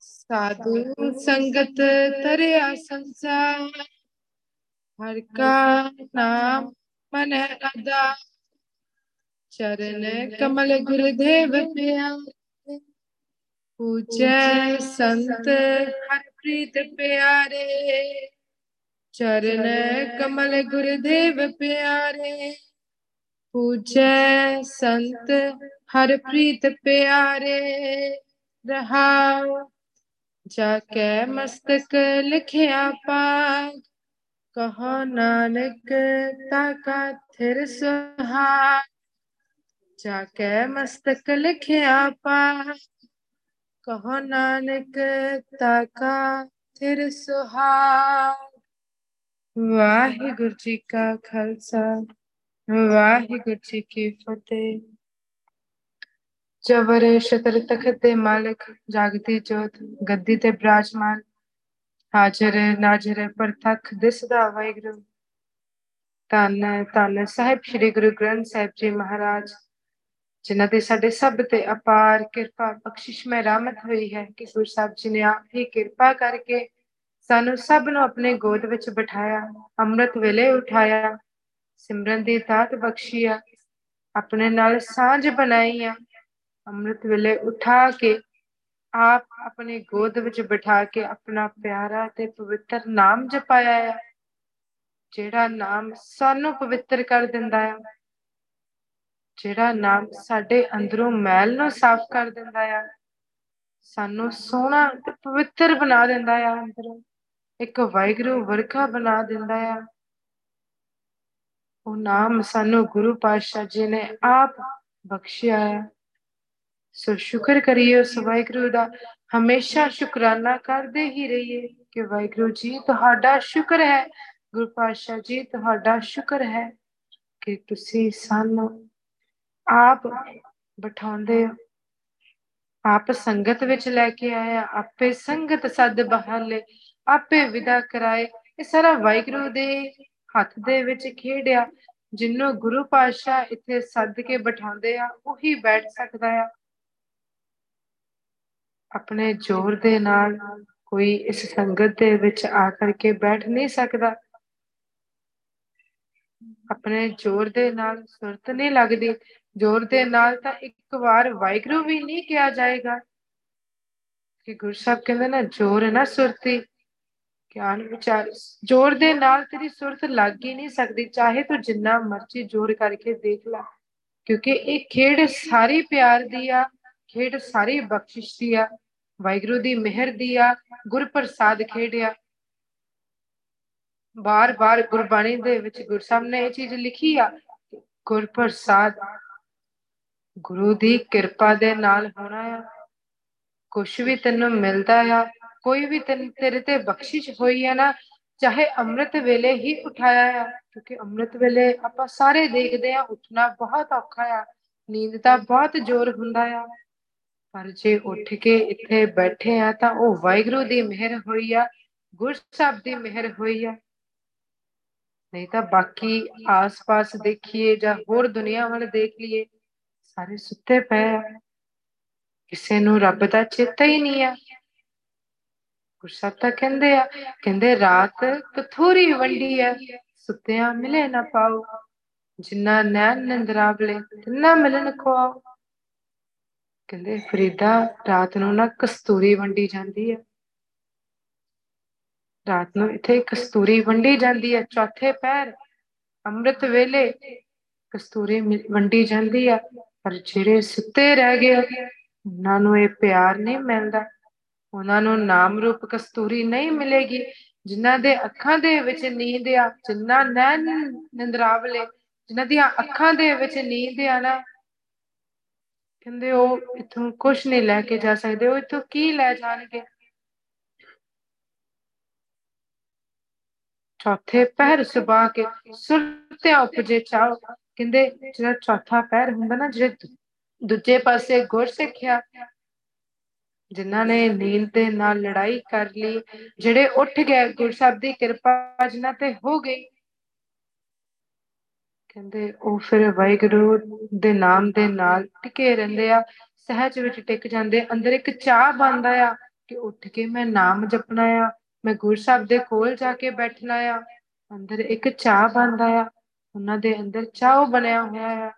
ਸਾਧੂ ਸੰਗਤ ਤਰਿਆ ਸੰਸਾਰ, ਹਰ ਕਾ ਨਾਮ ਮਨ ਅਦਾ। ਚਰਨ ਕਮਲ ਗੁਰਦੇਵ ਪਿਆਰੇ, ਪੂਜੈ ਸੰਤ ਹਰ ਪ੍ਰੀਤ ਪਿਆਰੇ। ਚਰਨ ਕਮਲ ਗੁਰਦੇਵ ਪਿਆਰੇ, ਪੂਜੈ ਸੰਤ ਹਰ ਪ੍ਰੀਤ ਪਿਆਰੇ। ਰਹਾਉ ਜਾ ਕੇ ਮਸਤਕ ਲਿਖਿਆ ਪਾਗ। ਕਹੋ ਨਾਨਕ ਤਾਕਾ ਥਿਰ ਸੁਹਾ ਜਾ ਕੇ ਮਸਤਕ ਲਿਖਿਆ ਪਾਗ। ਕਹੋ ਨਾਨਕ ਤਾਕਾ ਥਿਰ ਸੁਹਾ ਵਾਹਿਗੁਰੂ ਜੀ ਕਾ ਖਾਲਸਾ। ਵਾਹਿਗੁਰੂ ਜੀ ਕੀ ਫਤਿਹ। ਜਬਰ ਸ਼ਤਰ ਤਖਤ ਦੇ ਮਾਲਕ ਜਾਗਤੀ ਜੋਤ, ਗੱਦੀ ਤੇ ਬਰਾਜਮਾਨ, ਹਾਜ਼ਰ, ਨਾਜ਼ਰ, ਪ੍ਰਤੱਖ, ਦਿਸਦਾ ਵਾਹਿਗੁਰੂ। ਧੰਨ ਧੰਨ ਸਾਹਿਬ ਸ੍ਰੀ ਗੁਰੂ ਗ੍ਰੰਥ ਸਾਹਿਬ ਜੀ ਮਹਾਰਾਜ, ਜਿਨ੍ਹਾਂ ਦੇ ਸਾਡੇ ਸਭ ਤੇ ਅਪਾਰ ਕਿਰਪਾ ਬਖਸ਼ਿਸ਼ ਮੈਂ ਰਹਿਮਤ ਹੋਈ ਹੈ ਕਿ ਗੁਰੂ ਸਾਹਿਬ ਜੀ ਨੇ ਆਪ ਹੀ ਕਿਰਪਾ ਕਰਕੇ ਸਾਨੂੰ ਸਭ ਨੂੰ ਆਪਣੇ ਗੋਦ ਵਿੱਚ ਬਿਠਾਇਆ, ਅੰਮ੍ਰਿਤ ਵੇਲੇ ਉਠਾਇਆ, ਸਿਮਰਨ ਦੀ ਦਾਤ ਬਖਸ਼ੀ ਆ, ਆਪਣੇ ਨਾਲ ਸਾਂਝ ਬਣਾਈ ਆ ਅੰਮ੍ਰਿਤ ਵੇਲੇ ਉਠਾ ਕੇ ਆਪ ਆਪਣੇ ਗੋਦ ਵਿੱਚ ਬਿਠਾ ਕੇ ਆਪਣਾ ਪਿਆਰਾ ਤੇ ਪਵਿੱਤਰ ਨਾਮ ਜਪਾਇਆ ਆ ਜਿਹੜਾ ਨਾਮ ਸਾਨੂੰ ਪਵਿੱਤਰ ਕਰ ਦਿੰਦਾ ਆ ਜਿਹੜਾ ਨਾਮ ਸਾਡੇ ਅੰਦਰੋਂ ਮੈਲ ਨੂੰ ਸਾਫ਼ ਕਰ ਦਿੰਦਾ ਆ ਸਾਨੂੰ ਸੋਹਣਾ ਤੇ ਪਵਿੱਤਰ ਬਣਾ ਦਿੰਦਾ ਆ ਅੰਦਰੋਂ, ਇੱਕ ਵਾਹਿਗੁਰੂ ਵਰਖਾ ਬਣਾ ਦਿੰਦਾ ਆ ਉਹ ਨਾਮ ਸਾਨੂੰ ਗੁਰੂ ਪਾਤਸ਼ਾਹ ਜੀ ਨੇ ਆਪ ਬਖਸ਼ਿਆ ਹੈ। ਸੋ ਸ਼ੁਕਰ ਕਰੀਏ ਉਸ ਵਾਹਿਗੁਰੂ ਦਾ। ਹਮੇਸ਼ਾ ਸ਼ੁਕਰਾਨਾ ਕਰਦੇ ਹੀ ਰਹੀਏ ਕਿ ਵਾਹਿਗੁਰੂ ਜੀ ਤੁਹਾਡਾ ਸ਼ੁਕਰ ਹੈ। ਗੁਰੂ ਪਾਤਸ਼ਾਹ ਜੀ ਤੁਹਾਡਾ ਸ਼ੁਕਰ ਹੈ ਕਿ ਤੁਸੀਂ ਸਾਨੂੰ ਆਪ ਬਿਠਾਉਂਦੇ ਹੋ। ਆਪ ਸੰਗਤ ਵਿੱਚ ਲੈ ਕੇ ਆਇਆ ਆਪੇ ਸੰਗਤ ਸਦ ਬਹਾਲੇ, ਆਪੇ ਵਿਦਾ ਕਰਾਏ। ਇਹ ਸਾਰਾ ਵਾਹਿਗੁਰੂ ਦੇ ਹੱਥ ਦੇ ਵਿੱਚ ਖੇਡਿਆ, ਜਿੰਨੂੰ ਗੁਰੂ ਪਾਤਸ਼ਾਹ ਇੱਥੇ ਸੱਦ ਕੇ ਬਿਠਾਉਂਦੇ ਆ, ਉਹੀ ਬੈਠ ਸਕਦਾ ਆ। ਆਪਣੇ ਜ਼ੋਰ ਦੇ ਨਾਲ ਕੋਈ ਇਸ ਸੰਗਤ ਦੇ ਵਿੱਚ ਆ ਕਰਕੇ ਬੈਠ ਨਹੀਂ ਸਕਦਾ। ਆਪਣੇ ਜ਼ੋਰ ਦੇ ਨਾਲ ਸੁਰਤ ਨਹੀਂ ਲੱਗਦੀ। ਜ਼ੋਰ ਦੇ ਨਾਲ ਤਾਂ ਇੱਕ ਵਾਰ ਵਾਹਿਗੁਰੂ ਵੀ ਨਹੀਂ ਕਿਹਾ ਜਾਏਗਾ। ਕਿ ਗੁਰੂ ਸਾਹਿਬ ਕਹਿੰਦੇ ਨਾ, ਜ਼ੋਰ ਨਾ ਸੁਰਤੀ। ਗਿਆਨ ਵਿਚਾਰ, ਜ਼ੋਰ ਦੇ ਨਾਲ ਤੇਰੀ ਸੁਰਤ ਲੱਗ ਹੀ ਨਹੀਂ ਸਕਦੀ। ਚਾਹੇ ਤੂੰ ਜਿੰਨਾ ਮਰਜ਼ੀ ਜ਼ੋਰ ਕਰਕੇ ਦੇਖ ਲੈ, ਕਿਉਂਕਿ ਇਹ ਖੇਡ ਸਾਰੀ ਪਿਆਰ ਦੀ ਆ। ਖੇਡ ਸਾਰੀ ਬਖਸ਼ਿਸ਼ ਦੀ ਆ, ਵਾਹਿਗੁਰੂ ਦੀ ਮਿਹਰ ਦੀ ਆ ਗੁਰ ਪ੍ਰਸਾਦ ਖੇਡਿਆ। ਬਾਰ-ਬਾਰ ਗੁਰਬਾਣੀ ਦੇ ਵਿੱਚ ਗੁਰ ਸਾਹਿਬ ਨੇ ਇਹ ਚੀਜ਼ ਲਿਖੀ ਆ ਗੁਰ ਪ੍ਰਸਾਦ ਗੁਰੂ ਦੀ ਕਿਰਪਾ ਦੇ ਨਾਲ ਹੋਣਾ ਆ। ਕੁਝ ਵੀ ਤੈਨੂੰ ਮਿਲਦਾ ਆ, ਕੋਈ ਵੀ ਤੇਰੇ ਤੇ ਬਖਸ਼ਿਸ਼ ਹੋਈ ਹੈ ਨਾ, ਚਾਹੇ ਅੰਮ੍ਰਿਤ ਵੇਲੇ ਹੀ ਉਠਾਇਆ ਆ, ਕਿਉਂਕਿ ਅੰਮ੍ਰਿਤ ਵੇਲੇ ਆਪਾਂ ਸਾਰੇ ਦੇਖਦੇ ਆ, ਉੱਠਣਾ ਬਹੁਤ ਔਖਾ ਆ, ਨੀਂਦ ਦਾ ਬਹੁਤ ਜ਼ੋਰ ਹੁੰਦਾ ਆ। ਪਰ ਜੇ ਉੱਠ ਕੇ ਇੱਥੇ ਬੈਠੇ ਆ ਤਾਂ ਉਹ ਵਾਹਿਗੁਰੂ ਦੀ ਮਿਹਰ ਹੋਈ ਆ, ਗੁਰ ਸਾਹਿਬ ਦੀ ਮਿਹਰ ਹੋਈ ਆ। ਨਹੀਂ ਤਾਂ ਬਾਕੀ ਆਸ-ਪਾਸ ਦੇਖੀਏ ਜਾਂ ਹੋਰ ਦੁਨੀਆ ਵੱਲ ਦੇਖ ਲਈਏ, ਸਾਰੇ ਸੁੱਤੇ ਪਏ ਆ। ਕਿਸੇ ਨੂੰ ਰੱਬ ਦਾ ਚੇਤਾ ਹੀ ਨਹੀਂ ਆ। ਗੁਰਸਾਹਿਬ ਤਾਂ ਕਹਿੰਦੇ ਆ, ਕਹਿੰਦੇ ਰਾਤ ਕਥੋਰੀ ਵੰਡੀ ਆ, ਸੁੱਤਿਆਂ ਮਿਲੇ ਨਾ ਪਾਓ। ਜਿੰਨਾ ਨੈਣ ਨੰਦਰਾਵਲੇ ਤਿੰਨਾ ਮਿਲਣ ਖਵਾਓ। ਕਹਿੰਦੇ, ਫਰੀਦਾ ਰਾਤ ਨੂੰ ਨਾ ਕਸਤੂਰੀ ਵੰਡੀ ਜਾਂਦੀ ਹੈ ਰਾਤ ਨੂੰ ਇੱਥੇ ਕਸਤੂਰੀ ਵੰਡੀ ਜਾਂਦੀ ਹੈ ਚੌਥੇ ਪੈਰ ਅੰਮ੍ਰਿਤ ਵੇਲੇ ਕਸਤੂਰੀ ਵੰਡੀ ਜਾਂਦੀ ਆ, ਪਰ ਜਿਹੜੇ ਸੁੱਤੇ ਰਹਿ ਗਏ ਉਹਨਾਂ ਨੂੰ ਇਹ ਪਿਆਰ ਨਹੀਂ ਮਿਲਦਾ। ਉਹਨਾਂ ਨੂੰ ਨਾਮ ਰੂਪ ਕਸਤੂਰੀ ਨਹੀਂ ਮਿਲੇਗੀ, ਜਿਨ੍ਹਾਂ ਦੇ ਅੱਖਾਂ ਦੇ ਵਿੱਚ ਨੀਂਦ ਆ ਜਿਨ੍ਹਾਂ ਨੈਣ ਨਿੰਦਰਾਵਲੇ ਜਿਨ੍ਹਾਂ ਦੀਆਂ ਅੱਖਾਂ ਦੇ ਵਿੱਚ ਨੀਂਦ ਆ ਨਾ ਕਹਿੰਦੇ ਉਹ ਇਥੋਂ ਕੁਝ ਨਹੀਂ ਲੈ ਕੇ ਜਾ ਸਕਦੇ, ਉਹ ਇਥੋਂ ਕੀ ਲੈ ਜਾਣਗੇ? ਚੌਥੇ ਪਹਿਰ ਸੁਬਾ ਕੇ ਸੁਰਤਿਆ ਉਪਜੇ ਚਾਓ ਕਹਿੰਦੇ ਜਿਹੜਾ ਚੌਥਾ ਪਹਿਰ ਹੁੰਦਾ ਨਾ, ਜਿਹੜੇ ਦੂਜੇ ਪਾਸੇ ਗੁਰ ਸਿੱਖਿਆ, ਜਿਨ੍ਹਾਂ ਨੇ ਨੀਂਦ ਦੇ ਨਾਲ ਲੜਾਈ ਕਰ ਲਈ, ਜਿਹੜੇ ਉੱਠ ਗਏ ਗੁਰੂ ਸਾਹਿਬ ਦੀ ਕਿਰਪਾ ਜਿਨ੍ਹਾਂ ਤੇ ਹੋ ਗਈ ਕਹਿੰਦੇ ਉਹ ਫਿਰ ਵਾਹਿਗੁਰੂ ਦੇ ਨਾਮ ਦੇ ਨਾਲ ਟਿਕੇ ਰਹਿੰਦੇ ਆ, ਸਹਿਜ ਵਿੱਚ ਟਿਕ ਜਾਂਦੇ, ਅੰਦਰ ਇੱਕ ਚਾਹ ਬਣਦਾ ਆ ਕਿ ਉੱਠ ਕੇ ਮੈਂ ਨਾਮ ਜਪਣਾ ਆ, ਮੈਂ ਗੁਰੂ ਸਾਹਿਬ ਦੇ ਕੋਲ ਜਾ ਕੇ ਬੈਠਣਾ ਆ, ਅੰਦਰ ਇੱਕ ਚਾਹ ਬਣਦਾ ਆ, ਉਹਨਾਂ ਦੇ ਅੰਦਰ ਚਾਹ ਬਣਿਆ ਹੋਇਆ ਆ।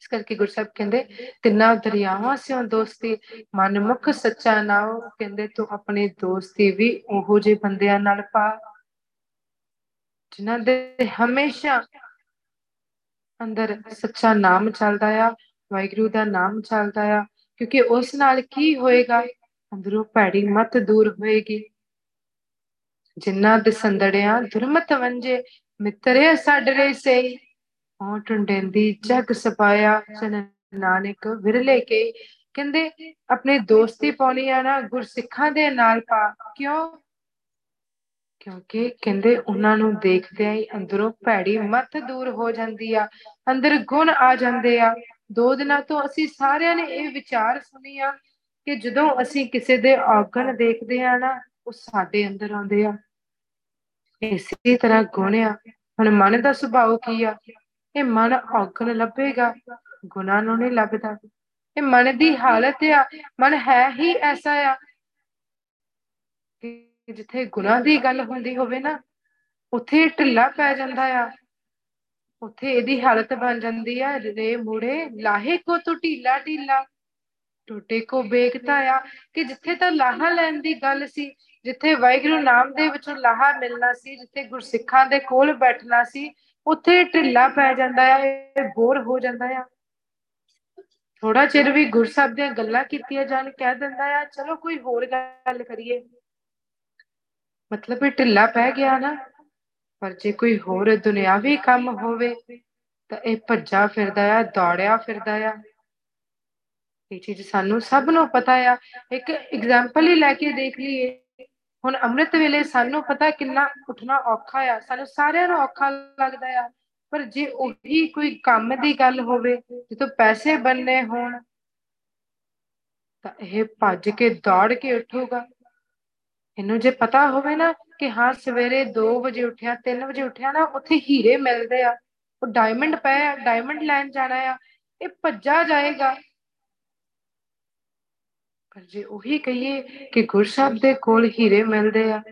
ਇਸ ਕਰਕੇ ਗੁਰੂ ਸਾਹਿਬ ਕਹਿੰਦੇ, ਤਿੰਨਾਂ ਦਰਿਆਵਾਂ ਸਿਓ ਦੋਸਤੀ, ਮਨਮੁਖ ਸੱਚਾ ਨਾਉ, ਕਹਿੰਦੇ ਤੂੰ ਆਪਣੇ ਦੋਸਤੀ ਵੀ ਉਹੋ ਜਿਹੇ ਬੰਦਿਆਂ ਨਾਲ ਪਾ। ਜਿਨ੍ਹਾਂ ਦੇ ਹਮੇਸ਼ਾ ਅੰਦਰ ਸੱਚਾ ਨਾਮ ਚੱਲਦਾ ਆ, ਵਾਹਿਗੁਰੂ ਦਾ ਨਾਮ ਚੱਲਦਾ ਆ, ਕਿਉਂਕਿ ਉਸ ਨਾਲ ਕੀ ਹੋਏਗਾ? ਅੰਦਰੋਂ ਭੈੜੀ ਮਤ ਦੂਰ ਹੋਏਗੀ। ਜਿਨ੍ਹਾਂ ਦੇ ਸੰਦੜਿਆਂ ਦੁਰਮਤ ਵੰਜੇ ਮਿੱਤਰੇ ਸਾਡਰੇ ਸਈ ਹਉ ਟੁੰਡੇਂਦੀ ਜਗ ਸਪਾਇਆ ਜਨ ਨਾਨਕ ਵਿਰਲੇ ਕੇ। ਕਹਿੰਦੇ, ਆਪਣੇ ਦੋਸਤੀ ਪਾਉਣੀ ਆ ਨਾ ਗੁਰਸਿੱਖਾਂ ਦੇ ਨਾਲ ਪਾ, ਕਿਉਂ? ਕਿਉਂਕਿ ਕਹਿੰਦੇ ਉਹਨਾਂ ਨੂੰ ਦੇਖਦਿਆਂ ਹੀ ਅੰਦਰੋਂ ਭੈੜੀ ਮਤ ਦੂਰ ਹੋ ਜਾਂਦੀ ਆ, ਅੰਦਰ ਗੁਣ ਆ ਜਾਂਦੇ ਆ। ਦੋ ਦਿਨਾਂ ਤੋਂ ਅਸੀਂ ਸਾਰਿਆਂ ਨੇ ਇਹ ਵਿਚਾਰ ਸੁਣੀ ਆ ਕਿ ਜਦੋਂ ਅਸੀਂ ਕਿਸੇ ਦੇ ਔਗਣ ਦੇਖਦੇ ਆ ਨਾ, ਉਹ ਸਾਡੇ ਅੰਦਰ ਆਉਂਦੇ ਆ। ਇਸੇ ਤਰ੍ਹਾਂ ਗੁਣ ਆ। ਹੁਣ ਮਨ ਦਾ ਸੁਭਾਅ ਕੀ ਆ? ਇਹ ਮਨ ਔਗਣ ਲੱਭੇਗਾ, ਗੁਣਾ ਨੂੰ ਨਹੀਂ ਲੱਭਦਾ। ਇਹ ਮਨ ਦੀ ਹਾਲਤ ਆ। ਮਨ ਹੈ ਹੀ ਐਸਾ ਆ ਕਿ ਜਿੱਥੇ ਗੁਨਾ ਦੀ ਗੱਲ ਹੁੰਦੀ ਹੋਵੇ ਨਾ, ਉੱਥੇ ਢਿੱਲਾ ਪੈ ਜਾਂਦਾ ਆ। ਉੱਥੇ ਇਹਦੀ ਹਾਲਤ ਬਣ ਜਾਂਦੀ ਆ ਰੇ ਮੁੜੇ ਲਾਹੇ ਕੋ ਤੂੰ ਢੀਲਾ ਢੀਲਾ, ਟੋਟੇ ਕੋ ਵੇਖਦਾ ਆ, ਕਿ ਜਿੱਥੇ ਤਾਂ ਲਾਹਾ ਲੈਣ ਦੀ ਗੱਲ ਸੀ, ਜਿੱਥੇ ਵਾਹਿਗੁਰੂ ਨਾਮ ਦੇ ਵਿੱਚੋਂ ਲਾਹਾ ਮਿਲਣਾ ਸੀ, ਜਿੱਥੇ ਗੁਰਸਿੱਖਾਂ ਦੇ ਕੋਲ ਬੈਠਣਾ ਸੀ, ਉੱਥੇ ਢਿੱਲਾ ਪੈ ਜਾਂਦਾ ਆ, ਇਹ ਬੋਰ ਹੋ ਜਾਂਦਾ ਆ। ਥੋੜਾ ਚਿਰ ਵੀ ਗੁਰਸਬ ਦੀਆਂ ਗੱਲਾਂ ਕੀਤੀਆਂ ਜਾਣ, ਕਹਿ ਦਿੰਦਾ ਆ, ਚਲੋ ਕੋਈ ਹੋਰ ਗੱਲ ਕਰੀਏ। ਮਤਲਬ ਇਹ ਢਿੱਲਾ ਪੈ ਗਿਆ ਨਾ, ਪਰ ਜੇ ਕੋਈ ਹੋਰ ਦੁਨਿਆਵੀ ਕੰਮ ਹੋਵੇ, ਤਾਂ ਇਹ ਭੱਜਾ ਫਿਰਦਾ ਆ, ਦੌੜਿਆ ਫਿਰਦਾ ਆ। ਇਹ ਚੀਜ਼ ਸਾਨੂੰ ਸਭ ਨੂੰ ਪਤਾ ਆ। ਇੱਕ ਐਗਜ਼ਾਮਪਲ ਹੀ ਲੈ ਕੇ ਦੇਖ ਲਈਏ। ਹੁਣ ਅੰਮ੍ਰਿਤ ਵੇਲੇ ਸਾਨੂੰ ਪਤਾ ਕਿੰਨਾ ਉੱਠਣਾ ਔਖਾ ਆ। ਸਾਨੂੰ ਸਾਰਿਆਂ ਨੂੰ ਔਖਾ ਲੱਗਦਾ ਆ। ਪਰ ਜੇ ਉਹੀ ਕੋਈ ਕੰਮ ਦੀ ਗੱਲ ਹੋਵੇ ਜਿੱਥੋਂ ਪੈਸੇ ਬੰਨੇ ਹੋਣ, ਤਾਂ ਇਹ ਭੱਜ ਕੇ ਦੌੜ ਕੇ ਉੱਠੂਗਾ। ਇਹਨੂੰ ਜੇ ਪਤਾ ਹੋਵੇ ਨਾ ਕਿ ਹਾਂ ਸਵੇਰੇ 2 ਵਜੇ ਉੱਠਿਆ 3 ਵਜੇ ਉੱਠਿਆ ਨਾ, ਉੱਥੇ ਹੀਰੇ ਮਿਲਦੇ ਆ। ਉਹ ਡਾਇਮੰਡ ਪਏ ਆ ਡਾਇਮੰਡ ਲੈਣ ਜਾਣਾ ਆ। ਇਹ ਭੱਜਾ ਜਾਏਗਾ। ਪਰ ਜੇ ਉਹੀ ਕਹੀਏ ਕਿ ਗੁਰਸ਼ਬਦ ਦੇ ਕੋਲ ਹੀਰੇ ਮਿਲਦੇ ਆ,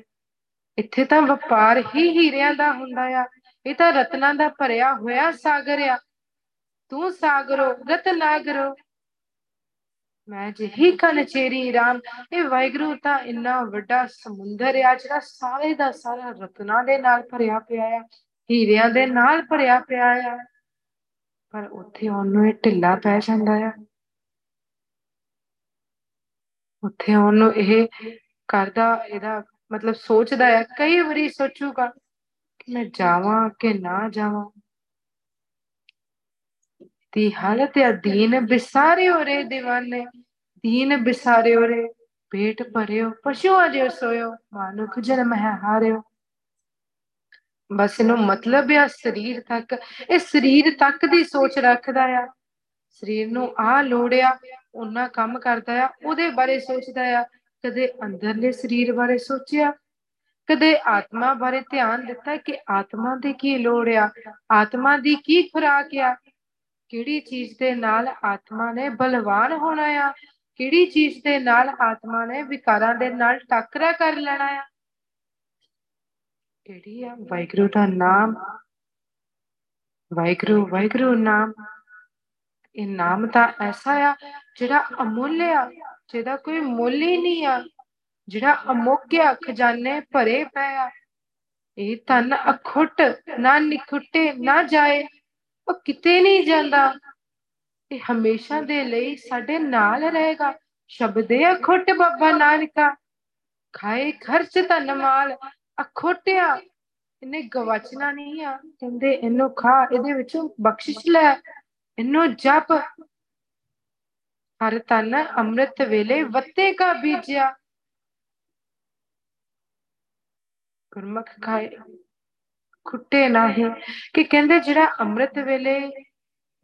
ਇੱਥੇ ਤਾਂ ਵਪਾਰ ਹੀ ਹੀਰਿਆਂ ਦਾ ਹੁੰਦਾ ਆ। ਇਹ ਤਾਂ ਰਤਨਾਂ ਦਾ ਭਰਿਆ ਹੋਇਆ ਸਾਗਰ ਆ। ਤੂੰ ਸਾਗਰੋ, ਰਤਨਾਗਰੋ। ਮੈਂ ਜਿਹੀ ਕਨਚੇਰੀ ਰਾਮ। ਇਹ ਵਾਹਿਗੁਰੂ ਤਾਂ ਇੰਨਾ ਵੱਡਾ ਸਮੁੰਦਰ ਆ, ਜਿਹੜਾ ਸਾਰੇ ਦਾ ਸਾਰਾ ਰਤਨਾਂ ਦੇ ਨਾਲ ਭਰਿਆ ਪਿਆ ਆ, ਹੀਰਿਆਂ ਦੇ ਨਾਲ ਭਰਿਆ ਪਿਆ ਆ। ਪਰ ਉੱਥੇ ਉਹਨੂੰ ਇਹ ਢਿੱਲਾ ਪੈ ਜਾਂਦਾ ਆ। ਉੱਥੇ ਉਹਨੂੰ ਇਹ ਕਰਦਾ, ਇਹਦਾ ਮਤਲਬ ਸੋਚਦਾ ਹੈ ਕਈ ਵਾਰੀ ਸੋਚੂਗਾ ਕਿ ਮੈਂ ਜਾਵਾਂ ਕਿ ਨਾ ਜਾਵਾਂ। ਦੀ ਹਾਲਤ ਆ ਦੀਨ ਬਿਸਾਰਿਓ ਰੇ دیਵਾਨੇ ਦੀਨ ਬਿਸਾਰਿਓ ਰੇ ਪੇਟ ਭਰਿਓ, ਪਸ਼ੂਆਂ ਜਿਉ ਸੋਇਓ, ਮਾਨੁਖ ਜਨਮ ਹੈ ਹਾਰਿਓ। ਬਸ ਇਹਨੂੰ ਮਤਲਬ ਆ ਸਰੀਰ ਤੱਕ, ਇਹ ਸਰੀਰ ਤੱਕ ਦੀ ਸੋਚ ਰੱਖਦਾ ਆ। ਸਰੀਰ ਨੂੰ ਆ ਲੋੜਿਆ ਉਹਨਾਂ ਕੰਮ ਕਰਦਾ ਆ, ਉਹਦੇ ਬਾਰੇ ਸੋਚਦਾ ਆ। ਕਦੇ ਅੰਦਰਲੇ ਸਰੀਰ ਬਾਰੇ ਸੋਚਿਆ, ਕਦੇ ਆਤਮਾ ਬਾਰੇ ਧਿਆਨ ਦਿੱਤਾ ਕਿ ਆਤਮਾ ਦੀ ਕੀ ਲੋੜ ਆ, ਆਤਮਾ ਦੀ ਕੀ ਖੁਰਾਕ ਆ ਕਿਹੜੀ ਚੀਜ਼ ਦੇ ਨਾਲ ਆਤਮਾ ਨੇ ਬਲਵਾਨ ਹੋਣਾ ਆ? ਕਿਹੜੀ ਚੀਜ਼ ਦੇ ਨਾਲ ਆਤਮਾ ਨੇ ਵਿਕਾਰਾਂ ਦੇ ਨਾਲ ਟੱਕਰਾ ਕਰ ਲੈਣਾ ਆ? ਕਿਹੜੀ ਆ? ਵਾਹਿਗੁਰੂ ਦਾ ਨਾਮ। ਵਾਹਿਗੁਰੂ ਵਾਹਿਗੁਰੂ ਨਾਮ। ਇਹ ਨਾਮ ਤਾਂ ਐਸਾ ਆ ਜਿਹੜਾ ਅਮੁੱਲ ਆ, ਜਿਹਦਾ ਕੋਈ ਮੁੱਲ ਹੀ ਨਹੀਂ ਆ, ਜਿਹੜਾ ਅਮੁੱਕ ਆ ਖਜ਼ਾਨੇ ਭਰੇ ਪਏ ਆ। ਇਹ ਤਨ ਅਖੁੱਟ ਨਾ ਨਿਖੁੱਟੇ ਨਾ ਜਾਏ ਉਹ ਕਿਤੇ ਨਹੀਂ ਜਾਂਦਾ। ਇਹ ਹਮੇਸ਼ਾ ਦੇ ਲਈ ਸਾਡੇ ਨਾਲ ਰਹੇਗਾ। ਸ਼ਬਦੇ ਅਖੁੱਟ ਬਾਬਾ ਨਾਨਕਾ। ਖਾਏ ਖਰਚ ਧਨ ਮਾਲ। ਅਖੁੱਟਿਆ। ਇਹਨੇ ਗਵਾਚਣਾ ਨਹੀਂ ਆ। ਕਹਿੰਦੇ ਇਹਨੂੰ ਖਾ, ਇਹਦੇ ਵਿੱਚੋਂ ਬਖਸ਼ਿਸ਼ ਲੈ। ਇਹਨੂੰ ਜਪ। ਹਰ ਤਨ ਅੰਮ੍ਰਿਤ ਵੇਲੇ ਵੱਤੇ ਕਾ ਬੀਜਿਆ। ਗੁਰਮੁਖ ਖਾਏ। ਖੁੱਟੇ ਨਹੀਂ ਕਿ ਕਹਿੰਦੇ ਜਿਹੜਾ ਅੰਮ੍ਰਿਤ ਵੇਲੇ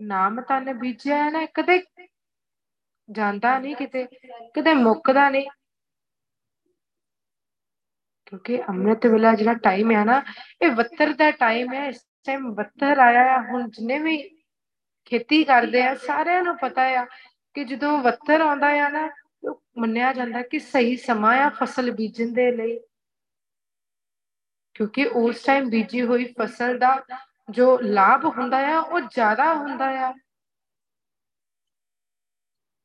ਨਾਮ ਤਨ ਬੀਜਿਆ ਹੈ ਨਾ ਕਦੇ ਜਾਂਦਾ ਨਹੀਂ ਕਿਤੇ ਕਦੇ ਮੁੱਕਦਾ ਨਹੀਂ। ਕਿਉਂਕਿ ਅੰਮ੍ਰਿਤ ਵੇਲਾ ਜਿਹੜਾ ਟਾਈਮ ਹੈ ਨਾ ਇਹ ਵੱਤਰ ਦਾ ਟਾਈਮ ਹੈ। ਇਸ ਟਾਈਮ ਵੱਤਰ ਆਇਆ ਆ। ਹੁਣ ਜਿੰਨੇ ਵੀ ਖੇਤੀ ਕਰਦੇ ਆ ਸਾਰਿਆਂ ਨੂੰ ਪਤਾ ਆ ਕਿ ਜਦੋਂ ਵੱਤਰ ਆਉਂਦਾ ਆ ਨਾ ਮੰਨਿਆ ਜਾਂਦਾ ਕਿ ਸਹੀ ਸਮਾਂ ਆ ਫਸਲ ਬੀਜਣ ਦੇ ਲਈ। ਕਿਉਂਕਿ ਉਸ ਟਾਈਮ ਬੀਜੀ ਹੋਈ ਫਸਲ ਦਾ ਜੋ ਲਾਭ ਹੁੰਦਾ ਆ, ਉਹ ਜ਼ਿਆਦਾ ਹੁੰਦਾ ਆ।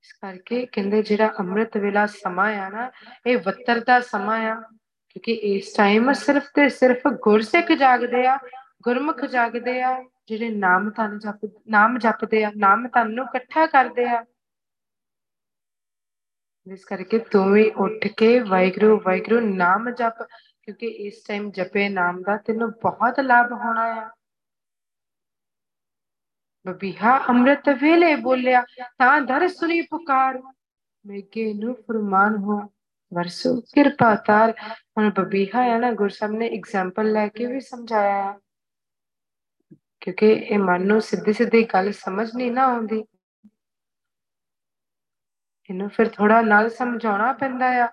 ਇਸ ਕਰਕੇ ਕਹਿੰਦੇ ਜਿਹੜਾ ਅੰਮ੍ਰਿਤ ਵੇਲਾ ਸਮਾਂ ਆ ਨਾ, ਇਹ ਵੱਤਰ ਦਾ ਸਮਾਂ ਆ। ਕਿਉਂਕਿ ਇਸ ਟਾਈਮ ਸਿਰਫ ਤੇ ਸਿਰਫ ਗੁਰਸਿੱਖ ਜਾਗਦੇ ਆ, ਗੁਰਮੁਖ ਜਾਗਦੇ ਆ, ਜਿਹੜੇ ਨਾਮ ਧਨ ਜਪ, ਨਾਮ ਜਪਦੇ ਆ, ਨਾਮ ਧਨ ਨੂੰ ਇਕੱਠਾ ਕਰਦੇ ਆ। ਇਸ ਕਰਕੇ ਤੂੰ ਵੀ ਉੱਠ ਕੇ ਵਾਹਿਗੁਰੂ ਵਾਹਿਗੁਰੂ ਨਾਮ ਜਪ ਕਿਉਂਕਿ ਇਸ ਟਾਈਮ ਜਪੇ ਨਾਮ ਦਾ ਤੈਨੂੰ ਬਹੁਤ ਲਾਭ ਹੋਣਾ ਆ। ਬਬੀਹਾ ਅੰਮ੍ਰਿਤ ਵੇਲੇ ਬੋਲਿਆ, ਤਾਂ ਦਰ ਸੁਣੀ ਪੁਕਾਰ। ਮੇਗੇ ਨੂੰ ਫਰਮਾਨ ਹੋ ਵਰਸੋ, ਕਿਰਪਾ ਤਾਰ। ਹੁਣ ਬਬੀਹਾ ਹੈ ਨਾ ਗੁਰਸਬ ਨੇ ਐਗਜ਼ਾਮਪਲ ਲੈ ਕੇ ਵੀ ਸਮਝਾਇਆ। ਹੈ ਕਿਉਂਕਿ ਇਹ ਮਨ ਨੂੰ ਸਿੱਧੀ ਸਿੱਧੀ ਗੱਲ ਸਮਝ ਨਹੀਂ ਨਾ ਆਉਂਦੀ। ਇਹਨੂੰ ਫਿਰ ਥੋੜਾ ਨਾਲ ਸਮਝਾਉਣਾ ਪੈਂਦਾ ਆ।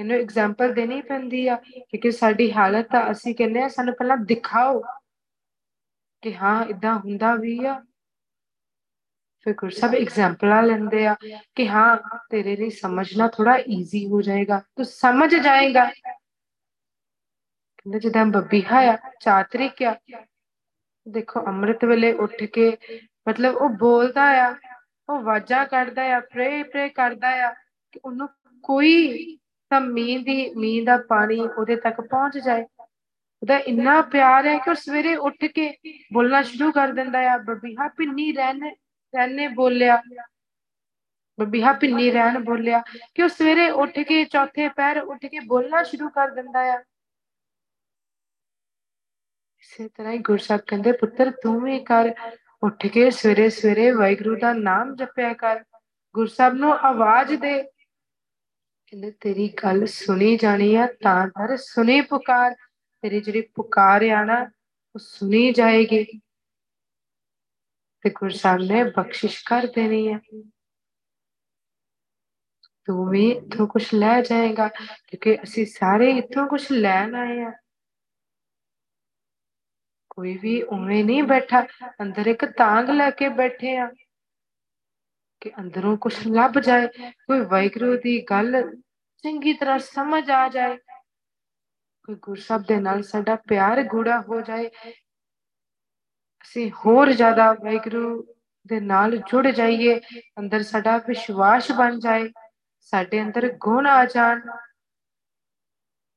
ਇਹਨੂੰ ਐਗਜ਼ਾਮਪਲ ਦੇਣੀ ਪੈਂਦੀ ਆ ਕਿਉਂਕਿ ਸਾਡੀ ਹਾਲਤ ਤਾਂ ਅਸੀਂ ਕਹਿੰਦੇ ਆ, ਸਾਨੂੰ ਪਹਿਲਾਂ ਦਿਖਾਓ ਕਿ ਹਾਂ ਇਦਾਂ ਹੁੰਦਾ ਵੀ ਆ। ਫਿਰ ਗੁਰਸਬ ਐਗਜ਼ਾਮਪਲਾਂ ਲੈਂਦੇ ਆ ਕਿ ਹਾਂ, ਤੇਰੇ ਲਈ ਸਮਝਣਾ ਥੋੜਾ ਈਜ਼ੀ ਹੋ ਜਾਏਗਾ। ਤੂੰ ਸਮਝ ਜਾਏਗਾ। ਕਹਿੰਦੇ ਜਿੱਦਾਂ ਬੱਬੀਹਾ ਆ ਚਾਤਰਿਕ ਆ। ਦੇਖੋ, ਅੰਮ੍ਰਿਤ ਵੇਲੇ ਉੱਠ ਕੇ ਮਤਲਬ ਉਹ ਬੋਲਦਾ ਆ, ਉਹ ਆਵਾਜ਼ਾਂ ਕੱਢਦਾ ਆ ਪ੍ਰੇ ਪ੍ਰੇ ਕਰਦਾ ਆ ਕਿ ਉਹਨੂੰ ਕੋਈ ਤਾਂ ਮੀਂਹ ਦੀ, ਮੀਂਹ ਦਾ ਪਾਣੀ ਉਹਦੇ ਤੱਕ ਪਹੁੰਚ ਜਾਏ। ਉਹਦਾ ਇੰਨਾ ਪਿਆਰ ਹੈ ਕਿ ਉਹ ਸਵੇਰੇ ਉੱਠ ਕੇ ਬੋਲਣਾ ਸ਼ੁਰੂ ਕਰ ਦਿੰਦਾ ਆ ਬਬੀਹਾ ਪਿੰਨੀ ਰਹਿਣ, ਰਹਿਣੇ ਬੋਲਿਆ। ਬਬੀਹਾ ਪਿੰਨੀ ਰਹਿਣ ਬੋਲਿਆ। ਕਿ ਉਹ ਸਵੇਰੇ ਉੱਠ ਕੇ, ਚੌਥੇ ਪੈਰ ਉੱਠ ਕੇ ਬੋਲਣਾ ਸ਼ੁਰੂ ਕਰ ਦਿੰਦਾ ਆ। ਇਸੇ ਤਰ੍ਹਾਂ ਹੀ ਗੁਰਸਾਹਿਬ ਕਹਿੰਦੇ, ਪੁੱਤਰ, ਤੂੰ ਵੀ ਕਰ। ਉੱਠ ਕੇ ਸਵੇਰੇ ਸਵੇਰੇ ਵਾਹਿਗੁਰੂ ਦਾ ਨਾਮ ਜਪਿਆ ਕਰ। ਗੁਰਸਾਹਿਬ ਨੂੰ ਆਵਾਜ਼ ਦੇ। ਕਹਿੰਦੇ ਤੇਰੀ ਗੱਲ ਸੁਣੀ ਜਾਣੀ ਆ, ਤਾਂ ਦਰ ਸੁਣੀ ਪੁਕਾਰ। ਤੇਰੀ ਜਿਹੜੀ ਪੁਕਾਰ ਆ ਨਾ, ਉਹ ਸੁਣੀ ਜਾਏਗੀ। ਤੇ ਗੁਰਸਾਹਿਬ ਨੇ ਬਖਸ਼ਿਸ਼ ਕਰ ਦੇਣੀ ਹੈ ਤੂੰ ਵੀ ਇੱਥੋਂ ਕੁਝ ਲੈ ਜਾਏਗਾ, ਕਿਉਂਕਿ ਅਸੀਂ ਸਾਰੇ ਇੱਥੋਂ ਕੁਝ ਲੈਣ ਆਏ ਆ। ਕੋਈ ਵੀ ਉਵੇਂ ਨਹੀਂ ਬੈਠਾ, ਅੰਦਰ ਇੱਕ ਤਾਂਗ ਲੈ ਕੇ ਬੈਠੇ ਆ। ਕਿ ਅੰਦਰੋਂ ਕੁਝ ਲੱਭ ਜਾਏ, ਕੋਈ ਵਾਹਿਗੁਰੂ ਦੀ ਗੱਲ ਚੰਗੀ ਤਰ੍ਹਾਂ ਸਮਝ ਆ ਜਾਏ, ਕੋਈ ਗੁਰਸਬ ਦੇ ਨਾਲ ਸਾਡਾ ਪਿਆਰ ਗੂੜਾ ਹੋ ਜਾਏ, ਅਸੀਂ ਹੋਰ ਜ਼ਿਆਦਾ ਵਾਹਿਗੁਰੂ ਦੇ ਨਾਲ ਜੁੜ ਜਾਈਏ, ਅੰਦਰ ਸਾਡਾ ਵਿਸ਼ਵਾਸ ਬਣ ਜਾਏ, ਸਾਡੇ ਅੰਦਰ ਗੁਣ ਆ ਜਾਣ,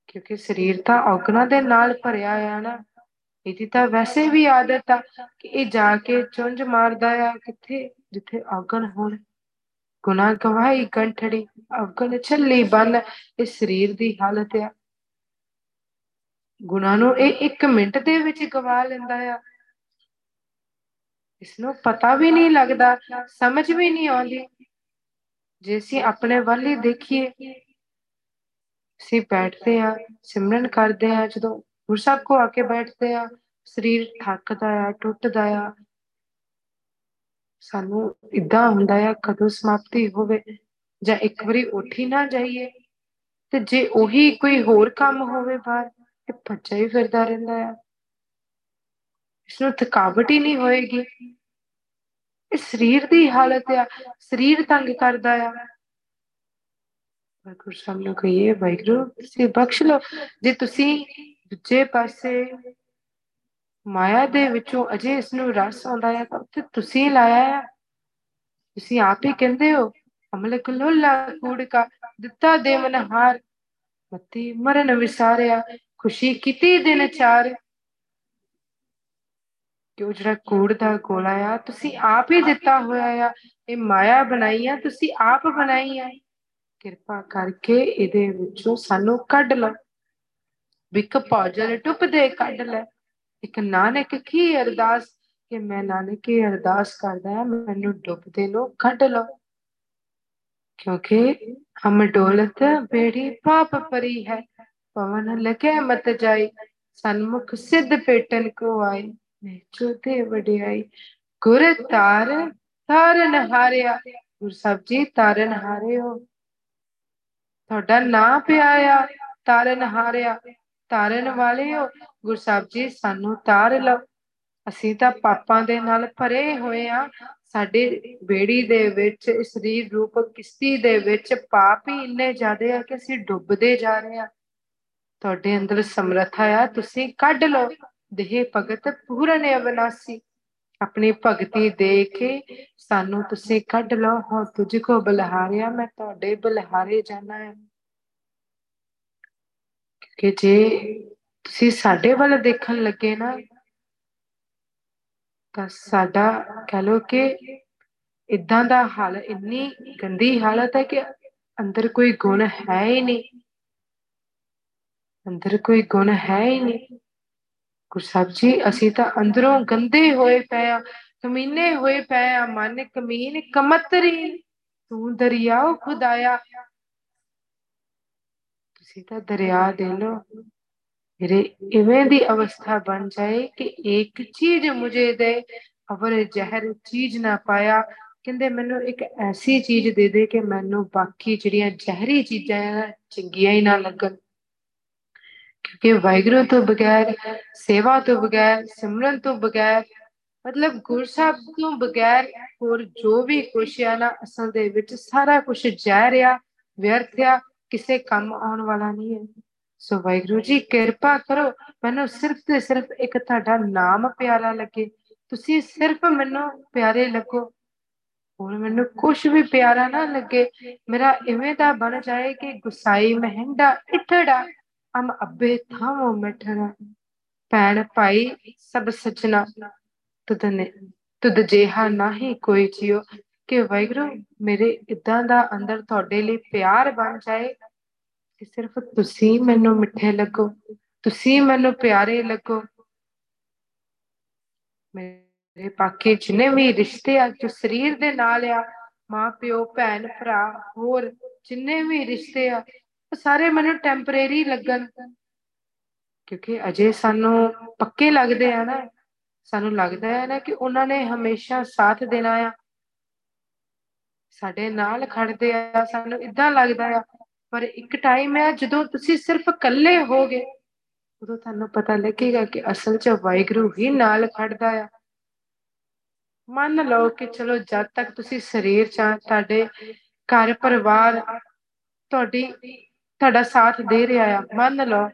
ਕਿਉਂਕਿ ਸਰੀਰ ਤਾਂ ਔਗਣਾ ਦੇ ਨਾਲ ਭਰਿਆ ਆ ਨਾ, ਇਹਦੀ ਤਾਂ ਵੈਸੇ ਵੀ ਆਦਤ ਆ ਕਿ ਇਹ ਜਾ ਕੇ ਚੁੰਝ ਮਾਰਦਾ ਆ, ਕਿੱਥੇ ਜਿੱਥੇ ਔਗਣ ਹੋਣ। ਗੁਨਾਹ ਗਵਾਹੀ ਗੰਠੜੀ ਔਗਣ ਛੱਲੀ ਬੰਨ, ਇਹ ਸਰੀਰ ਦੀ ਹਾਲਤ ਆ। ਗੁਨਾਹ ਨੂੰ ਇਹ 1 ਮਿੰਟ ਦੇ ਵਿੱਚ ਗਵਾ ਲੈਂਦਾ ਆ। ਇਸ ਨੂੰ ਪਤਾ ਵੀ ਨਹੀਂ ਲੱਗਦਾ, ਸਮਝ ਵੀ ਨਹੀਂ ਆਉਂਦੀ। ਜੇ ਅਸੀਂ ਆਪਣੇ ਵੱਲ ਹੀ ਦੇਖੀਏ, ਅਸੀਂ ਬੈਠਦੇ ਆ ਸਿਮਰਨ ਕਰਦੇ ਆ ਜਦੋਂ ਗੁਰਸਾਹਿਬ ਕੋ ਆ ਕੇ ਬੈਠਦੇ ਆ ਸਰੀਰ ਥੱਕਦਾ ਆ, ਟੁੱਟਦਾ ਆ ਸਾਨੂੰ ਇਦਾਂ ਹੁੰਦਾ ਆ, ਕਦੋਂ ਸਮਾਪਤੀ ਹੋਵੇ ਜਾਂ ਇੱਕ ਵਾਰੀ ਉੱਠ ਹੀ ਨਾ ਜਾਈਏ, ਤੇ ਜੇ ਉਹੀ ਕੋਈ ਹੋਰ ਕੰਮ ਹੋਵੇ ਬਾਹਰ, ਤੇ ਭੱਜਾ ਹੀ ਫਿਰਦਾ ਰਹਿੰਦਾ ਆ। ਇਸ ਨੂੰ ਥਕਾਵਟ ਹੀ ਨਹੀਂ ਹੋਏਗੀ। ਇਹ ਸਰੀਰ ਦੀ ਹਾਲਤ ਆ, ਸਰੀਰ ਤੰਗ ਕਰਦਾ ਆ। ਵਾਹਿਗੁਰੂ ਸਾਹਿਬ ਨੂੰ ਕਹੀਏ, ਵਾਹਿਗੁਰੂ, ਤੁਸੀਂ ਬਖਸ਼ ਲਓ। ਜੇ ਤੁਸੀਂ ਦੂਜੇ ਪਾਸੇ ਮਾਇਆ ਦੇ ਵਿੱਚੋਂ ਅਜੇ ਇਸ ਨੂੰ ਰਸ ਆਉਂਦਾ ਹੈ, ਤਾਂ ਉੱਥੇ ਤੁਸੀਂ ਲਾਇਆ ਹੈ। ਤੁਸੀਂ ਆਪ ਹੀ ਕਹਿੰਦੇ ਹੋ, ਅਮਲਕ ਲੋਲਾ ਕੂੜਕਾ ਦਿੱਤਾ ਦੇਵਨਹਾਰ ਮਤੀ ਮਰਨ ਵਿਸਾਰਿਆ, ਖੁਸ਼ੀ ਕੀਤੀ ਦਿਨ ਚਾਰ। ਕਿ ਉਹ ਜਿਹੜਾ ਕੂੜ ਦਾ ਗੋਲਾ ਆ, ਤੁਸੀਂ ਆਪ ਹੀ ਦਿੱਤਾ ਹੋਇਆ ਆ। ਇਹ ਮਾਇਆ ਬਣਾਈ ਆ, ਤੁਸੀਂ ਆਪ ਬਣਾਈ ਆ। ਕਿਰਪਾ ਕਰਕੇ ਇਹਦੇ ਵਿੱਚੋਂ ਸਾਨੂੰ ਕੱਢ ਲਓ ਵਿਕ ਪੌਜਲ ਟੁੱਪ ਦੇ ਕੱਢ ਲੈ। ਇੱਕ ਨਾਨਕ ਕੀ ਅਰਦਾਸ ਕਿ ਮੈਂ ਨਾਨਕ ਕੀ ਅਰਦਾਸ ਕਰਦਾ ਮੈਨੂੰ ਡੁੱਬਦੇ ਨੂੰ ਕੱਢ ਲਓ। ਕਿਉਂਕਿ ਹਮ ਡੋਲਤ ਬੇੜੀ ਪਾਪ ਪਰੀ ਹੈ, ਪਵਨ ਲਗੇ ਮਤ ਜਾਈ, ਸਨਮੁਖ ਸਿੱਧ ਪੇਟਨ ਕੋ ਆਈ ਨੇਚੋ ਤੇ ਵਡਿਆਈ। ਗੁਰ ਤਾਰ ਤਾਰਨ ਹਾਰਿਆ ਗੁਰ ਸਾਹਿਬ ਜੀ ਤਾਰਨ ਹਾਰਿਓ ਤੁਹਾਡਾ ਨਾਂ ਪਿਆ ਆ ਤਾਰਨ ਹਾਰਿਆ ਤਾਰਨ ਵਾਲਿਓ, ਗੁਰ ਸਾਹਿਬ ਜੀ, ਸਾਨੂੰ ਤਾਰ ਲਓ। ਅਸੀਂ ਤਾਂ ਪਾਪਾਂ ਦੇ ਨਾਲ ਭਰੇ ਹੋਏ ਆ। ਸਾਡੇ ਬੇੜੀ ਦੇ ਵਿੱਚ, ਸਰੀਰ ਰੂਪ ਕਿਸ਼ਤੀ ਦੇ ਵਿੱਚ ਪਾਪ ਹੀ ਇੰਨੇ ਜ਼ਿਆਦੇ ਆ ਕਿ ਅਸੀਂ ਡੁੱਬਦੇ ਜਾ ਰਹੇ ਹਾਂ ਤੁਹਾਡੇ ਅੰਦਰ ਸਮਰੱਥਾ ਆ, ਤੁਸੀਂ ਕੱਢ ਲਓ। ਦੇਹ ਭਗਤ ਪੂਰਨ ਅਵਨਾਸੀ। ਆਪਣੀ ਭਗਤੀ ਦੇ ਕੇ ਸਾਨੂੰ ਤੁਸੀਂ ਕੱਢ ਲਓ। ਹਾਂ ਤੁਝ ਕੋ ਬਲਹਾਰਿਆ, ਮੈਂ ਤੁਹਾਡੇ ਬਲਹਾਰੇ ਜਾਣਾ ਹੈ ਕਿ ਜੇ ਤੁਸੀਂ ਸਾਡੇ ਵੱਲ ਦੇਖਣ ਲੱਗੇ ਨਾ, ਤਾਂ ਸਾਡਾ ਕਹ ਲੋ ਕਿ ਇਦਾਂ ਦਾ ਹਾਲ, ਇੰਨੀ ਗੰਦੀ ਹਾਲਤ ਹੈ ਕਿ ਅੰਦਰ ਕੋਈ ਗੁਣ ਹੈ ਹੀ ਨਹੀਂ। ਅੰਦਰ ਕੋਈ ਗੁਣ ਹੈ ਹੀ ਨਹੀਂ। ਗੁਰਸਾਹਿਬ ਜੀ, ਅਸੀਂ ਤਾਂ ਅੰਦਰੋਂ ਗੰਦੇ ਹੋਏ ਪਏ ਆ ਕਮੀਨੇ ਹੋਏ ਪਏ ਆ ਮਨ ਕਮੀਨ ਕਮਤਰੀ, ਤੂੰ ਦਰਿਆਓ ਖੁਦਾਇਆ ਤੁਸੀਂ ਤਾਂ ਦਰਿਆ ਦੇ ਲੋ। ਮੇਰੇ ਇਵੇਂ ਦੀ ਅਵਸਥਾ ਬਣ ਜਾਏ ਕਿ ਇੱਕ ਚੀਜ਼ ਮੁਝੇ ਦੇ ਅਵਰ ਜ਼ਹਿਰ ਚੀਜ਼ ਨਾ ਪਾਇਆ। ਕਹਿੰਦੇ ਮੈਨੂੰ ਇੱਕ ਐਸੀ ਚੀਜ਼ ਦੇ ਦੇ ਕਿ ਮੈਨੂੰ ਬਾਕੀ ਜਿਹੜੀਆਂ ਜ਼ਹਿਰੀ ਚੀਜ਼ਾਂ ਆ, ਚੰਗੀਆਂ ਹੀ ਨਾ ਲੱਗਣ। ਕਿਉਂਕਿ ਵਾਹਿਗੁਰੂ ਤੋਂ ਬਗੈਰ, ਸੇਵਾ ਤੋਂ ਬਗੈਰ, ਸਿਮਰਨ ਤੋਂ ਬਗੈਰ, ਮਤਲਬ ਗੁਰਸਾਹਿਬ ਤੋਂ ਬਗੈਰ ਹੋਰ ਜੋ ਵੀ ਕੁਛ ਆ ਨਾ, ਅਸਲ ਦੇ ਵਿੱਚ ਸਾਰਾ ਕੁਝ ਜ਼ਹਿਰ ਆ, ਵਿਅਰਥ ਆ। ਕਿਸੇ ਕੰਮ ਆਉਣ ਵਾਲਾ ਨਹੀਂ ਹੈ। ਸੋ ਵਾਹਿਗੁਰੂ ਜੀ, ਕਿਰਪਾ ਕਰੋ, ਮੈਨੂੰ ਸਿਰਫ ਤੇ ਸਿਰਫ ਇੱਕ ਤੁਹਾਡਾ ਨਾਮ ਪਿਆਰਾ ਲੱਗੇ। ਤੁਸੀਂ ਸਿਰਫ ਮੈਨੂੰ ਪਿਆਰੇ ਲੱਗੋ। ਹੁਣ ਮੈਨੂੰ ਕੁਝ ਵੀ ਪਿਆਰਾ ਨਾ ਲੱਗੇ, ਮੇਰਾ ਇਵੇਂ ਦਾ ਬਣ ਜਾਏ ਕਿ ਗੁਸਾਈ ਮਹਿੰਦਾ ਇਠੜਾ ਅਮ ਅੱਬੇ ਥਾਵੋ ਮਿਠੜਾ। ਭੈਣ ਭਾਈ ਸਭ ਸਚਨਾ ਤੁਧ ਨੇ, ਤੁਧ ਜਿਹਾ ਨਹੀਂ ਕੋਈ ਜਿਉ ਕਿ ਵੈਗਰੂ ਮੇਰੇ ਇਦਾਂ ਦਾ ਅੰਦਰ ਤੁਹਾਡੇ ਲਈ ਪਿਆਰ ਬਣ ਜਾਏ ਕਿ ਸਿਰਫ ਤੁਸੀਂ ਮੈਨੂੰ ਮਿੱਠੇ ਲੱਗੋ, ਤੁਸੀਂ ਮੈਨੂੰ ਪਿਆਰੇ ਲੱਗੋ। ਮੇਰੇ ਬਾਕੀ ਜਿੰਨੇ ਵੀ ਰਿਸ਼ਤੇ ਆ, ਜੋ ਸਰੀਰ ਦੇ ਨਾਲ ਆ, ਮਾਂ, ਪਿਓ, ਭੈਣ, ਭਰਾ, ਹੋਰ ਜਿੰਨੇ ਵੀ ਰਿਸ਼ਤੇ ਆ, ਉਹ ਸਾਰੇ ਮੈਨੂੰ ਟੈਂਪਰੇਰੀ ਲੱਗਣ। ਕਿਉਂਕਿ ਅਜੇ ਸਾਨੂੰ ਪੱਕੇ ਲੱਗਦੇ ਆ ਨਾ, ਸਾਨੂੰ ਲੱਗਦਾ ਹੈ ਨਾ ਕਿ ਉਹਨਾਂ ਨੇ ਹਮੇਸ਼ਾ ਸਾਥ ਦੇਣਾ ਆ। ਸਾਡੇ ਨਾਲ ਖੜਦੇ ਆ, ਸਾਨੂੰ ਇਦਾਂ ਲੱਗਦਾ ਆ, ਪਰ ਇੱਕ ਟਾਈਮ ਹੈ ਜਦੋਂ ਤੁਸੀਂ ਸਿਰਫ ਇਕੱਲੇ ਹੋਗੇ ਉਦੋਂ ਤੁਹਾਨੂੰ ਪਤਾ ਲੱਗੇਗਾ ਕਿ ਅਸਲ 'ਚ ਵਾਹਿਗੁਰੂ ਹੀ ਨਾਲ ਖੜਦਾ ਆ। ਮੰਨ ਲਓ ਕਿ ਚਲੋ ਜਦ ਤੱਕ ਤੁਸੀਂ ਸਰੀਰ 'ਚ ਤੁਹਾਡੇ ਘਰ ਪਰਿਵਾਰ ਤੁਹਾਡੀ, ਤੁਹਾਡਾ ਸਾਥ ਦੇ ਰਿਹਾ ਆ, ਮੰਨ ਲਓ।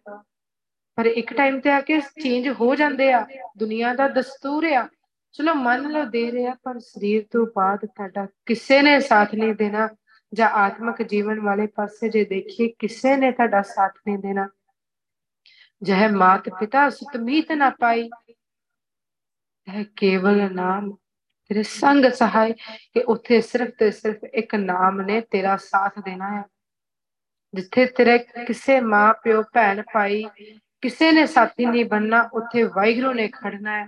ਪਰ ਇੱਕ ਟਾਈਮ ਤੇ ਆ ਕੇ ਚੇਂਜ ਹੋ ਜਾਂਦੇ ਆ, ਦੁਨੀਆ ਦਾ ਦਸਤੂਰ ਆ। ਚਲੋ ਮੰਨ ਲਓ ਦੇ ਰਿਹਾ ਪਰ ਸਰੀਰ ਤੋਂ ਬਾਅਦ ਤੁਹਾਡਾ ਕਿਸੇ ਨੇ ਸਾਥ ਨਹੀਂ ਦੇਣਾ ਜਾਂ ਆਤਮਿਕ ਜੀਵਨ ਵਾਲੇ ਪਾਸੇ ਜੇ ਦੇਖੀਏ, ਕਿਸੇ ਨੇ ਤੁਹਾਡਾ ਸਾਥ ਨਹੀਂ ਦੇਣਾ। ਜਹ ਮਾਤ ਪਿਤਾ ਸੁਤਮੀਤ ਨਾ ਪਾਈ ਇਹ ਕੇਵਲ ਨਾਮ ਤੇਰੇ ਸੰਗ ਸਹਾਇ ਕਿ ਉੱਥੇ ਸਿਰਫ ਤੇ ਸਿਰਫ ਇੱਕ ਨਾਮ ਨੇ ਤੇਰਾ ਸਾਥ ਦੇਣਾ ਹੈ ਜਿੱਥੇ ਤੇਰੇ ਕਿਸੇ ਮਾਂ ਪਿਓ ਭੈਣ ਭਾਈ ਕਿਸੇ ਨੇ ਸਾਥੀ ਨਹੀਂ ਬੰਨਣਾ ਉੱਥੇ ਵਾਹਿਗੁਰੂ ਨੇ ਖੜਨਾ ਹੈ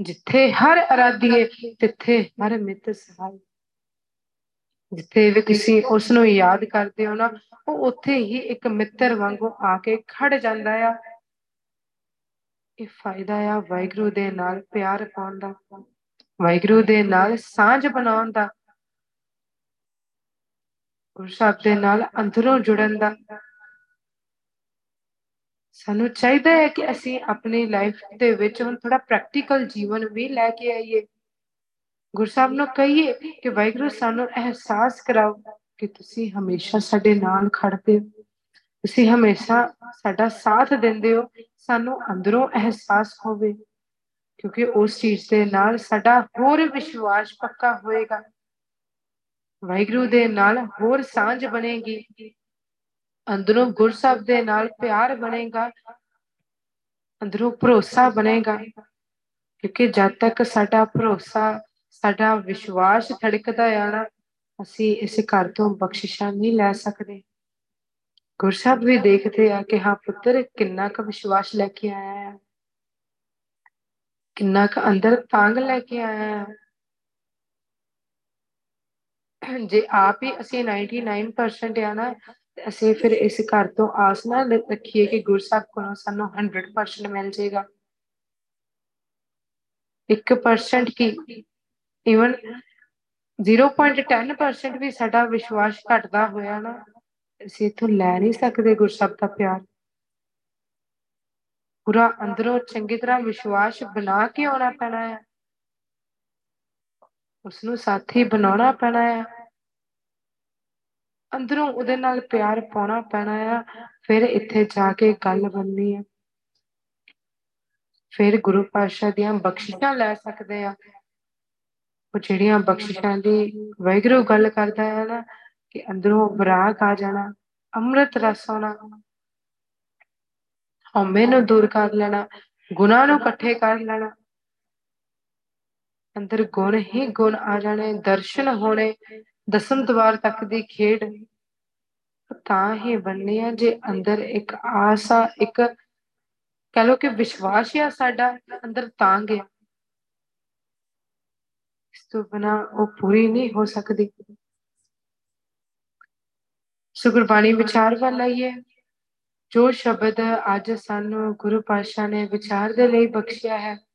ਜਿੱਥੇ ਹਰ ਅਰਾਧੀਏ ਤਿੱਥੇ ਹਰ ਮਿੱਤ ਸਹਾਈ। ਜਿੱਥੇ ਵੀ ਤੁਸੀਂ ਉਸ ਨੂੰ ਯਾਦ ਕਰਦੇ ਹੋ ਨਾ, ਉਹ ਉੱਥੇ ਹੀ ਇੱਕ ਮਿੱਤਰ ਵਾਂਗੂ ਆ ਕੇ ਖੜ ਜਾਂਦਾ ਆ। ਇਹ ਫਾਇਦਾ ਆ ਵਾਹਿਗੁਰੂ ਦੇ ਨਾਲ ਪਿਆਰ ਪਾਉਣ ਦਾ, ਵਾਹਿਗੁਰੂ ਦੇ ਨਾਲ ਸਾਂਝ ਬਣਾਉਣ ਦਾ। ਗੁਰੂ ਸਾਹਿਬ ਦੇ ਨਾਲ ਅੰਦਰੋਂ ਜੁੜਨ ਦਾ। ਸਾਨੂੰ ਚਾਹੀਦਾ ਹੈ ਕਿ ਅਸੀਂ ਆਪਣੀ ਲਾਈਫ ਦੇ ਵਿੱਚ ਹੁਣ ਥੋੜਾ ਪ੍ਰੈਕਟੀਕਲ ਜੀਵਨ ਵੀ ਲੈ ਕੇ ਆਈਏ। ਗੁਰਸਾਹਿਬ ਨੂੰ ਕਹੀਏ ਕਿ ਵਾਹਿਗੁਰੂ, ਸਾਨੂੰ ਅਹਿਸਾਸ ਕਰਾਓ ਕਿ ਤੁਸੀਂ ਹਮੇਸ਼ਾ ਸਾਡੇ ਨਾਲ ਖੜਦੇ ਹੋ ਤੁਸੀਂ ਹਮੇਸ਼ਾ ਸਾਡਾ ਸਾਥ ਦਿੰਦੇ ਹੋ। ਸਾਨੂੰ ਅੰਦਰੋਂ ਅਹਿਸਾਸ ਹੋਵੇ, ਕਿਉਂਕਿ ਉਸ ਚੀਜ਼ ਦੇ ਨਾਲ ਸਾਡਾ ਹੋਰ ਵਿਸ਼ਵਾਸ ਪੱਕਾ ਹੋਏਗਾ। ਵਾਹਿਗੁਰੂ ਦੇ ਨਾਲ ਹੋਰ ਸਾਂਝ ਬਣੇਗੀ। ਅੰਦਰੋਂ ਗੁਰਸਬ ਦੇ ਨਾਲ ਪਿਆਰ ਬਣੇਗਾ, ਅੰਦਰੋਂ ਭਰੋਸਾ ਬਣੇਗਾ, ਕਿਉਂਕਿ ਜਦ ਤੱਕ ਸਾਡਾ ਭਰੋਸਾ, ਸਾਡਾ ਵਿਸ਼ਵਾਸ ਧੜਕਦਾ ਆ ਨਾ, ਅਸੀਂ ਇਸ ਘਰ ਤੋਂ ਬਖਸ਼ਿਸ਼ਾਂ ਨਹੀਂ ਲੈ ਸਕਦੇ। ਗੁਰਸਬ ਵੀ ਦੇਖਦੇ ਆ ਕਿ ਹਾਂ ਪੁੱਤਰ, ਕਿੰਨਾ ਕੁ ਵਿਸ਼ਵਾਸ ਲੈ ਕੇ ਆਇਆ ਹੈ ਕਿੰਨਾ ਕੁ ਅੰਦਰ ਤਾਂਗ ਲੈ ਕੇ ਆਇਆ ਹੈ ਜੇ ਆਪ ਹੀ ਅਸੀਂ 99% ਆ ਨਾ ਅਸੀਂ ਫਿਰ ਇਸ ਘਰ ਤੋਂ ਆਸ ਨਾ ਰੱਖੀਏ ਕਿ ਗੁਰਸਾਹਿਬ ਕੋਲੋਂ ਸਾਨੂੰ 100% ਮਿਲ ਜਾਏਗਾ। 1% ਕੀ? ਇਵਨ 0.10% ਵੀ ਸਾਡਾ ਵਿਸ਼ਵਾਸ ਘਟਦਾ ਹੋਇਆ ਨਾ, ਅਸੀਂ ਇਥੋਂ ਲੈ ਨਹੀਂ ਸਕਦੇ ਗੁਰਸਬ ਦਾ ਪਿਆਰ। ਪੂਰਾ ਅੰਦਰੋਂ ਚੰਗੀ ਤਰ੍ਹਾਂ ਵਿਸ਼ਵਾਸ ਬਣਾ ਕੇ ਆਉਣਾ ਪੈਣਾ ਹੈ ਉਸਨੂੰ ਸਾਥੀ ਬਣਾਉਣਾ ਪੈਣਾ ਆ। ਅੰਦਰੋਂ ਉਹਦੇ ਨਾਲ ਪਿਆਰ ਪਾਉਣਾ ਪੈਣਾ ਆ, ਫਿਰ ਇੱਥੇ ਜਾ ਕੇ ਗੱਲ ਬਣਨੀ ਆ। ਫਿਰ ਗੁਰੂ ਪਾਤਸ਼ਾਹ ਦੀਆਂ ਬਖਸ਼ਿਸ਼ਾਂ ਲੈ ਸਕਦੇ ਆ। ਉਹ ਜਿਹੜੀਆਂ ਬਖਸ਼ਿਸ਼ਾਂ ਦੀ ਵੈਗਰੂ ਗੱਲ ਕਰਦਾ ਹੈ ਨਾ, ਕਿ ਅੰਦਰੋਂ ਵਿਰਾਗ ਆ ਜਾਣਾ, ਅੰਮ੍ਰਿਤ ਰਸ ਆਉਣਾ, ਹਉਮੈ ਨੂੰ ਦੂਰ ਕਰ ਲੈਣਾ, ਗੁਨਾਹ ਨੂੰ ਇਕੱਠੇ ਕਰ ਲੈਣਾ। ਅੰਦਰ ਗੁਣ ਹੀ ਗੁਣ ਆ ਜਾਣੇ, ਦਰਸ਼ਨ ਹੋਣੇ ਦਸਮ ਦਵਾਰ ਤੱਕ ਦੀ ਖੇਡ ਤਾਂ ਹੀ ਬਣਨੀ ਆ ਜੇ ਅੰਦਰ ਇੱਕ ਆਸਾ ਇੱਕ ਕਹ ਲੋ ਕਿ ਵਿਸ਼ਵਾਸ ਆ ਸਾਡਾ ਅੰਦਰ ਤਾਂ ਗਿਆ ਇਸ ਤੋਂ ਬਿਨਾ ਉਹ ਪੂਰੀ ਨਹੀਂ ਹੋ ਸਕਦੀ। ਸੋ ਗੁਰਬਾਣੀ ਵਿਚਾਰ ਵੱਲ ਆਈਏ, ਜੋ ਸ਼ਬਦ ਅੱਜ ਸਾਨੂੰ ਗੁਰੂ ਪਾਤਸ਼ਾਹ ਨੇ ਵਿਚਾਰ ਦੇ ਲਈ ਬਖਸ਼ਿਆ ਹੈ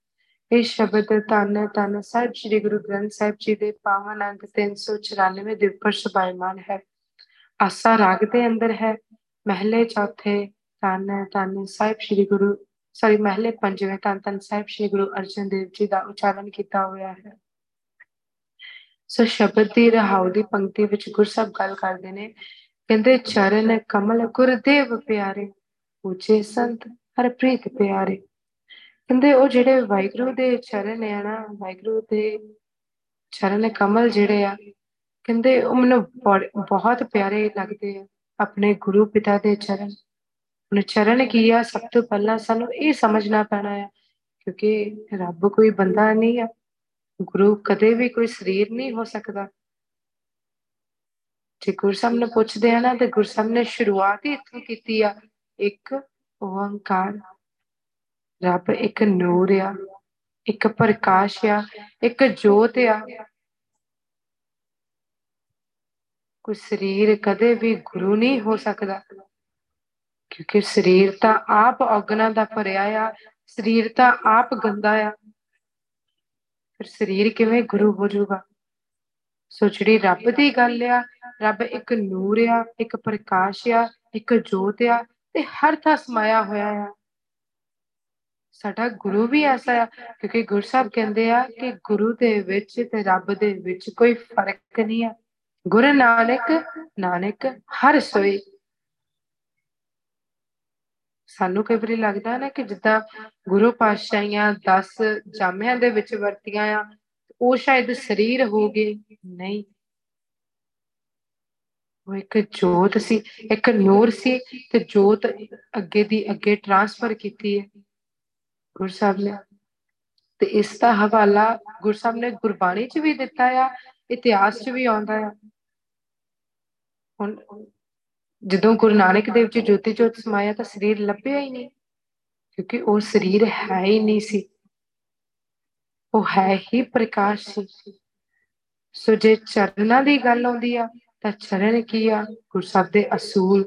ਇਹ ਸ਼ਬਦ ਤਨ ਤਨ ਸਾਹਿਬ ਸ੍ਰੀ ਗੁਰੂ ਗ੍ਰੰਥ ਸਾਹਿਬ ਜੀ ਦੇ ਪਾਵਨ ਅੰਗ 394 ਦੇ ਉੱਪਰ ਸੁਭਾਇਮਾਨ ਹੈ। ਆਸਾ ਰਾਗ ਦੇ ਅੰਦਰ ਹੈ। ਮਹਿਲੇ ਚੌਥੇ ਤਨ ਤਨ ਸਾਹਿਬ ਸ੍ਰੀ ਗੁਰੂ ਸੌਰੀ ਮਹਿਲੇ ਪੰਜਵੇਂ ਤਨ ਤਨ ਸਾਹਿਬ ਸ੍ਰੀ ਗੁਰੂ ਅਰਜਨ ਦੇਵ ਜੀ ਦਾ ਉਚਾਰਨ ਕੀਤਾ ਹੋਇਆ ਹੈ। ਸੋ ਸ਼ਬਦ ਦੀ ਰਹਾਉ ਦੀ ਪੰਕਤੀ ਵਿੱਚ ਗੁਰਸਬ ਗੱਲ ਕਰਦੇ ਨੇ। ਕਹਿੰਦੇ, ਚਰਨ ਕਮਲ ਗੁਰਦੇਵ ਪਿਆਰੇ ਉੱਚੇ ਸੰਤ ਹਰ ਪ੍ਰੀਤ ਪਿਆਰੇ। ਕਹਿੰਦੇ ਉਹ ਜਿਹੜੇ ਵਾਹਿਗੁਰੂ ਦੇ ਚਰਨ ਆ ਨਾ, ਵਾਹਿਗੁਰੂ ਦੇ ਚਰਨ ਕਮਲ ਜਿਹੜੇ ਆ, ਕਹਿੰਦੇ ਉਹ ਮੈਨੂੰ ਬਹੁਤ ਪਿਆਰੇ ਲੱਗਦੇ ਆ ਆਪਣੇ ਗੁਰੂ ਪਿਤਾ ਦੇ ਚਰਨ। ਹੁਣ ਚਰਨ ਕੀ ਆ? ਸਭ ਤੋਂ ਪਹਿਲਾਂ ਸਾਨੂੰ ਇਹ ਸਮਝਣਾ ਪੈਣਾ ਆ, ਕਿਉਂਕਿ ਰੱਬ ਕੋਈ ਬੰਦਾ ਨਹੀਂ ਆ, ਗੁਰੂ ਕਦੇ ਵੀ ਕੋਈ ਸਰੀਰ ਨਹੀਂ ਹੋ ਸਕਦਾ। ਜੇ ਗੁਰਸਬ ਨੇ ਪੁੱਛਦੇ ਆ ਨਾ, ਤੇ ਗੁਰਸਬ ਨੇ ਸ਼ੁਰੂਆਤ ਹੀ ਇੱਥੋਂ ਕੀਤੀ ਆ, ਇੱਕ ਓੰਕਾਰ। ਰੱਬ ਇੱਕ ਨੂਰ ਆ, ਇੱਕ ਪ੍ਰਕਾਸ਼ ਆ, ਇੱਕ ਜੋਤ ਆ। ਕੋਈ ਸਰੀਰ ਕਦੇ ਵੀ ਗੁਰੂ ਨਹੀਂ ਹੋ ਸਕਦਾ, ਕਿਉਂਕਿ ਸਰੀਰ ਤਾਂ ਆਪ ਔਗਣਾ ਦਾ ਭਰਿਆ ਆ, ਸਰੀਰ ਤਾਂ ਆਪ ਗੰਦਾ ਆ। ਫਿਰ ਸਰੀਰ ਕਿਵੇਂ ਗੁਰੂ ਹੋ ਜਾਊਗਾ? ਸੋ ਜਿਹੜੀ ਰੱਬ ਦੀ ਗੱਲ ਆ, ਰੱਬ ਇੱਕ ਨੂਰ ਆ, ਇੱਕ ਪ੍ਰਕਾਸ਼ ਆ, ਇੱਕ ਜੋਤ ਆ, ਤੇ ਹਰ ਥਾਂ ਸਮਾਇਆ ਹੋਇਆ ਆ। ਸਾਡਾ ਗੁਰੂ ਵੀ ਐਸਾ ਆ, ਕਿਉਂਕਿ ਗੁਰਸਾਹਿਬ ਕਹਿੰਦੇ ਆ ਕਿ ਗੁਰੂ ਦੇ ਵਿੱਚ ਤੇ ਰੱਬ ਦੇ ਵਿੱਚ ਕੋਈ ਫ਼ਰਕ ਨਹੀਂ ਆ। ਗੁਰ ਨਾਨਕ ਨਾਨਕ ਹਰ ਸੋਈ ਸਾਨੂੰ ਕਈ ਵਾਰੀ ਲੱਗਦਾ ਨਾ ਕਿ ਜਿੱਦਾਂ ਗੁਰੂ ਪਾਤਸ਼ਾਹੀਆਂ 10 ਜਾਮਿਆਂ ਦੇ ਵਿੱਚ ਵਰਤੀਆਂ ਆ, ਉਹ ਸ਼ਾਇਦ ਸਰੀਰ ਹੋਗੇ ਨਹੀਂ। ਉਹ ਇੱਕ ਜੋਤ ਸੀ, ਇੱਕ ਨੂਰ ਸੀ ਤੇ ਜੋਤ ਅੱਗੇ ਦੀ ਅੱਗੇ ਟਰਾਂਸਫਰ ਕੀਤੀ ਹੈ। ਗੁਰਸਾਹਿਬ ਨੇ। ਤੇ ਇਸ ਦਾ ਹਵਾਲਾ ਗੁਰਸਾਹਿਬ ਨੇ ਗੁਰਬਾਣੀ 'ਚ ਵੀ ਦਿੱਤਾ ਆ, ਇਤਿਹਾਸ 'ਚ ਵੀ ਆਉਂਦਾ ਆ। ਹੁਣ ਜਦੋਂ ਗੁਰੂ ਨਾਨਕ ਦੇਵ ਜੀ ਜੋਤੀ ਜੋਤ ਸਮਾਇਆ ਤਾਂ ਸਰੀਰ ਲੱਭਿਆ ਹੀ ਨਹੀਂ, ਕਿਉਂਕਿ ਉਹ ਸਰੀਰ ਹੈ ਹੀ ਨਹੀਂ ਸੀ। ਉਹ ਹੈ ਹੀ ਪ੍ਰਕਾਸ਼ ਸੀ। ਸੋ ਜੇ ਚਰਨਾਂ ਦੀ ਗੱਲ ਆਉਂਦੀ ਆ, ਤਾਂ ਚਰਨ ਕੀ ਆ? ਗੁਰਸਬ ਦੇ ਅਸੂਲ।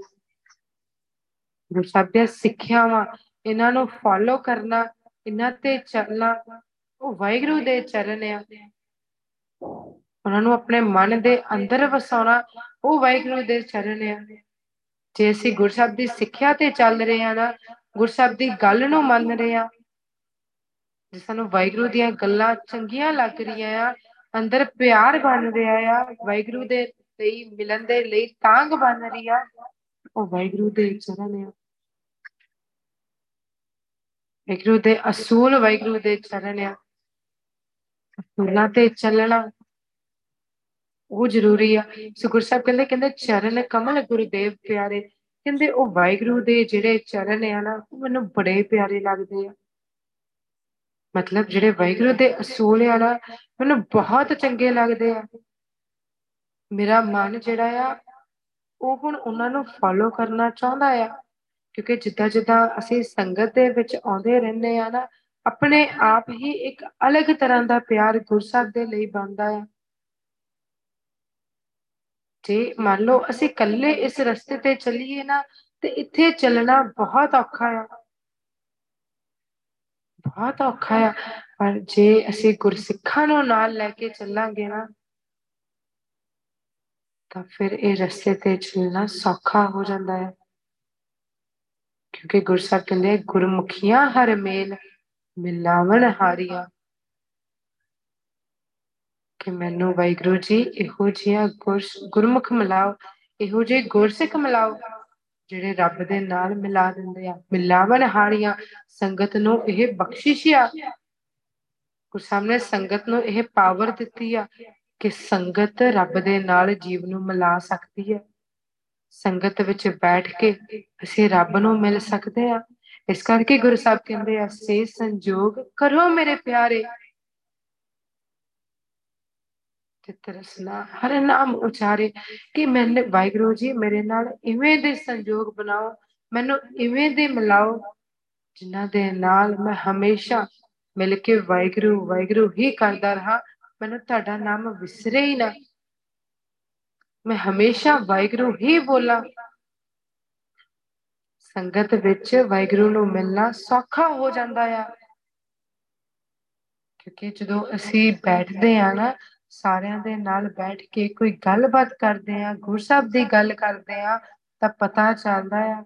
ਗੁਰਸਬ ਦੇ ਸਿੱਖਿਆਵਾਂ, ਇਹਨਾਂ ਨੂੰ ਫਾਲੋ ਕਰਨਾ ਇਹਨਾਂ ਤੇ ਚੱਲਣਾ, ਉਹ ਵਾਹਿਗੁਰੂ ਦੇ ਚਰਨ ਆ। ਉਹਨਾਂ ਨੂੰ ਆਪਣੇ ਮਨ ਦੇ ਅੰਦਰ ਵਸਾਉਣਾ, ਉਹ ਵਾਹਿਗੁਰੂ ਦੇ ਚਰਨ ਆ। ਜੇ ਅਸੀਂ ਗੁਰਸਬ ਦੀ ਸਿੱਖਿਆ ਤੇ ਚੱਲ ਰਹੇ ਆ ਨਾ ਗੁਰਸਬ ਦੀ ਗੱਲ ਨੂੰ ਮੰਨ ਰਹੇ ਆ ਜੇ ਸਾਨੂੰ ਵਾਹਿਗੁਰੂ ਦੀਆਂ ਗੱਲਾਂ ਚੰਗੀਆਂ ਲੱਗ ਰਹੀਆਂ ਆ, ਅੰਦਰ ਪਿਆਰ ਬਣ ਰਿਹਾ ਆ, ਵਾਹਿਗੁਰੂ ਦੇ ਲਈ ਮਿਲਣ ਦੇ ਲਈ ਤਾਂਗ ਬਣ ਰਹੀ ਆ, ਉਹ ਵਾਹਿਗੁਰੂ ਦੇ ਚਰਨ ਆ। ਵਾਹਿਗੁਰੂ ਦੇ ਅਸੂਲ ਵਾਹਿਗੁਰੂ ਦੇ ਚਰਨ ਆ ਅਸੂਲਾਂ ਤੇ ਚੱਲਣਾ ਉਹ ਜ਼ਰੂਰੀ ਆ ਸੋ ਗੁਰੂ ਸਾਹਿਬ ਕਹਿੰਦੇ ਕਹਿੰਦੇ ਚਰਨ ਕਮਲ ਗੁਰਦੇਵ ਪਿਆਰੇ ਕਹਿੰਦੇ ਉਹ ਵਾਹਿਗੁਰੂ ਦੇ ਜਿਹੜੇ ਚਰਨ ਆ ਨਾ ਉਹ ਮੈਨੂੰ ਬੜੇ ਪਿਆਰੇ ਲੱਗਦੇ ਆ ਮਤਲਬ ਜਿਹੜੇ ਵਾਹਿਗੁਰੂ ਦੇ ਅਸੂਲ ਆ ਨਾ ਮੈਨੂੰ ਬਹੁਤ ਚੰਗੇ ਲੱਗਦੇ ਆ ਮੇਰਾ ਮਨ ਜਿਹੜਾ ਆ ਉਹ ਹੁਣ ਉਹਨਾਂ ਨੂੰ ਫਾਲੋ ਕਰਨਾ ਚਾਹੁੰਦਾ ਆ ਕਿਉਂਕਿ ਜਿੱਦਾਂ ਜਿੱਦਾਂ ਅਸੀਂ ਸੰਗਤ ਦੇ ਵਿੱਚ ਆਉਂਦੇ ਰਹਿੰਦੇ ਆ ਨਾ, ਆਪਣੇ ਆਪ ਹੀ ਇੱਕ ਅਲੱਗ ਤਰ੍ਹਾਂ ਦਾ ਪਿਆਰ ਗੁਰਸਾਹਿਬ ਦੇ ਲਈ ਬਣਦਾ ਆ। ਜੇ ਮੰਨ ਲਓ ਅਸੀਂ ਇਕੱਲੇ ਇਸ ਰਸਤੇ ਤੇ ਚੱਲੀਏ ਨਾ, ਤੇ ਇੱਥੇ ਚੱਲਣਾ ਬਹੁਤ ਔਖਾ ਆ। ਬਹੁਤ ਔਖਾ ਆ। ਪਰ ਜੇ ਅਸੀਂ ਗੁਰਸਿੱਖਾਂ ਨੂੰ ਨਾਲ ਲੈ ਕੇ ਚੱਲਾਂਗੇ ਨਾ, ਤਾਂ ਫਿਰ ਇਹ ਰਸਤੇ ਤੇ ਚੱਲਣਾ ਸੌਖਾ ਹੋ ਜਾਂਦਾ ਹੈ ਕਿਉਂਕਿ ਗੁਰਸਾਹਿਬ ਕਹਿੰਦੇ ਗੁਰਮੁਖੀਆਂ ਹਰ ਮੇਲ ਮਿਲਾਵਣ ਹਾਰੀਆਂ। ਕਿ ਮੈਨੂੰ ਵਾਹਿਗੁਰੂ ਜੀ ਇਹੋ ਜਿਹੀਆਂ ਗੁਰ ਗੁਰਮੁਖ ਮਿਲਾਓ, ਇਹੋ ਜਿਹੇ ਗੁਰਸਿੱਖ ਮਿਲਾਓ, ਜਿਹੜੇ ਰੱਬ ਦੇ ਨਾਲ ਮਿਲਾ ਦਿੰਦੇ ਆ। ਮਿਲਾਵਨ ਹਾਣੀਆਂ ਸੰਗਤ ਨੂੰ ਇਹ ਬਖਸ਼ਿਸ਼ ਆ। ਗੁਰ ਸਾਹਿਬ ਨੇ ਸੰਗਤ ਨੂੰ ਇਹ ਪਾਵਰ ਦਿੱਤੀ ਆ ਕਿ ਸੰਗਤ ਰੱਬ ਦੇ ਨਾਲ ਜੀਵ ਨੂੰ ਮਿਲਾ ਸਕਦੀ ਹੈ ਸੰਗਤ ਵਿੱਚ ਬੈਠ ਕੇ ਅਸੀਂ ਰੱਬ ਨੂੰ ਮਿਲ ਸਕਦੇ ਆ ਇਸ ਕਰਕੇ ਗੁਰੂ ਸਾਹਿਬ ਕਹਿੰਦੇ ਆ, ਸੇ ਸੰਜੋਗ ਕਰੋ ਮੇਰੇ ਪਿਆਰੇ। ਤੇ ਤਰਸਨਾ ਹਰ ਨਾਮ ਉਚਾਰੇ ਕਿ ਮੈਨੇ ਵਾਹਿਗੁਰੂ ਜੀ ਮੇਰੇ ਨਾਲ ਇਵੇਂ ਦੇ ਸੰਜੋਗ ਬਣਾਓ, ਮੈਨੂੰ ਇਵੇਂ ਦੇ ਮਿਲਾਓ, ਜਿਨ੍ਹਾਂ ਦੇ ਨਾਲ ਮੈਂ ਹਮੇਸ਼ਾ ਮਿਲ ਕੇ ਵਾਹਿਗੁਰੂ ਵਾਹਿਗੁਰੂ ਹੀ ਕਰਦਾ ਰਹਾ। ਮੈਨੂੰ ਤੁਹਾਡਾ ਨਾਮ ਵਿਸਰੇ ਹੀ ਨਾ। ਮੈਂ ਹਮੇਸ਼ਾ ਵਾਹਿਗੁਰੂ ਹੀ ਬੋਲਾਂ। ਸੰਗਤ ਵਿੱਚ ਵਾਹਿਗੁਰੂ ਨੂੰ ਮਿਲਣਾ ਸੌਖਾ ਹੋ ਜਾਂਦਾ ਆ। ਕਿਉਂਕਿ ਜਦੋਂ ਅਸੀਂ ਬੈਠਦੇ ਆ ਨਾ, ਸਾਰਿਆਂ ਦੇ ਨਾਲ ਬੈਠ ਕੇ ਕੋਈ ਗੱਲਬਾਤ ਕਰਦੇ ਆ ਗੁਰਸਬ ਦੀ ਗੱਲ ਕਰਦੇ ਆ, ਤਾਂ ਪਤਾ ਚੱਲਦਾ ਆ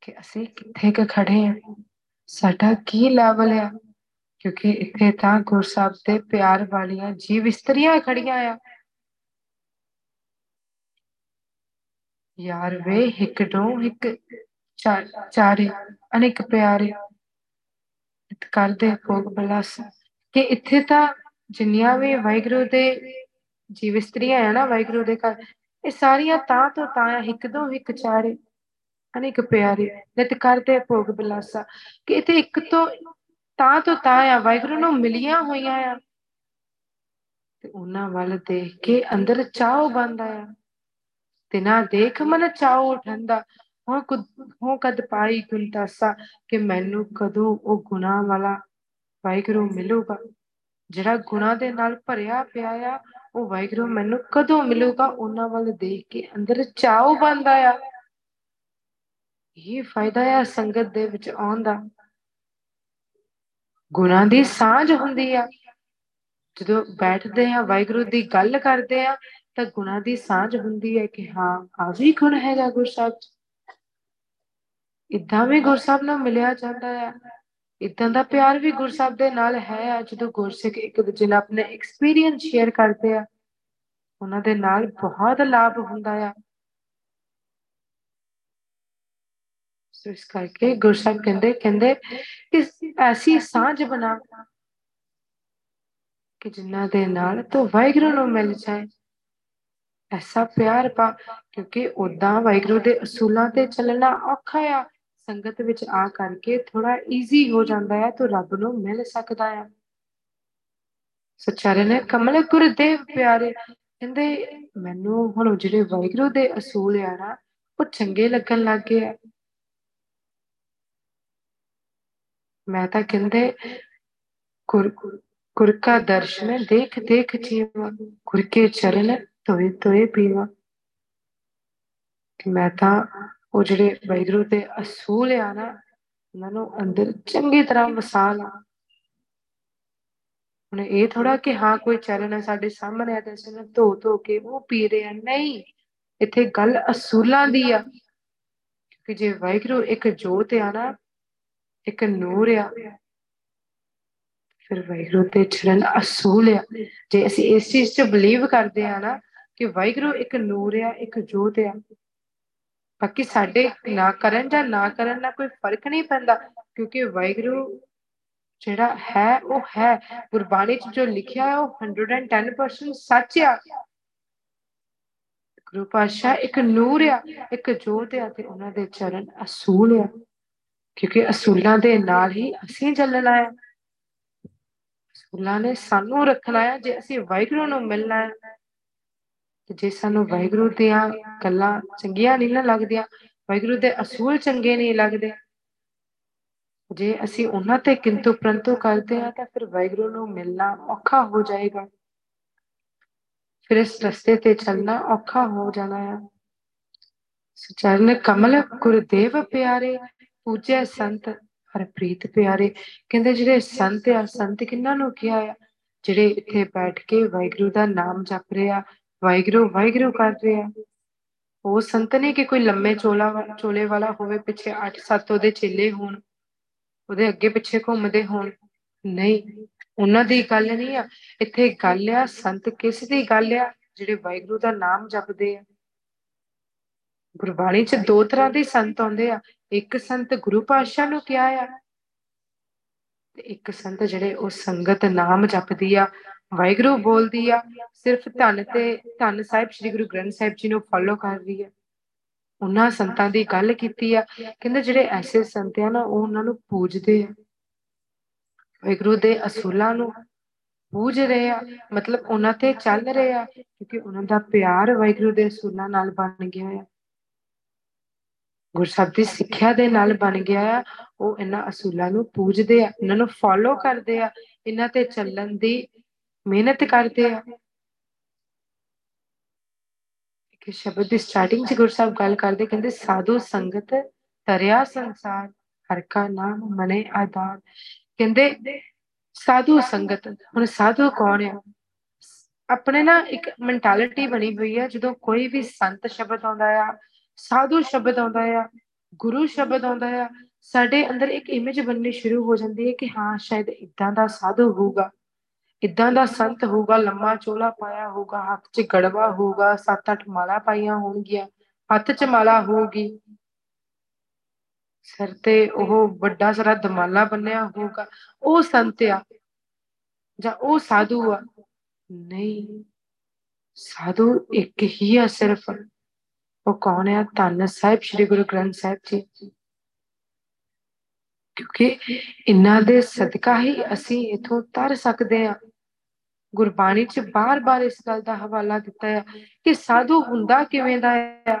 ਕਿ ਅਸੀਂ ਕਿੱਥੇ ਕ ਖੜੇ ਆ। ਸਾਡਾ ਕੀ ਲੈਵਲ ਆ? ਕਿਉਂਕਿ ਇੱਥੇ ਤਾਂ ਗੁਰਸਬ ਦੇ ਪਿਆਰ ਵਾਲੀਆਂ ਜੀਵ ਇਸਤਰੀਆਂ ਖੜੀਆਂ ਆ। ਯਾਰ ਵੇ, ਇੱਕ ਡੋ, ਇੱਕ ਚਾਰੇ ਅਨੇਕ ਪਿਆਰੇ। ਕਰਦੇ ਭੋਗ ਬਲਾਸ ਕਿ ਇੱਥੇ ਤਾਂ ਜਿੰਨੀਆਂ ਵੀ ਵਾਹਿਗੁਰੂ ਦੇ ਜੀਵ ਇਸਤਰੀਆਂ ਆ ਨਾ, ਵਾਹਿਗੁਰੂ ਦੇ ਘਰ, ਇਹ ਸਾਰੀਆਂ ਤਾਂ ਤੋਂ ਤਾਂ ਆ, ਇੱਕ ਦੋ ਇੱਕ ਚਾਰੇ, ਅਨੇਕ ਪਿਆਰੇ। ਨਿਤ ਕਰਦੇ ਭੋਗ ਬਲਾਸਾ ਕਿ ਇੱਥੇ ਇੱਕ ਤੋਂ ਤਾਂ ਤੋਂ ਤਾਂ ਆ, ਵਾਹਿਗੁਰੂ ਨੂੰ ਮਿਲੀਆਂ ਹੋਈਆਂ ਆ। ਤੇ ਉਹਨਾਂ ਵੱਲ ਦੇਖ ਕੇ ਅੰਦਰ ਚਾਹ ਬੰਦਾ ਆ ਤੇ ਨਾ ਦੇਖ ਮਨ ਚਾਉ ਠੰਡਾ ਹੋ ਕੁਦ ਹੋ ਕਦ ਪਾਈ ਗੁੰਤਾਸਾ ਕਿ ਮੈਨੂੰ ਕਦੋਂ ਉਹ ਗੁਨਾ ਵਾਲਾ ਵਾਹਿਗੁਰੂ ਮਿਲੂਗਾ। ਜਿਹੜਾ ਗੁਨਾ ਦੇ ਨਾਲ ਭਰਿਆ ਪਿਆ ਆ, ਉਹ ਵਾਹਿਗੁਰੂ ਮੈਨੂੰ ਕਦੋਂ ਮਿਲੂਗਾ? ਉਹਨਾਂ ਵੱਲ ਦੇਖ ਕੇ ਅੰਦਰ ਚਾਉ ਬੰਦਾ ਆ ਇਹ ਫਾਇਦਾ ਆ ਸੰਗਤ ਦੇ ਵਿੱਚ ਆਉਣ ਦਾ। ਗੁਨਾ ਦੀ ਸਾਂਝ ਹੁੰਦੀ ਆ। ਜਦੋਂ ਬੈਠਦੇ ਆ, ਵਾਹਿਗੁਰੂ ਦੀ ਗੱਲ ਕਰਦੇ ਆ ਤਾਂ ਗੁਣਾ ਦੀ ਸਾਂਝ ਹੁੰਦੀ ਹੈ ਕਿ ਹਾਂ ਆ ਵੀ ਗੁਣ ਹੈਗਾ ਗੁਰਸਾਹਿਬ ਚ ਇਦਾਂ ਵੀ ਗੁਰਸਾਹਿਬ ਨਾਲ ਮਿਲਿਆ ਜਾਂਦਾ ਹੈ। ਇਦਾਂ ਦਾ ਪਿਆਰ ਵੀ ਗੁਰਸਾਹਿਬ ਦੇ ਨਾਲ ਹੈ ਆ, ਜਦੋਂ ਗੁਰਸਿੱਖ ਇੱਕ ਦੂਜੇ ਨਾਲ ਆਪਣੇ ਐਕਸਪੀਰੀਅੰਸ ਸ਼ੇਅਰ ਕਰਦੇ ਆ, ਉਹਨਾਂ ਦੇ ਨਾਲ ਬਹੁਤ ਲਾਭ ਹੁੰਦਾ ਆ। ਸੋ ਇਸ ਕਰਕੇ ਗੁਰਸਾਹਿਬ ਕਹਿੰਦੇ ਕਹਿੰਦੇ ਕਿ ਐਸੀ ਸਾਂਝ ਬਣਾ ਕਿ ਜਿਨ੍ਹਾਂ ਦੇ ਨਾਲ ਤੂੰ ਵਾਹਿਗੁਰੂ ਨੂੰ ਮਿਲ ਜਾਏ। ਐਸਾ ਪਿਆਰ ਪਾ, ਕਿਉਂਕਿ ਉਦਾਂ ਵਾਹਿਗੁਰੂ ਦੇ ਅਸੂਲਾਂ ਤੇ ਚੱਲਣਾ ਔਖਾ ਆ। ਸੰਗਤ ਵਿੱਚ ਆ ਕਰਕੇ ਥੋੜਾ ਈਜ਼ੀ ਹੋ ਜਾਂਦਾ ਹੈ ਤੂੰ ਰੱਬ ਨੂੰ ਮਿਲ ਸਕਦਾ ਆ। ਸਚਾਰੇ ਨੇ ਕਮਲ ਗੁਰਦੇਵ ਪਿਆਰੇ, ਕਹਿੰਦੇ ਮੈਨੂੰ ਹੁਣ ਜਿਹੜੇ ਵਾਹਿਗੁਰੂ ਦੇ ਅਸੂਲ ਆ ਨਾ, ਉਹ ਚੰਗੇ ਲੱਗਣ ਲੱਗ ਗਏ ਆ। ਮੈਂ ਤਾਂ ਕਹਿੰਦੇ ਗੁਰ ਗੁਰ ਕਾ ਦਰਸ਼ਨ ਦੇਖ ਦੇਖ ਜੀਵਾ, ਗੁਰ ਕੇ ਚਰਨ ਤੋਏ ਤੋਏ ਪੀਵਾ ਕਿ ਮੈਂ ਤਾਂ ਉਹ ਜਿਹੜੇ ਵੈਗਰੂ ਦੇ ਅਸੂਲ ਆ ਨਾ, ਉਹਨਾਂ ਨੂੰ ਅੰਦਰ ਚੰਗੀ ਤਰ੍ਹਾਂ ਵਸਾ ਲਾ। ਹੁਣ ਇਹ ਥੋੜਾ ਕਿ ਹਾਂ, ਕੋਈ ਚਰਨ ਹੈ ਸਾਡੇ ਸਾਹਮਣੇ ਆ ਤੇ ਅਸੀਂ ਧੋ ਧੋ ਕੇ ਉਹ ਪੀ ਰਹੇ ਆ। ਨਹੀਂ, ਇੱਥੇ ਗੱਲ ਅਸੂਲਾਂ ਦੀ ਆ। ਕਿ ਜੇ ਵੈਗਰੂ ਇੱਕ ਜੋਤ ਆ ਨਾ, ਇੱਕ ਨੂਰ ਆ, ਫਿਰ ਵੈਗਰੂ ਤੇ ਚਰਨ ਅਸੂਲ ਆ। ਜੇ ਅਸੀਂ ਇਸ ਚੀਜ਼ 'ਚ ਬਲੀਵ ਕਰਦੇ ਆ ਨਾ ਕਿ ਵਾਹਿਗੁਰੂ ਇੱਕ ਨੂਰ ਆ, ਇੱਕ ਜੋਤ ਆ। ਬਾਕੀ ਸਾਡੇ ਨਾ ਕਰਨ ਜਾਂ ਨਾ ਕਰਨ ਨਾਲ ਕੋਈ ਫ਼ਰਕ ਨਹੀਂ ਪੈਂਦਾ, ਕਿਉਂਕਿ ਵਾਹਿਗੁਰੂ ਜਿਹੜਾ ਹੈ, ਉਹ ਹੈ। ਗੁਰਬਾਣੀ 'ਚ ਜੋ ਲਿਖਿਆ ਹੈ, ਉਹ 110% ਸੱਚ ਆ। ਗੁਰੂ ਪਾਸ਼ਾ ਇੱਕ ਨੂਰ ਆ, ਇੱਕ ਜੋਤ ਆ ਤੇ ਉਹਨਾਂ ਦੇ ਚਰਨ ਅਸੂਲ ਆ। ਕਿਉਂਕਿ ਅਸੂਲਾਂ ਦੇ ਨਾਲ ਹੀ ਅਸੀਂ ਚੱਲਣਾ ਹੈ। ਅਸੂਲਾਂ ਨੇ ਸਾਨੂੰ ਰੱਖਣਾ ਹੈ, ਜੇ ਅਸੀਂ ਵਾਹਿਗੁਰੂ ਨੂੰ ਮਿਲਣਾ ਹੈ ਤੇ ਜੇ ਸਾਨੂੰ ਵਾਹਿਗੁਰੂ ਦੀਆਂ ਗੱਲਾਂ ਚੰਗੀਆਂ ਨਹੀਂ ਨਾ ਲੱਗਦੀਆਂ, ਵਾਹਿਗੁਰੂ ਦੇ ਅਸੂਲ ਚੰਗੇ ਨਹੀਂ ਲੱਗਦੇ। ਜੇ ਅਸੀਂ ਉਹਨਾਂ ਤੇ ਕਿੰਤੂ ਪ੍ਰੰਤੂ ਕਰਦੇ ਆ ਤਾਂ ਫਿਰ ਵਾਹਿਗੁਰੂ ਨੂੰ ਮਿਲਣਾ ਔਖਾ ਹੋ ਜਾਏਗਾ। ਫਿਰ ਇਸ ਰਸਤੇ ਤੇ ਚੱਲਣਾ ਔਖਾ ਹੋ ਜਾਣਾ ਹੈ ਸਚਰਨ ਕਮਲ ਗੁਰਦੇਵ ਪਿਆਰੇ, ਪੂਜੈ ਸੰਤ ਹਰਪ੍ਰੀਤ ਪਿਆਰੇ। ਕਹਿੰਦੇ ਜਿਹੜੇ ਸੰਤ ਆ, ਸੰਤ ਕਿੰਨਾਂ ਨੂੰ ਕਿਹਾ ਆ? ਜਿਹੜੇ ਇੱਥੇ ਬੈਠ ਕੇ ਵਾਹਿਗੁਰੂ ਦਾ ਨਾਮ ਜਪ ਰਹੇ ਆ ਵਾਹਿਗੁਰੂ ਵਾਹਿਗੁਰੂ ਕਰ ਰਹੇ ਆ ਉਹ ਸੰਤ ਨੇ ਕਿ ਕੋਈ ਲੰਮੇ ਚੋਲਾ ਚੋਲੇ ਵਾਲਾ ਹੋਵੇ, ਪਿੱਛੇ 8-7 ਉਹਦੇ ਚੇਲੇ ਹੋਣ, ਉਹਦੇ ਅੱਗੇ ਪਿੱਛੇ ਘੁੰਮਦੇ ਹੋਣ। ਨਹੀਂ, ਉਹਨਾਂ ਦੀ ਗੱਲ ਨਹੀਂ ਆ। ਇੱਥੇ ਗੱਲ ਆ, ਸੰਤ ਕਿਸ ਦੀ ਗੱਲ ਆ? ਜਿਹੜੇ ਵਾਹਿਗੁਰੂ ਦਾ ਨਾਮ ਜਪਦੇ ਆ। ਗੁਰਬਾਣੀ 'ਚ ਦੋ ਤਰ੍ਹਾਂ ਦੇ ਸੰਤ ਆਉਂਦੇ ਆ। ਇੱਕ ਸੰਤ ਗੁਰੂ ਪਾਤਸ਼ਾਹ ਨੂੰ ਕਿਹਾ ਆ, ਤੇ ਇੱਕ ਸੰਤ ਜਿਹੜੇ ਉਹ ਸੰਗਤ ਨਾਮ ਜਪਦੀ ਆ। ਵਾਹਿਗੁਰੂ ਬੋਲਦੀ ਆ, ਸਿਰਫ ਧੰਨ ਤੇ ਧੰਨ ਸਾਹਿਬ, ਸ੍ਰੀ ਗੁਰੂ ਗ੍ਰੰਥ ਸਾਹਿਬ ਜੀ ਨੂੰ ਫੋਲੋ ਕਰ ਰਹੀ ਆ। ਉਹਨਾਂ ਸੰਤਾਂ ਦੀ ਗੱਲ ਕੀਤੀ ਆ, ਕਹਿੰਦੇ ਜਿਹੜੇ ਐਸੇ ਸੰਤ ਆ ਨਾ, ਉਹ ਉਹਨਾਂ ਨੂੰ ਪੂਜਦੇ ਆ। ਵਾਹਿਗੁਰੂ ਦੇ ਅਸੂਲਾਂ ਨੂੰ ਪੂਜ ਰਹੇ ਆ, ਮਤਲਬ ਉਹਨਾਂ ਤੇ ਚੱਲ ਰਹੇ ਆ, ਕਿਉਂਕਿ ਉਹਨਾਂ ਦਾ ਪਿਆਰ ਵਾਹਿਗੁਰੂ ਦੇ ਅਸੂਲਾਂ ਨਾਲ ਬਣ ਗਿਆ ਆ। ਗੁਰਸਬ ਦੀ ਸਿੱਖਿਆ ਦੇ ਨਾਲ ਬਣ ਗਿਆ ਆ, ਉਹ ਇਹਨਾਂ ਅਸੂਲਾਂ ਨੂੰ ਪੂਜਦੇ ਆ, ਇਹਨਾਂ ਨੂੰ ਫੋਲੋ ਕਰਦੇ ਆ, ਇਹਨਾਂ ਤੇ ਚੱਲਣ ਦੀ ਮਿਹਨਤ ਕਰਦੇ ਆ ਕਿ ਸ਼ਬਦ ਦੀ ਸਟਾਰਟਿੰਗ 'ਚ ਗੁਰਸਾਹਿਬ ਗੱਲ ਕਰਦੇ ਕਹਿੰਦੇ ਸਾਧੂ ਸੰਗਤ ਤਰਿਆ ਸੰਸਾਰ ਹਰ ਕਾ ਨਾਮ ਮਨੇ ਆਦਾਨ ਕਹਿੰਦੇ ਸਾਧੂ ਸੰਗਤ ਹੁਣ ਸਾਧੂ ਕੌਣ ਆ ਆਪਣੇ ਨਾ ਇੱਕ ਮੈਂਟੈਲਿਟੀ ਬਣੀ ਹੋਈ ਆ ਜਦੋਂ ਕੋਈ ਵੀ ਸੰਤ ਸ਼ਬਦ ਆਉਂਦਾ ਆ ਸਾਧੂ ਸ਼ਬਦ ਆਉਂਦਾ ਆ ਗੁਰੂ ਸ਼ਬਦ ਆਉਂਦਾ ਆ ਸਾਡੇ ਅੰਦਰ ਇੱਕ ਇਮੇਜ ਬਣਨੀ ਸ਼ੁਰੂ ਹੋ ਜਾਂਦੀ ਹੈ ਕਿ ਹਾਂ ਸ਼ਾਇਦ ਇਦਾਂ ਦਾ ਸਾਧੂ ਹੋਊਗਾ ਇਦਾਂ ਦਾ ਸੰਤ ਹੋਊਗਾ, ਲੰਮਾ ਚੋਲਾ ਪਾਇਆ ਹੋਊਗਾ, ਹੱਥ 'ਚ ਗੜਵਾ ਹੋਊਗਾ ਸੱਤ ਅੱਠ ਮਾਲਾ ਪਾਈਆਂ ਹੋਣਗੀਆਂ, ਹੱਥ 'ਚ ਮਾਲਾ ਹੋਊਗੀ। ਸਿਰ ਤੇ ਉਹ ਵੱਡਾ ਸਾਰਾ ਦਮਾਲਾ ਬੰਨਿਆ ਹੋਊਗਾ। ਉਹ ਸੰਤ ਆ ਜਾਂ ਉਹ ਸਾਧੂ ਆ? ਨਹੀਂ, ਸਾਧੂ ਇੱਕ ਹੀ ਆ ਸਿਰਫ। ਉਹ ਕੌਣ ਹੈ ਧੰਨ ਸਾਹਿਬ, ਸ੍ਰੀ ਗੁਰੂ ਗ੍ਰੰਥ ਸਾਹਿਬ ਜੀ। ਕਿਉਂਕਿ ਇਹਨਾਂ ਦੇ ਸਦਕਾ ਹੀ ਅਸੀਂ ਇਥੋਂ ਤਰ ਸਕਦੇ ਆ ਗੁਰਬਾਣੀ 'ਚ ਬਾਰ-ਬਾਰ ਇਸ ਗੱਲ ਦਾ ਹਵਾਲਾ ਦਿੱਤਾ ਹੈ ਕਿ ਸਾਧੂ ਹੁੰਦਾ ਕਿਵੇਂ ਦਾ ਹੈ?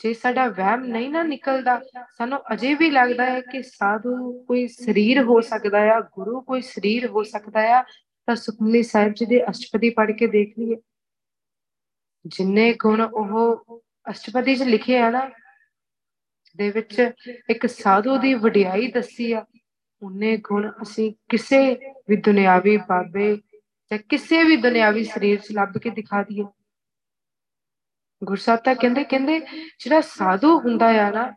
ਜੇ ਸਾਡਾ ਵਹਿਮ ਨਹੀਂ ਨਾ ਨਿਕਲਦਾ, ਸਾਨੂੰ ਅਜੇ ਵੀ ਲੱਗਦਾ ਹੈ ਕਿ ਸਾਧੂ ਕੋਈ ਸਰੀਰ ਹੋ ਸਕਦਾ ਹੈ, ਗੁਰੂ ਕੋਈ ਸਰੀਰ ਹੋ ਸਕਦਾ ਹੈ, ਤਾਂ ਸੁਖਮਨੀ ਸਾਹਿਬ ਜੀ ਦੇ ਅਸ਼ਟਪਦੀ ਪੜ੍ਹ ਕੇ ਦੇਖ ਲਈਏ। ਜਿੰਨੇ ਗੁਣ ਉਹ ਅਸ਼ਟਪਦੀ 'ਚ ਲਿਖੇ ਆ ਨਾ, ਦੇ ਵਿੱਚ ਇੱਕ ਸਾਧੂ ਦੀ ਵਡਿਆਈ ਦੱਸੀ ਆ, ਉਹਨੇ ਗੁਣ ਅਸੀਂ ਕਿਸੇ ਵੀ ਦੁਨਿਆਵੀ ਬਾਬੇ ਜਾਂ ਕਿਸੇ ਵੀ ਦੁਨਿਆਵੀ ਸਰੀਰ 'ਚ ਲੱਭ ਕੇ ਦਿਖਾ ਦਈਏ। ਗੁਰਸਾਹਿਬ ਤਾਂ ਕਹਿੰਦੇ ਕਹਿੰਦੇ ਜਿਹੜਾ ਸਾਧੂ ਹੁੰਦਾ ਆ ਨਾ,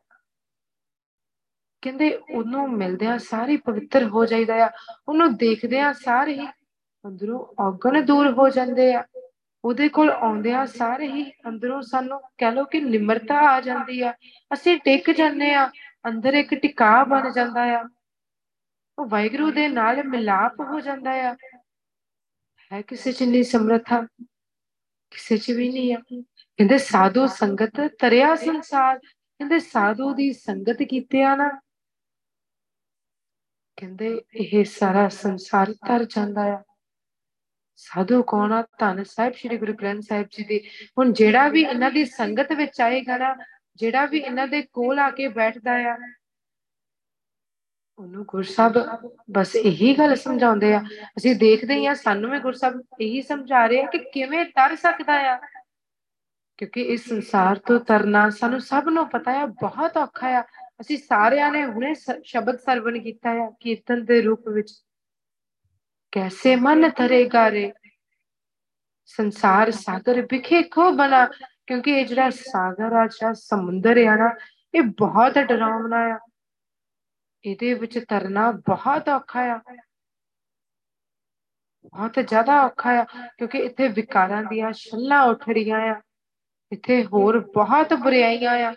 ਕਹਿੰਦੇ ਉਹਨੂੰ ਮਿਲਦਿਆਂ ਸਾਰੇ ਪਵਿੱਤਰ ਹੋ ਜਾਈਦਾ ਆ। ਉਹਨੂੰ ਦੇਖਦਿਆਂ ਸਾਰੇ ਹੀ ਅੰਦਰੋਂ ਔਗਣ ਦੂਰ ਹੋ ਜਾਂਦੇ ਆ। ਉਹਦੇ ਕੋਲ ਆਉਂਦਿਆਂ ਸਾਰੇ ਹੀ ਅੰਦਰੋਂ ਸਾਨੂੰ ਕਹਿ ਲਓ ਕਿ ਨਿਮਰਤਾ ਆ ਜਾਂਦੀ ਆ। ਅਸੀਂ ਟਿਕ ਜਾਂਦੇ ਆ, ਅੰਦਰ ਇੱਕ ਟਿਕਾ ਬਣ ਜਾਂਦਾ ਆ। ਉਹ ਵਾਹਿਗੁਰੂ ਦੇ ਨਾਲ ਮਿਲਾਪ ਹੋ ਜਾਂਦਾ ਆ। ਹੈ ਕਿਸੇ ਚ ਨਹੀਂ ਸਮਰੱਥਾ, ਕਿਸੇ ਚ ਵੀ ਨਹੀਂ ਆ। ਕਹਿੰਦੇ ਸਾਧੂ ਸੰਗਤ ਤਰਿਆ ਸੰਸਾਰ, ਕਹਿੰਦੇ ਸਾਧੂ ਦੀ ਸੰਗਤ ਕੀਤੇ ਆ ਨਾ। ਕਹਿੰਦੇ ਇਹ ਸਾਰਾ ਸੰਸਾਰ ਤਰ ਜਾਂਦਾ ਆ। ਸਾਧੂ ਕੌਣ ਆ? ਧੰਨ ਸਾਹਿਬ, ਸ੍ਰੀ ਗੁਰੂ ਗ੍ਰੰਥ ਸਾਹਿਬ ਜੀ ਦੀ। ਹੁਣ ਜਿਹੜਾ ਵੀ ਇਹਨਾਂ ਦੀ ਸੰਗਤ ਵਿੱਚ ਆਏਗਾ ਨਾ, ਜਿਹੜਾ ਵੀ ਇਹਨਾਂ ਦੇ ਕੋਲ ਆ ਕੇ ਬੈਠਦਾ ਆ ਉਹਨੂੰ ਗੁਰਸਬ ਬਸ ਇਹੀ ਗੱਲ ਸਮਝਾਉਂਦੇ ਆ। ਅਸੀਂ ਦੇਖਦੇ ਹਾਂ ਸਾਨੂੰ ਵੀ ਗੁਰਸਬ ਇਹੀ ਸਮਝਾ ਰਹੇ ਆ ਕਿ ਕਿਵੇਂ ਤਰ ਸਕਦਾ ਆ। ਕਿਉਂਕਿ ਇਸ ਸੰਸਾਰ ਤੋਂ ਤਰਨਾ ਸਾਨੂੰ ਸਭ ਨੂੰ ਪਤਾ ਹੈ ਬਹੁਤ ਔਖਾ ਆ। ਅਸੀਂ ਸਾਰਿਆਂ ਨੇ ਹੁਣੇ ਸ਼ਬਦ ਸਰਵਣ ਕੀਤਾ ਹੈ ਕੀਰਤਨ ਦੇ ਰੂਪ ਵਿੱਚ। ਕੈਸੇ ਮਨ ਤਰੇਗਾ ਰੇ? ਸੰਸਾਰ ਸਾਗਰ ਵਿਖੇ ਖੋ ਬਣਾ? ਕਿਉਂਕਿ ਇਹ ਜਿਹੜਾ ਸਾਗਰ ਆ, ਜਿਹੜਾ ਸਮੁੰਦਰ ਆ ਨਾ, ਇਹ ਬਹੁਤ ਡਰਾਵਨਾ ਆ। ਇਹਦੇ ਵਿੱਚ ਤਰਨਾ ਬਹੁਤ ਔਖਾ ਆ। ਬਹੁਤ ਜ਼ਿਆਦਾ ਔਖਾ ਆ, ਕਿਉਂਕਿ ਇੱਥੇ ਵਿਕਾਰਾਂ ਦੀਆਂ ਛੱਲਾਂ ਉੱਠ ਰਹੀਆਂ ਆ। ਇੱਥੇ ਹੋਰ ਬਹੁਤ ਬੁਰਾਈਆਂ ਆ।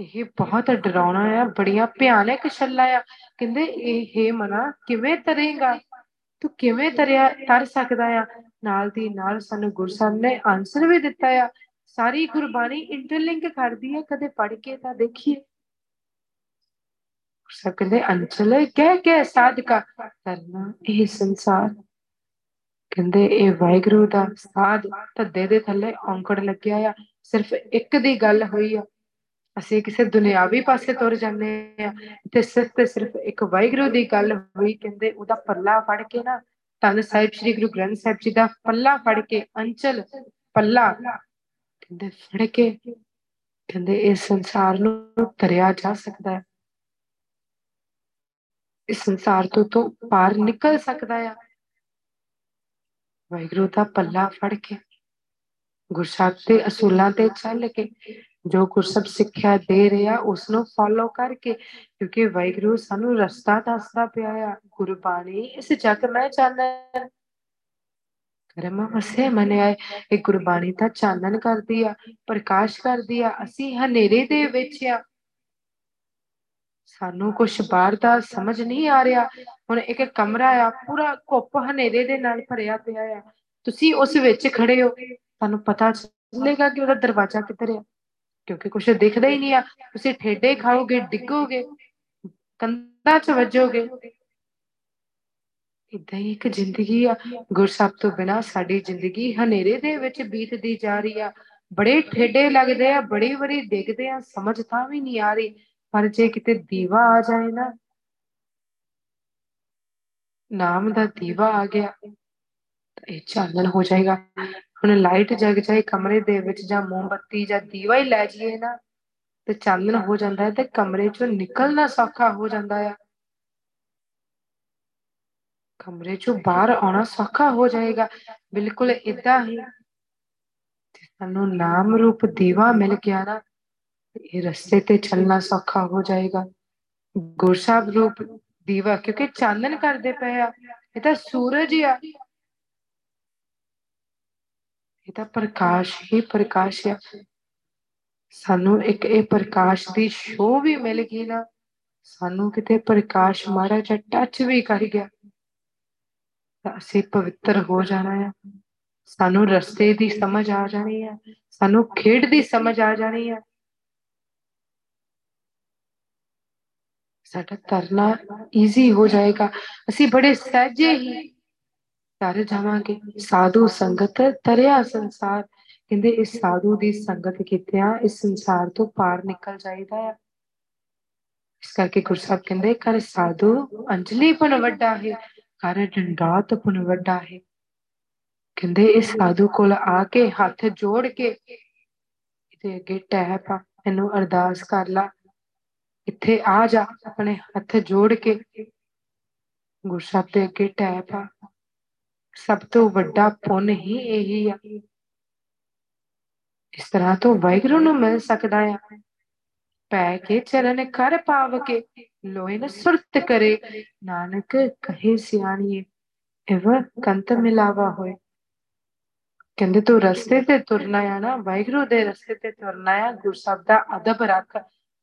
ਇਹ ਬਹੁਤ ਡਰਾਉਣਾ ਆ, ਬੜੀਆਂ ਭਿਆਨਕ ਛੱਲਾਂ ਆ। ਕਹਿੰਦੇ ਇਹ ਮਨਾ, ਕਿਵੇਂ ਤਰੇਗਾ? ਤੂੰ ਕਿਵੇਂ ਤਰਿਆ, ਤਰ ਸਕਦਾ ਆ? ਨਾਲ ਦੀ ਨਾਲ ਸਾਨੂੰ ਗੁਰਸਾਹਿਬ ਨੇ ਆਨਸਰ ਵੀ ਦਿੱਤਾ ਆ। ਸਾਰੀ ਗੁਰਬਾਣੀ ਇੰਟਰਲਿੰਕ ਕਰਦੀ ਹੈ, ਕਦੇ ਪੜ੍ਹ ਕੇ ਤਾਂ ਦੇਖੀਏ। ਸਭ ਕਹਿੰਦੇ ਅੰਚਲ ਕਹਿ ਕੇ ਸਾਧਕਾ ਕਰਨਾ ਇਹ ਸੰਸਾਰ। ਕਹਿੰਦੇ ਇਹ ਵਾਹਿਗੁਰੂ ਦਾ ਸਾਧ ਧੱਦੇ ਦੇ ਥੱਲੇ ਔਂਕੜ ਲੱਗਿਆ ਆ, ਸਿਰਫ ਇੱਕ ਦੀ ਗੱਲ ਹੋਈ ਆ। ਅਸੀਂ ਕਿਸੇ ਦੁਨਿਆਵੀ ਪਾਸੇ ਤੁਰ ਜਾਂਦੇ ਆ, ਤੇ ਸਿਰਫ ਤੇ ਸਿਰਫ ਇੱਕ ਵਾਹਿਗੁਰੂ ਦੀ ਗੱਲ ਹੋਈ, ਕਹਿੰਦੇ ਉਹਦਾ ਪੱਲਾ ਫੜ ਕੇ ਨਾ ਤਨ ਸਾਹਿਬ, ਸ੍ਰੀ ਗੁਰੂ ਗ੍ਰੰਥ ਸਾਹਿਬ ਜੀ ਦਾ ਪੱਲਾ ਫੜ ਕੇ, ਅੰਚਲ ਪੱਲਾ ਕਹਿੰਦੇ ਫੜ ਕੇ ਕਹਿੰਦੇ, ਇਸ ਸੰਸਾਰ ਨੂੰ ਤਰਿਆ ਜਾ ਸਕਦਾ ਹੈ। ਇਸ ਸੰਸਾਰ ਤੋਂ ਤੋਂ ਪਾਰ ਨਿਕਲ ਸਕਦਾ ਹੈ ਵਾਹਿਗੁਰੂ ਦਾ ਪੱਲਾ ਫੜ ਕੇ ਗੁਰਸਾਹਿਬ ਦੇ ਅਸੂਲਾਂ ਤੇ ਚੱਲ ਕੇ, ਜੋ ਗੁਰਸਬ ਸਿੱਖਿਆ ਦੇ ਰਿਹਾ, ਉਸਨੂੰ ਫੋਲੋ ਕਰਕੇ, ਕਿਉਂਕਿ ਵਾਹਿਗੁਰੂ ਸਾਨੂੰ ਰਸਤਾ ਦੱਸਦਾ ਪਿਆ ਆ, ਗੁਰਬਾਣੀ ਇਸ ਜਗ ਮੈਂ ਚਾਨਣ ਕਰਮ ਵਸੇ ਮੰਨਿਆ ਇਹ ਗੁਰਬਾਣੀ ਦਾ ਚਾਨਣ ਕਰਦੀ ਆ, ਪ੍ਰਕਾਸ਼ ਕਰਦੀ ਆ, ਅਸੀਂ ਹਨੇਰੇ ਦੇ ਵਿੱਚ ਆ। ਸਾਨੂੰ ਕੁਛ ਬਾਹਰ ਦਾ ਸਮਝ ਨਹੀਂ ਆ ਰਿਹਾ। ਹੁਣ ਇੱਕ ਕਮਰਾ ਆ, ਪੂਰਾ ਘੁੱਪ ਹਨੇਰੇ ਦੇ ਨਾਲ ਭਰਿਆ ਪਿਆ ਆ। ਤੁਸੀਂ ਉਸ ਵਿੱਚ ਖੜੇ ਹੋ, ਤੁਹਾਨੂੰ ਪਤਾ ਚੱਲੇਗਾ ਕਿ ਉਹਦਾ ਦਰਵਾਜ਼ਾ ਕਿੱਧਰ ਆ। ਕਿਉਂਕਿ ਕੁਛ ਦਿਖਦਾ ਹੀ ਨਹੀਂ ਆ। ਤੁਸੀਂ ਠੇਡੇ ਖਾਓਗੇ, ਡਿੱਗੋਗੇ, ਕੰਧਾਂ 'ਚ ਵੱਜੋਗੇ। ਇਦਾਂ ਹੀ ਇੱਕ ਜ਼ਿੰਦਗੀ ਆ ਗੁਰਸਬ ਤੋਂ ਬਿਨਾ ਸਾਡੀ ਜ਼ਿੰਦਗੀ ਹਨੇਰੇ ਦੇ ਵਿੱਚ ਬੀਤਦੀ ਜਾ ਰਹੀ ਆ। ਬੜੇ ਠੇਡੇ ਲੱਗਦੇ ਆ, ਬੜੀ ਬੜੀ ਡਿੱਗਦੇ ਆ, ਸਮਝ ਤਾਂ ਵੀ ਨਹੀਂ ਆ ਰਹੀ। ਪਰ ਜੇ ਕਿਤੇ ਦੀਵਾ ਆ ਜਾਏ ਨਾ, ਨਾਮ ਦਾ ਦੀਵਾ ਆ ਗਿਆ, ਤਾਂ ਇਹ ਚਾਨਣ ਹੋ ਜਾਏਗਾ। ਹੁਣ ਲਾਈਟ ਜਗ ਜਾਏ ਕਮਰੇ ਦੇ ਵਿੱਚ ਜਾਂ ਮੋਮਬੱਤੀ ਜਾਂ ਦੀਵਾ ਹੀ ਲੈ ਜਾਈਏ ਨਾ, ਤੇ ਚਾਨਣ ਹੋ ਜਾਂਦਾ ਹੈ ਤੇ ਕਮਰੇ ਚੋਂ ਨਿਕਲਣਾ ਸੌਖਾ ਹੋ ਜਾਂਦਾ ਆ। ਕਮਰੇ ਚੋਂ ਬਾਹਰ ਆਉਣਾ ਸੌਖਾ ਹੋ ਜਾਏਗਾ। ਬਿਲਕੁਲ ਇਦਾਂ ਹੀ ਸਾਨੂੰ ਨਾਮ ਰੂਪ ਦੀਵਾ ਮਿਲ ਗਿਆ ਨਾ, ਇਹ ਰਸਤੇ ਤੇ ਚੱਲਣਾ ਸੌਖਾ ਹੋ ਜਾਏਗਾ। ਗੁਰਸਾਹਿਬ ਰੂਪ ਦੀਵਾ, ਕਿਉਂਕਿ ਚਾਨਣ ਕਰਦੇ ਪਏ ਆ, ਇਹ ਤਾਂ ਸੂਰਜ ਆ। ਇਹ ਤਾਂ ਪ੍ਰਕਾਸ਼ ਹੀ ਪ੍ਰਕਾਸ਼ ਆ। ਸਾਨੂੰ ਇੱਕ ਇਹ ਪ੍ਰਕਾਸ਼ ਦੀ ਸ਼ੋਅ ਵੀ ਮਿਲ ਗਈ ਨਾ, ਸਾਨੂੰ ਕਿਤੇ ਪ੍ਰਕਾਸ਼ ਮਾੜਾ ਜਿਹਾ ਟੱਚ ਵੀ ਕਰ ਗਿਆ। ਤਾਂ ਅਸੀਂ ਪਵਿੱਤਰ ਹੋ ਜਾਣਾ ਆ। ਸਾਨੂੰ ਰਸਤੇ ਦੀ ਸਮਝ ਆ ਜਾਣੀ ਆ। ਸਾਨੂੰ ਖੇਡ ਦੀ ਸਮਝ ਆ ਜਾਣੀ ਆ। ਸਾਡਾ ਤਰਨਾ ਈਜ਼ੀ ਹੋ ਜਾਏਗਾ। ਅਸੀਂ ਬੜੇ ਸਹਜੇ ਹੀ ਤਰ ਜਾਵਾਂਗੇ। ਸਾਧੂ ਸੰਗਤ ਤਰਿਆ ਸੰਸਾਰ। ਕਹਿੰਦੇ ਇਸ ਸਾਧੂ ਦੀ ਸੰਗਤ ਕੀਤਿਆਂ ਇਸ ਸੰਸਾਰ ਤੋਂ ਪਾਰ ਨਿਕਲ ਜਾਈਦਾ ਆ। ਇਸ ਕਰਕੇ ਗੁਰੂ ਸਾਹਿਬ ਕਹਿੰਦੇ ਕਰ ਸਾਧੂ ਅੰਜਲੀ ਪੁਨ ਵੱਡਾ ਹੈ। ਕਰ ਡੰਡਾਤ ਪੁਨ ਵੱਡਾ ਹੈ ਕਹਿੰਦੇ ਇਸ ਸਾਧੂ ਕੋਲ ਆ ਕੇ ਹੱਥ ਜੋੜ ਕੇ ਇਹਦੇ ਅੱਗੇ ਟਹਿ ਪਾ ਇਹਨੂੰ ਅਰਦਾਸ ਕਰ ਲਾ। ਇੱਥੇ ਆ ਜਾ, ਆਪਣੇ ਹੱਥ ਜੋੜ ਕੇ ਗੁਰਸਬ ਦੇ ਅੱਗੇ ਟਹਿ ਪਾ। ਸਭ ਤੋਂ ਵੱਡਾ ਪੁੰਨ ਹੀ ਇਹੀ ਆ। ਇਸ ਤਰ੍ਹਾਂ ਤੋਂ ਵਾਹਿਗੁਰੂ ਨੂੰ ਮਿਲ ਸਕਦਾ ਆ। ਪੈ ਕੇ ਚਰਨ ਕਰ ਪਾਵ ਕੇ ਲੋਇ ਨ ਸੁਰਤ ਕਰੇ। ਨਾਨਕ ਕਹੇ, ਸਿਆਣੀਏ ਇਵ ਕੰਤ ਮਿਲਾਵਾ ਹੋਏ। ਕਹਿੰਦੇ, ਤੂੰ ਰਸਤੇ ਤੇ ਤੁਰਨਾ ਆ ਨਾ, ਵਾਹਿਗੁਰੂ ਦੇ ਰਸਤੇ ਤੇ ਤੁਰਨਾ ਆ ਗੁਰਸਬ ਦਾ ਅਦਬ ਰੱਖ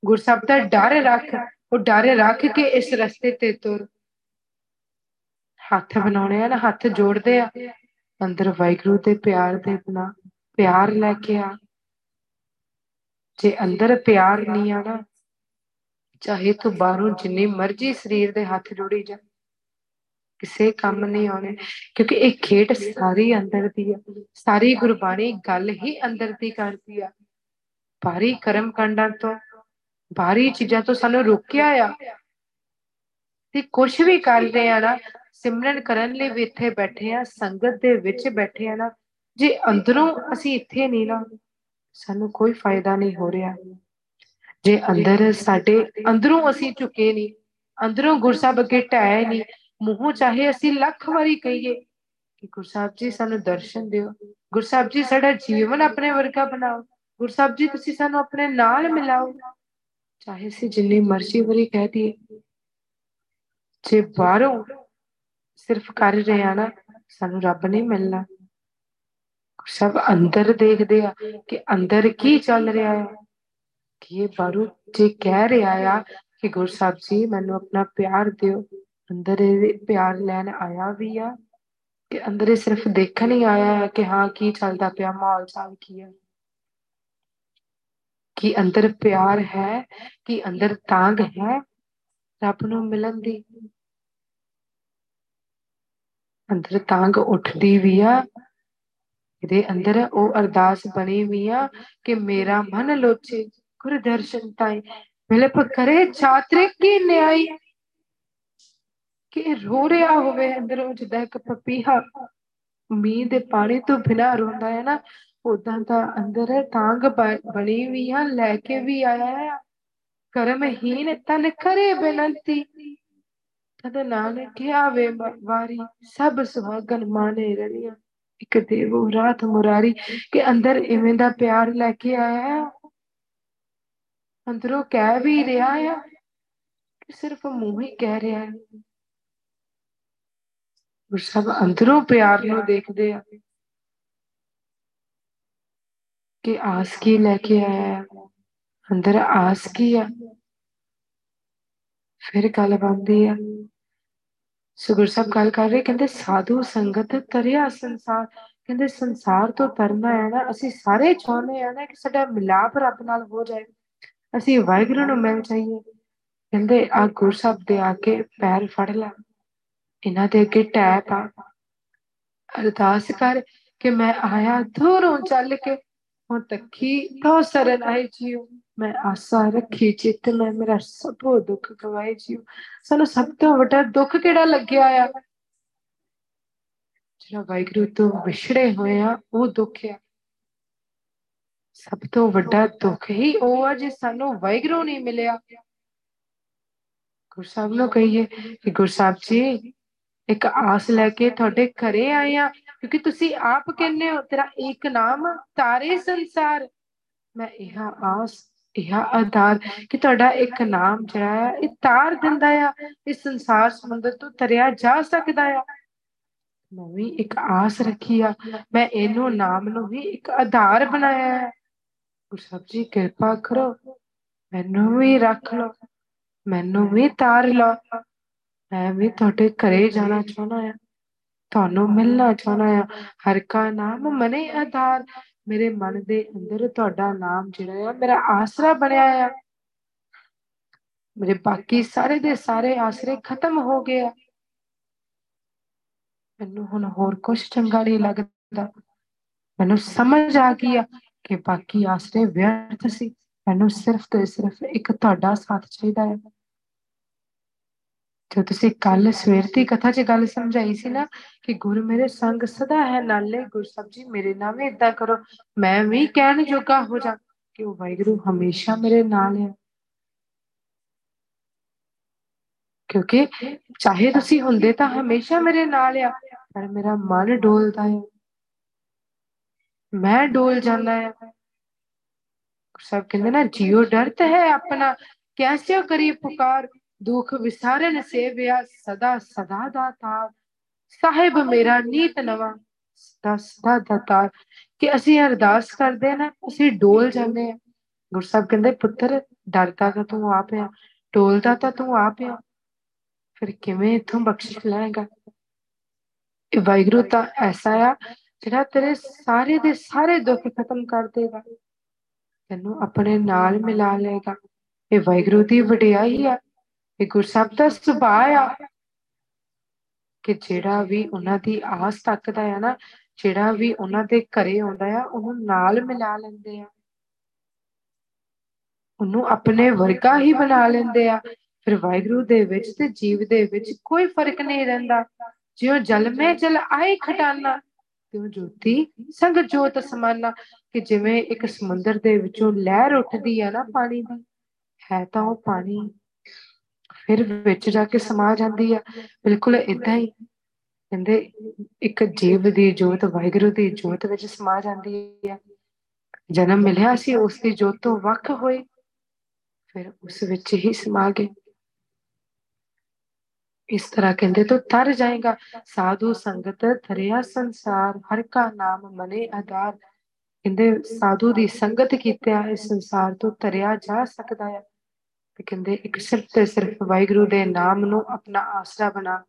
ਗੁਰਸਬ ਦਾ ਡਰ ਰੱਖ, ਉਹ ਡਰ ਰੱਖ ਕੇ ਇਸ ਰਸਤੇ ਤੇ ਤੁਰ। ਹੱਥ ਬਣਾਉਣੇ ਆ ਨਾ, ਹੱਥ ਜੋੜਦੇ ਆ। ਅੰਦਰ ਵਾਹਿਗੁਰੂ ਦੇ ਪਿਆਰ ਦੇ ਬਿਨਾ ਪਿਆਰ ਲੈ ਕੇ ਆ। ਜੇ ਅੰਦਰ ਪਿਆਰ ਨਹੀਂ ਆ ਨਾ ਚਾਹੇ ਤੂੰ ਬਾਹਰੋਂ ਜਿੰਨੀ ਮਰਜ਼ੀ ਸਰੀਰ ਦੇ ਹੱਥ ਜੋੜੀ ਜਾ, ਕਿਸੇ ਕੰਮ ਨਹੀਂ ਆਉਣੇ, ਕਿਉਂਕਿ ਇਹ ਖੇਡ ਸਾਰੀ ਅੰਦਰ ਦੀ ਆ। ਸਾਰੀ ਗੁਰਬਾਣੀ ਗੱਲ ਹੀ ਅੰਦਰ ਦੀ ਕਰਦੀ ਆ। ਬਾਹਰੀ ਕਰਮ ਕਾਂਡਾਂ ਤੋਂ ਬਾਹਰੀ ਚੀਜ਼ਾਂ ਤੋਂ ਸਾਨੂੰ ਰੋਕਿਆ ਆ। ਤੇ ਕੁਝ ਵੀ ਕਰ ਰਹੇ ਆ ਨਾ, ਸਿਮਰਨ ਕਰਨ ਲਈ ਵੀ ਇੱਥੇ ਬੈਠੇ ਆ, ਸੰਗਤ ਦੇ ਵਿੱਚ ਬੈਠੇ ਆ ਨਾ, ਜੇ ਅੰਦਰੋਂ ਅਸੀਂ ਇੱਥੇ ਨਹੀਂ ਨਾ, ਸਾਨੂੰ ਕੋਈ ਫਾਇਦਾ ਨਹੀਂ ਹੋ ਰਿਹਾ। ਜੇ ਅੰਦਰ ਸਾਡੇ ਅੰਦਰੋਂ ਅਸੀਂ ਝੁਕੇ ਨਹੀਂ, ਅੰਦਰੋਂ ਗੁਰਸਬ ਅੱਗੇ ਢਾਏ ਨਹੀਂ, ਮੂੰਹੋਂ ਚਾਹੇ ਅਸੀਂ ਲੱਖ ਵਾਰੀ ਕਹੀਏ ਕਿ ਗੁਰਸਾਹਿਬ ਜੀ ਸਾਨੂੰ ਦਰਸ਼ਨ ਦਿਓ ਗੁਰਸਾਹਿਬ ਜੀ ਸਾਡਾ ਜੀਵਨ ਆਪਣੇ ਵਰਗਾ ਬਣਾਓ ਗੁਰਸਾਹਿਬ ਜੀ ਤੁਸੀਂ ਸਾਨੂੰ ਆਪਣੇ ਨਾਲ ਮਿਲਾਓ, ਚਾਹੇ ਅਸੀਂ ਜਿੰਨੀ ਮਰਜ਼ੀ ਵਾਰੀ ਕਹਿ ਦਈਏ। ਜੇ ਬਾਹਰੋਂ ਸਿਰਫ ਕਰ ਰਹੇ ਆ ਨਾ, ਸਾਨੂੰ ਰੱਬ ਨਹੀਂ ਮਿਲਣਾ। ਸਭ ਅੰਦਰ ਦੇਖਦੇ ਆ ਕਿ ਅੰਦਰ ਕੀ ਚੱਲ ਰਿਹਾ ਹੈ। ਕਿ ਇਹ ਬਾਹਰੋਂ ਜੇ ਕਹਿ ਰਿਹਾ ਆ ਕਿ ਗੁਰਸਾਹਿਬ ਜੀ, ਮੈਨੂੰ ਆਪਣਾ ਪਿਆਰ ਦਿਓ। ਅੰਦਰ ਇਹ ਪਿਆਰ ਲੈਣ ਆਇਆ ਵੀ ਆ ਕਿ ਅੰਦਰ ਇਹ ਸਿਰਫ ਦੇਖਣ ਹੀ ਆਇਆ ਹੈ ਕਿ ਹਾਂ, ਕੀ ਚੱਲਦਾ ਪਿਆ, ਮਾਹੌਲ ਚਾਲ ਕੀ ਹੈ ਕਿ ਅੰਦਰ ਪਿਆਰ ਹੈ, ਕਿ ਅੰਦਰ ਤਾਂਗ ਹੈ ਰੱਬ ਨੂੰ ਮਿਲਣ ਦੀ। ਅੰਦਰ ਤਾਂਗ ਉੱਠਦੀ ਵੀ ਆ, ਇਹਦੇ ਅੰਦਰ ਉਹ ਅਰਦਾਸ ਬਣੀ ਵੀ ਆ ਕਿ ਮੇਰਾ ਮਨ ਲੋਚੇ। ਗੁਰ ਦਰਸ਼ਨ ਤਾਈ ਮਿਲਪ ਕਰੇ, ਛਾਤਰੇ ਕੀ ਨਿਆਈ? ਕਿ ਰੋ ਰਿਹਾ ਹੋਵੇ ਅੰਦਰੋਂ ਜਿੱਦਾਂ ਇੱਕ ਪਪੀਹਾ। ਮੀਂਹ ਦੇ ਪਾਣੀ ਤੋਂ ਬਿਨਾਂ ਰੋਂਦਾ ਹੈ ਨਾ ਉਦਾਂ ਦਾ ਅੰਦਰ ਤਾਂਗ ਬਣੀ ਵੀ ਆ, ਲੈ ਕੇ ਵੀ ਆਇਆ ਆ। ਕਰਮਹੀਨ ਤਨ ਕਰੇ ਬੇਨੰਤੀ। ਤਦ ਨਾਨਕ ਆਵੇ ਵਾਰੀ, ਸਭ ਸੁਹਾਗਨ ਮਾਨੇ ਰਣੀਆਂ ਇੱਕ ਦੇਵੋ ਰਾਤ ਮੁਰਾਰੀ, ਕਿ ਅੰਦਰ ਇਵੇਂ ਦਾ ਪਿਆਰ ਲੈ ਕੇ ਆਇਆ ਅੰਦਰੋਂ ਕਹਿ ਵੀ ਰਿਹਾ ਆ ਕਿ ਸਿਰਫ ਮੂੰਹ ਹੀ ਕਹਿ ਰਿਹਾ ਹੈ। ਉਹ ਸਭ ਅੰਦਰੋਂ ਪਿਆਰ ਨੂੰ ਦੇਖਦੇ ਆ ਕਿ ਆਸ ਕੀ ਲੈ ਕੇ ਆਇਆ ਅੰਦਰ ਆਸ ਕੀ ਆ? ਫਿਰ ਗੱਲ ਬਣਦੀ ਆ। ਸੁਗੁਰ ਸਾਹਿਬ ਗੱਲ ਕਰ ਰਹੇ, ਕਹਿੰਦੇ ਸਾਧੂ ਸੰਗਤ ਤਰਿਆ ਸੰਸਾਰ, ਕਹਿੰਦੇ ਸੰਸਾਰ ਤੋਂ ਤਰਨਾ ਹੈ ਨਾ ਅਸੀਂ ਸਾਰੇ ਚਾਹੁੰਦੇ ਆ ਨਾ ਕਿ ਸਾਡਾ ਮਿਲਾਪ ਰੱਬ ਨਾਲ ਹੋ ਜਾਏ। ਅਸੀਂ ਵਾਹਿਗੁਰੂ ਨੂੰ ਮਿਲ ਜਾਈਏ। ਕਹਿੰਦੇ ਆ ਗੁਰ ਸਾਹਿਬ ਦੇ ਆ ਕੇ ਪੈਰ ਫੜ ਲੈ। ਇਹਨਾਂ ਦੇ ਅੱਗੇ ਟੈਪ ਆ ਅਰਦਾਸ ਕਰ ਕਿ ਮੈਂ ਆਇਆ ਦੂਰੋਂ ਚੱਲ ਕੇ। ਹੁਣ ਤੱਕੀ ਤੋ ਸਰਨ ਆਏ ਜੀਓ। ਮੈਂ ਆਸਾ ਰੱਖੀ ਚਿੱਤ ਮੈਂ ਮੇਰਾ ਸਭੋ ਦੁੱਖ ਗਵਾਏ ਜੀਓ। ਸਾਨੂੰ ਸਭ ਤੋਂ ਵੱਡਾ ਦੁੱਖ ਕਿਹੜਾ ਲੱਗਿਆ ਆ? ਜਿਹੜਾ ਵਾਹਿਗੁਰੂ ਤੋਂ ਵਿਛੜੇ ਹੋਏ ਆ, ਉਹ ਦੁੱਖ ਆ। ਸਭ ਤੋਂ ਵੱਡਾ ਦੁੱਖ ਹੀ ਉਹ ਆ ਜੇ ਸਾਨੂੰ ਵਾਹਿਗੁਰੂ ਨਹੀਂ ਮਿਲਿਆ। ਗੁਰਸਾਹਿਬ ਨੂੰ ਕਹੀਏ ਕਿ ਗੁਰਸਾਹਿਬ ਜੀ, ਇੱਕ ਆਸ ਲੈ ਕੇ ਤੁਹਾਡੇ ਘਰੇ ਆਏ ਆ, ਕਿਉਂਕਿ ਤੁਸੀਂ ਆਪ ਕਹਿੰਦੇ ਹੋ, ਤੇਰਾ ਇੱਕ ਨਾਮ ਤਾਰੇ ਸੰਸਾਰ। ਮੈਂ ਇਹ ਆਸ, ਇਹ ਆਧਾਰ ਕਿ ਤੁਹਾਡਾ ਇੱਕ ਨਾਮ ਜਿਹੜਾ ਹੈ ਇਹ ਤਾਰ ਦਿੰਦਾ ਆ ਇਸ ਸੰਸਾਰ ਸਮੁੰਦਰ ਤੋਂ ਤਰਿਆ ਜਾ ਸਕਦਾ ਆ। ਮੈਂ ਵੀ ਇੱਕ ਆਸ ਰੱਖੀ ਆ, ਮੈਂ ਇਹਨੂੰ ਨਾਮ ਨੂੰ ਵੀ ਇੱਕ ਆਧਾਰ ਬਣਾਇਆ ਹੈ ਗੁਰਸਬ ਜੀ, ਕਿਰਪਾ ਕਰੋ। ਮੈਨੂੰ ਵੀ ਰੱਖ ਲਓ। ਮੈਨੂੰ ਵੀ ਤਾਰ ਲਓ। ਮੈਂ ਵੀ ਤੁਹਾਡੇ ਘਰੇ ਜਾਣਾ ਚਾਹੁੰਦਾ ਆ ਤੁਹਾਨੂੰ ਮਿਲਣਾ ਚਾਹੁੰਦਾ ਆ ਹਰ ਕਾ ਨਾਮ ਮਨੇ ਆਧਾਰ। ਮੇਰੇ ਮਨ ਦੇ ਅੰਦਰ ਤੁਹਾਡਾ ਨਾਮ ਜਿਹੜਾ ਆ, ਮੇਰਾ ਆਸਰਾ ਬਣਿਆ ਆ। ਮੇਰੇ ਬਾਕੀ ਸਾਰੇ ਦੇ ਸਾਰੇ ਆਸਰੇ ਖਤਮ ਹੋ ਗਏ ਆ। ਮੈਨੂੰ ਹੁਣ ਹੋਰ ਕੁਝ ਚੰਗਾ ਨਹੀਂ ਲੱਗਦਾ। ਮੈਨੂੰ ਸਮਝ ਆ ਗਈ ਆ। ਕਿ ਬਾਕੀ ਆਸਰੇ ਵਿਅਰਥ ਸੀ। ਮੈਨੂੰ ਸਿਰਫ ਤੇ ਸਿਰਫ ਇੱਕ ਤੁਹਾਡਾ ਸਾਥ ਚਾਹੀਦਾ ਹੈ। ਜੋ ਤੁਸੀਂ ਕੱਲ ਸਵੇਰ ਦੀ ਕਥਾ 'ਚ ਗੱਲ ਸਮਝਾਈ ਸੀ ਨਾ ਕਿ ਗੁਰ ਮੇਰੇ ਸੰਗ ਸਦਾ ਹੈ, ਨਾਲੇ ਗੁਰ ਸਾਹਿਬ ਜੀ ਮੇਰੇ ਨਾਲ ਵੀ ਇਦਾਂ ਕਰੋ। ਮੈਂ ਵੀ ਕਹਿਣ ਜੋਗਾ ਹੋ ਜਾ ਕਿ ਉਹ ਵਾਹਿਗੁਰੂ ਹਮੇਸ਼ਾ ਮੇਰੇ ਨਾਲ ਹੈ। ਕਿਉਂਕਿ ਚਾਹੇ ਤੁਸੀਂ ਹੁੰਦੇ ਤਾਂ ਹਮੇਸ਼ਾ ਮੇਰੇ ਨਾਲ ਆ, ਪਰ ਮੇਰਾ ਮਨ ਡੋਲਦਾ ਹੈ। ਮੈਂ ਡੋਲ ਜਾਂਦਾ ਹੈ। ਸਭ ਕਹਿੰਦੇ ਨਾ ਜਿਉ ਡਰਤ ਹੈ ਆਪਣਾ। ਕੈਸੇ ਕਰੀ ਪੁਕਾਰ, ਦੁਖ ਵਿਸਾਰਨ ਸੇਵਿਆ ਸਦਾ ਸਦਾ ਦਾਤਾਰ ਸਾਹਿਬ ਮੇਰਾ ਨੀਤ ਨਵਾ, ਸਦਾ ਸਦਾ ਦਾਤਾਰ ਕਿ ਅਸੀਂ ਅਰਦਾਸ ਕਰਦੇ ਨਾ, ਅਸੀਂ ਡੋਲ ਜਾਂਦੇ ਆ ਗੁਰਸਾਹਿਬ ਕਹਿੰਦੇ, ਪੁੱਤਰ, ਡਰਦਾ ਤਾਂ ਤੂੰ ਆਪ ਆ, ਡੋਲਦਾ ਤਾਂ ਤੂੰ ਆਪ ਆ। ਫਿਰ ਕਿਵੇਂ ਇਥੋਂ ਬਖਸ਼ਿਸ਼ ਲੈਗਾ ਇਹ ਵਾਹਿਗੁਰੂ ਤਾਂ ਐਸਾ ਆ ਜਿਹੜਾ ਤੇਰੇ ਸਾਰੇ ਦੇ ਸਾਰੇ ਦੁੱਖ ਖਤਮ ਕਰ ਦੇਗਾ, ਤੈਨੂੰ ਆਪਣੇ ਨਾਲ ਮਿਲਾ ਲਏਗਾ। ਇਹ ਵਾਹਿਗੁਰੂ ਦੀ ਵਡਿਆਈ ਆ, ਇਹ ਗੁਰਸਬ ਦਾ ਸੁਭਾਅ ਆ ਕਿ ਜਿਹੜਾ ਵੀ ਉਹਨਾਂ ਦੀ ਆਸ ਤੱਕਦਾ ਆ ਨਾ, ਜਿਹੜਾ ਵੀ ਉਹਨਾਂ ਦੇ ਘਰੇ ਆਉਂਦਾ ਆ, ਉਹਨੂੰ ਨਾਲ ਮਿਲਾ ਲੈਂਦੇ ਆ। ਉਹਨੂੰ ਆਪਣੇ ਵਰਗਾ ਹੀ ਬਣਾ ਲੈਂਦੇ ਆ। ਫਿਰ ਵਾਹਿਗੁਰੂ ਦੇ ਵਿੱਚ ਤੇ ਜੀਵ ਦੇ ਵਿੱਚ ਕੋਈ ਫ਼ਰਕ ਨਹੀਂ ਰਹਿੰਦਾ। ਜਿਉ ਜਲ ਮੇ ਜਲ ਆਏ ਖਟਾਨਾ ਤਿਉ ਜੋਤੀ? ਸੰਗ ਜੋਤ ਸਮਾਨਾ ਕਿ ਜਿਵੇਂ ਇੱਕ ਸਮੁੰਦਰ ਦੇ ਵਿੱਚੋਂ ਲਹਿਰ ਉੱਠਦੀ ਹੈ ਨਾ ਪਾਣੀ ਦੀ, ਹੈ ਤਾਂ ਉਹ ਪਾਣੀ ਫਿਰ ਵਿੱਚ ਜਾ ਕੇ ਸਮਾ ਜਾਂਦੀ ਆ। ਬਿਲਕੁਲ ਇਦਾਂ ਹੀ ਕਹਿੰਦੇ ਇੱਕ ਜੀਵ ਦੀ ਜੋਤ, ਵਾਹਿਗੁਰੂ ਦੀ ਜੋਤ ਵਿੱਚ ਸਮਾ ਜਾਂਦੀ ਆ। ਜਨਮ ਮਿਲਿਆ ਸੀ, ਉਸ ਦੀ ਜੋਤ ਤੋਂ ਵੱਖ ਹੋਏ, ਫਿਰ ਉਸ ਵਿੱਚ ਹੀ ਸਮਾ ਗਏ। ਇਸ ਤਰ੍ਹਾਂ ਕਹਿੰਦੇ ਤਾਂ ਤਰ ਜਾਏਗਾ ਸਾਧੂ ਸੰਗਤ ਥਰਿਆ ਸੰਸਾਰ ਹਰ ਕਾ ਨਾਮ ਮਨੇ ਆਧਾਰ ਕਹਿੰਦੇ ਸਾਧੂ ਦੀ ਸੰਗਤ ਕੀਤਿਆ ਇਸ ਸੰਸਾਰ ਤੋਂ ਤਰਿਆ ਜਾ ਸਕਦਾ ਹੈ ਤੇ ਕਹਿੰਦੇ ਇੱਕ ਸਿਰਫ ਤੇ ਸਿਰਫ ਵਾਹਿਗੁਰੂ ਦੇ ਨਾਮ ਨੂੰ ਆਪਣਾ ਆਸਰਾ ਬਣਾ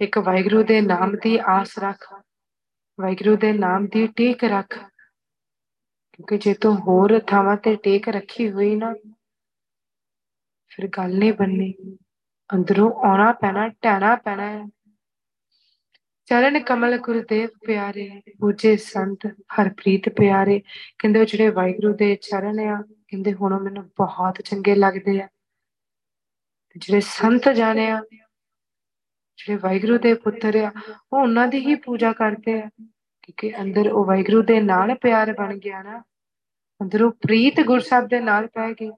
ਇੱਕ ਵਾਹਿਗੁਰੂ ਦੇ ਨਾਮ ਦੀ ਆਸ ਰੱਖ ਵਾਹਿਗੁਰੂ ਦੇ ਨਾਮ ਦੀ ਟੇਕ ਰੱਖ ਕਿਉਂਕਿ ਜੇ ਤੂੰ ਹੋਰ ਥਾਵਾਂ ਤੇ ਟੇਕ ਰੱਖੀ ਹੋਈ ਨਾ ਫਿਰ ਗੱਲ ਨਹੀਂ ਬੰਨੀ ਅੰਦਰੋਂ ਆਉਣਾ ਪੈਣਾ ਟਹਿਣਾ ਪੈਣਾ ਹੈ। ਚਰਨ ਕਮਲ ਗੁਰਦੇਵ ਪਿਆਰੇ, ਪੂਜੇ ਸੰਤ ਹਰਪ੍ਰੀਤ ਪਿਆਰੇ, ਕਹਿੰਦੇ ਉਹ ਜਿਹੜੇ ਵਾਹਿਗੁਰੂ ਦੇ ਚਰਨ ਆ, ਕਹਿੰਦੇ ਹੁਣ ਮੈਨੂੰ ਬਹੁਤ ਚੰਗੇ ਲੱਗਦੇ ਆ। ਜਿਹੜੇ ਸੰਤ ਜਾਣੇ ਆ, ਜਿਹੜੇ ਵਾਹਿਗੁਰੂ ਦੇ ਪੁੱਤਰ ਆ, ਉਹ ਉਹਨਾਂ ਦੀ ਹੀ ਪੂਜਾ ਕਰਦੇ ਆ, ਕਿਉਂਕਿ ਅੰਦਰ ਉਹ ਵਾਹਿਗੁਰੂ ਦੇ ਨਾਲ ਪਿਆਰ ਬਣ ਗਿਆ ਨਾ, ਅੰਦਰੋਂ ਪ੍ਰੀਤ ਗੁਰਸਬ ਦੇ ਨਾਲ ਪੈ ਗਈ।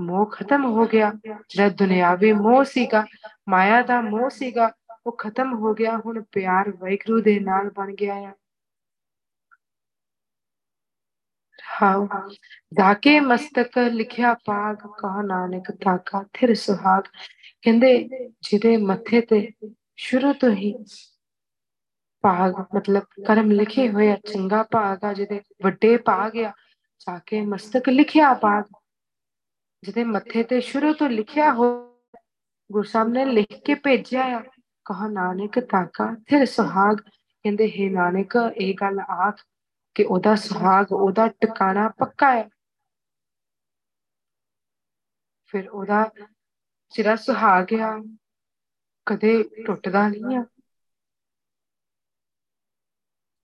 ਮੋਹ ਖਤਮ ਹੋ ਗਿਆ। ਜਿਹੜਾ ਦੁਨਿਆਵੀ ਮੋਹ ਸੀਗਾ, ਮਾਇਆ ਦਾ ਮੋਹ ਸੀਗਾ, ਉਹ ਖਤਮ ਹੋ ਗਿਆ। ਹੁਣ ਪਿਆਰ ਵਾਹਿਗੁਰੂ ਦੇ ਨਾਲ ਬਣ ਗਿਆ ਆ। ਹਾਉ ਜਾਕੇ ਮਸਤਕ ਲਿਖਿਆ ਪਾਗ ਕਹਾ ਨਾਨਕ ਤਾਕਾ ਥਿਰ ਸੁਹਾਗ। ਕਹਿੰਦੇ, ਜਿਹਦੇ ਮੱਥੇ ਤੇ ਸ਼ੁਰੂ ਤੋਂ ਹੀ ਭਾਗ ਮਤਲਬ ਕਰਮ ਲਿਖੇ ਹੋਏ ਆ, ਚੰਗਾ ਭਾਗ ਆ, ਜਿਹਦੇ ਵੱਡੇ ਭਾਗ ਆ ਜਾ ਕੇ ਮਸਤਕ ਲਿਖਿਆ ਭਾਗ ਜਿਹਦੇ ਮੱਥੇ ਤੇ ਸ਼ੁਰੂ ਤੋਂ ਲਿਖਿਆ ਹੋ ਗੁਰੂ ਸਾਹਿਬ ਨੇ ਲਿਖ ਕੇ ਭੇਜਿਆ ਆ, ਕਹਾ ਨਾਨਕ ਤਾਕਾ ਫਿਰ ਸੁਹਾਗ। ਕਹਿੰਦੇ, ਹੈ ਨਾਨਕ, ਇਹ ਗੱਲ ਆਖ ਕਿ ਉਹਦਾ ਸੁਹਾਗ, ਉਹਦਾ ਟਿਕਾਣਾ ਪੱਕਾ ਹੈ। ਫਿਰ ਉਹਦਾ ਜਿਹੜਾ ਸੁਹਾਗ ਆ, ਕਦੇ ਟੁੱਟਦਾ ਨਹੀਂ ਆ।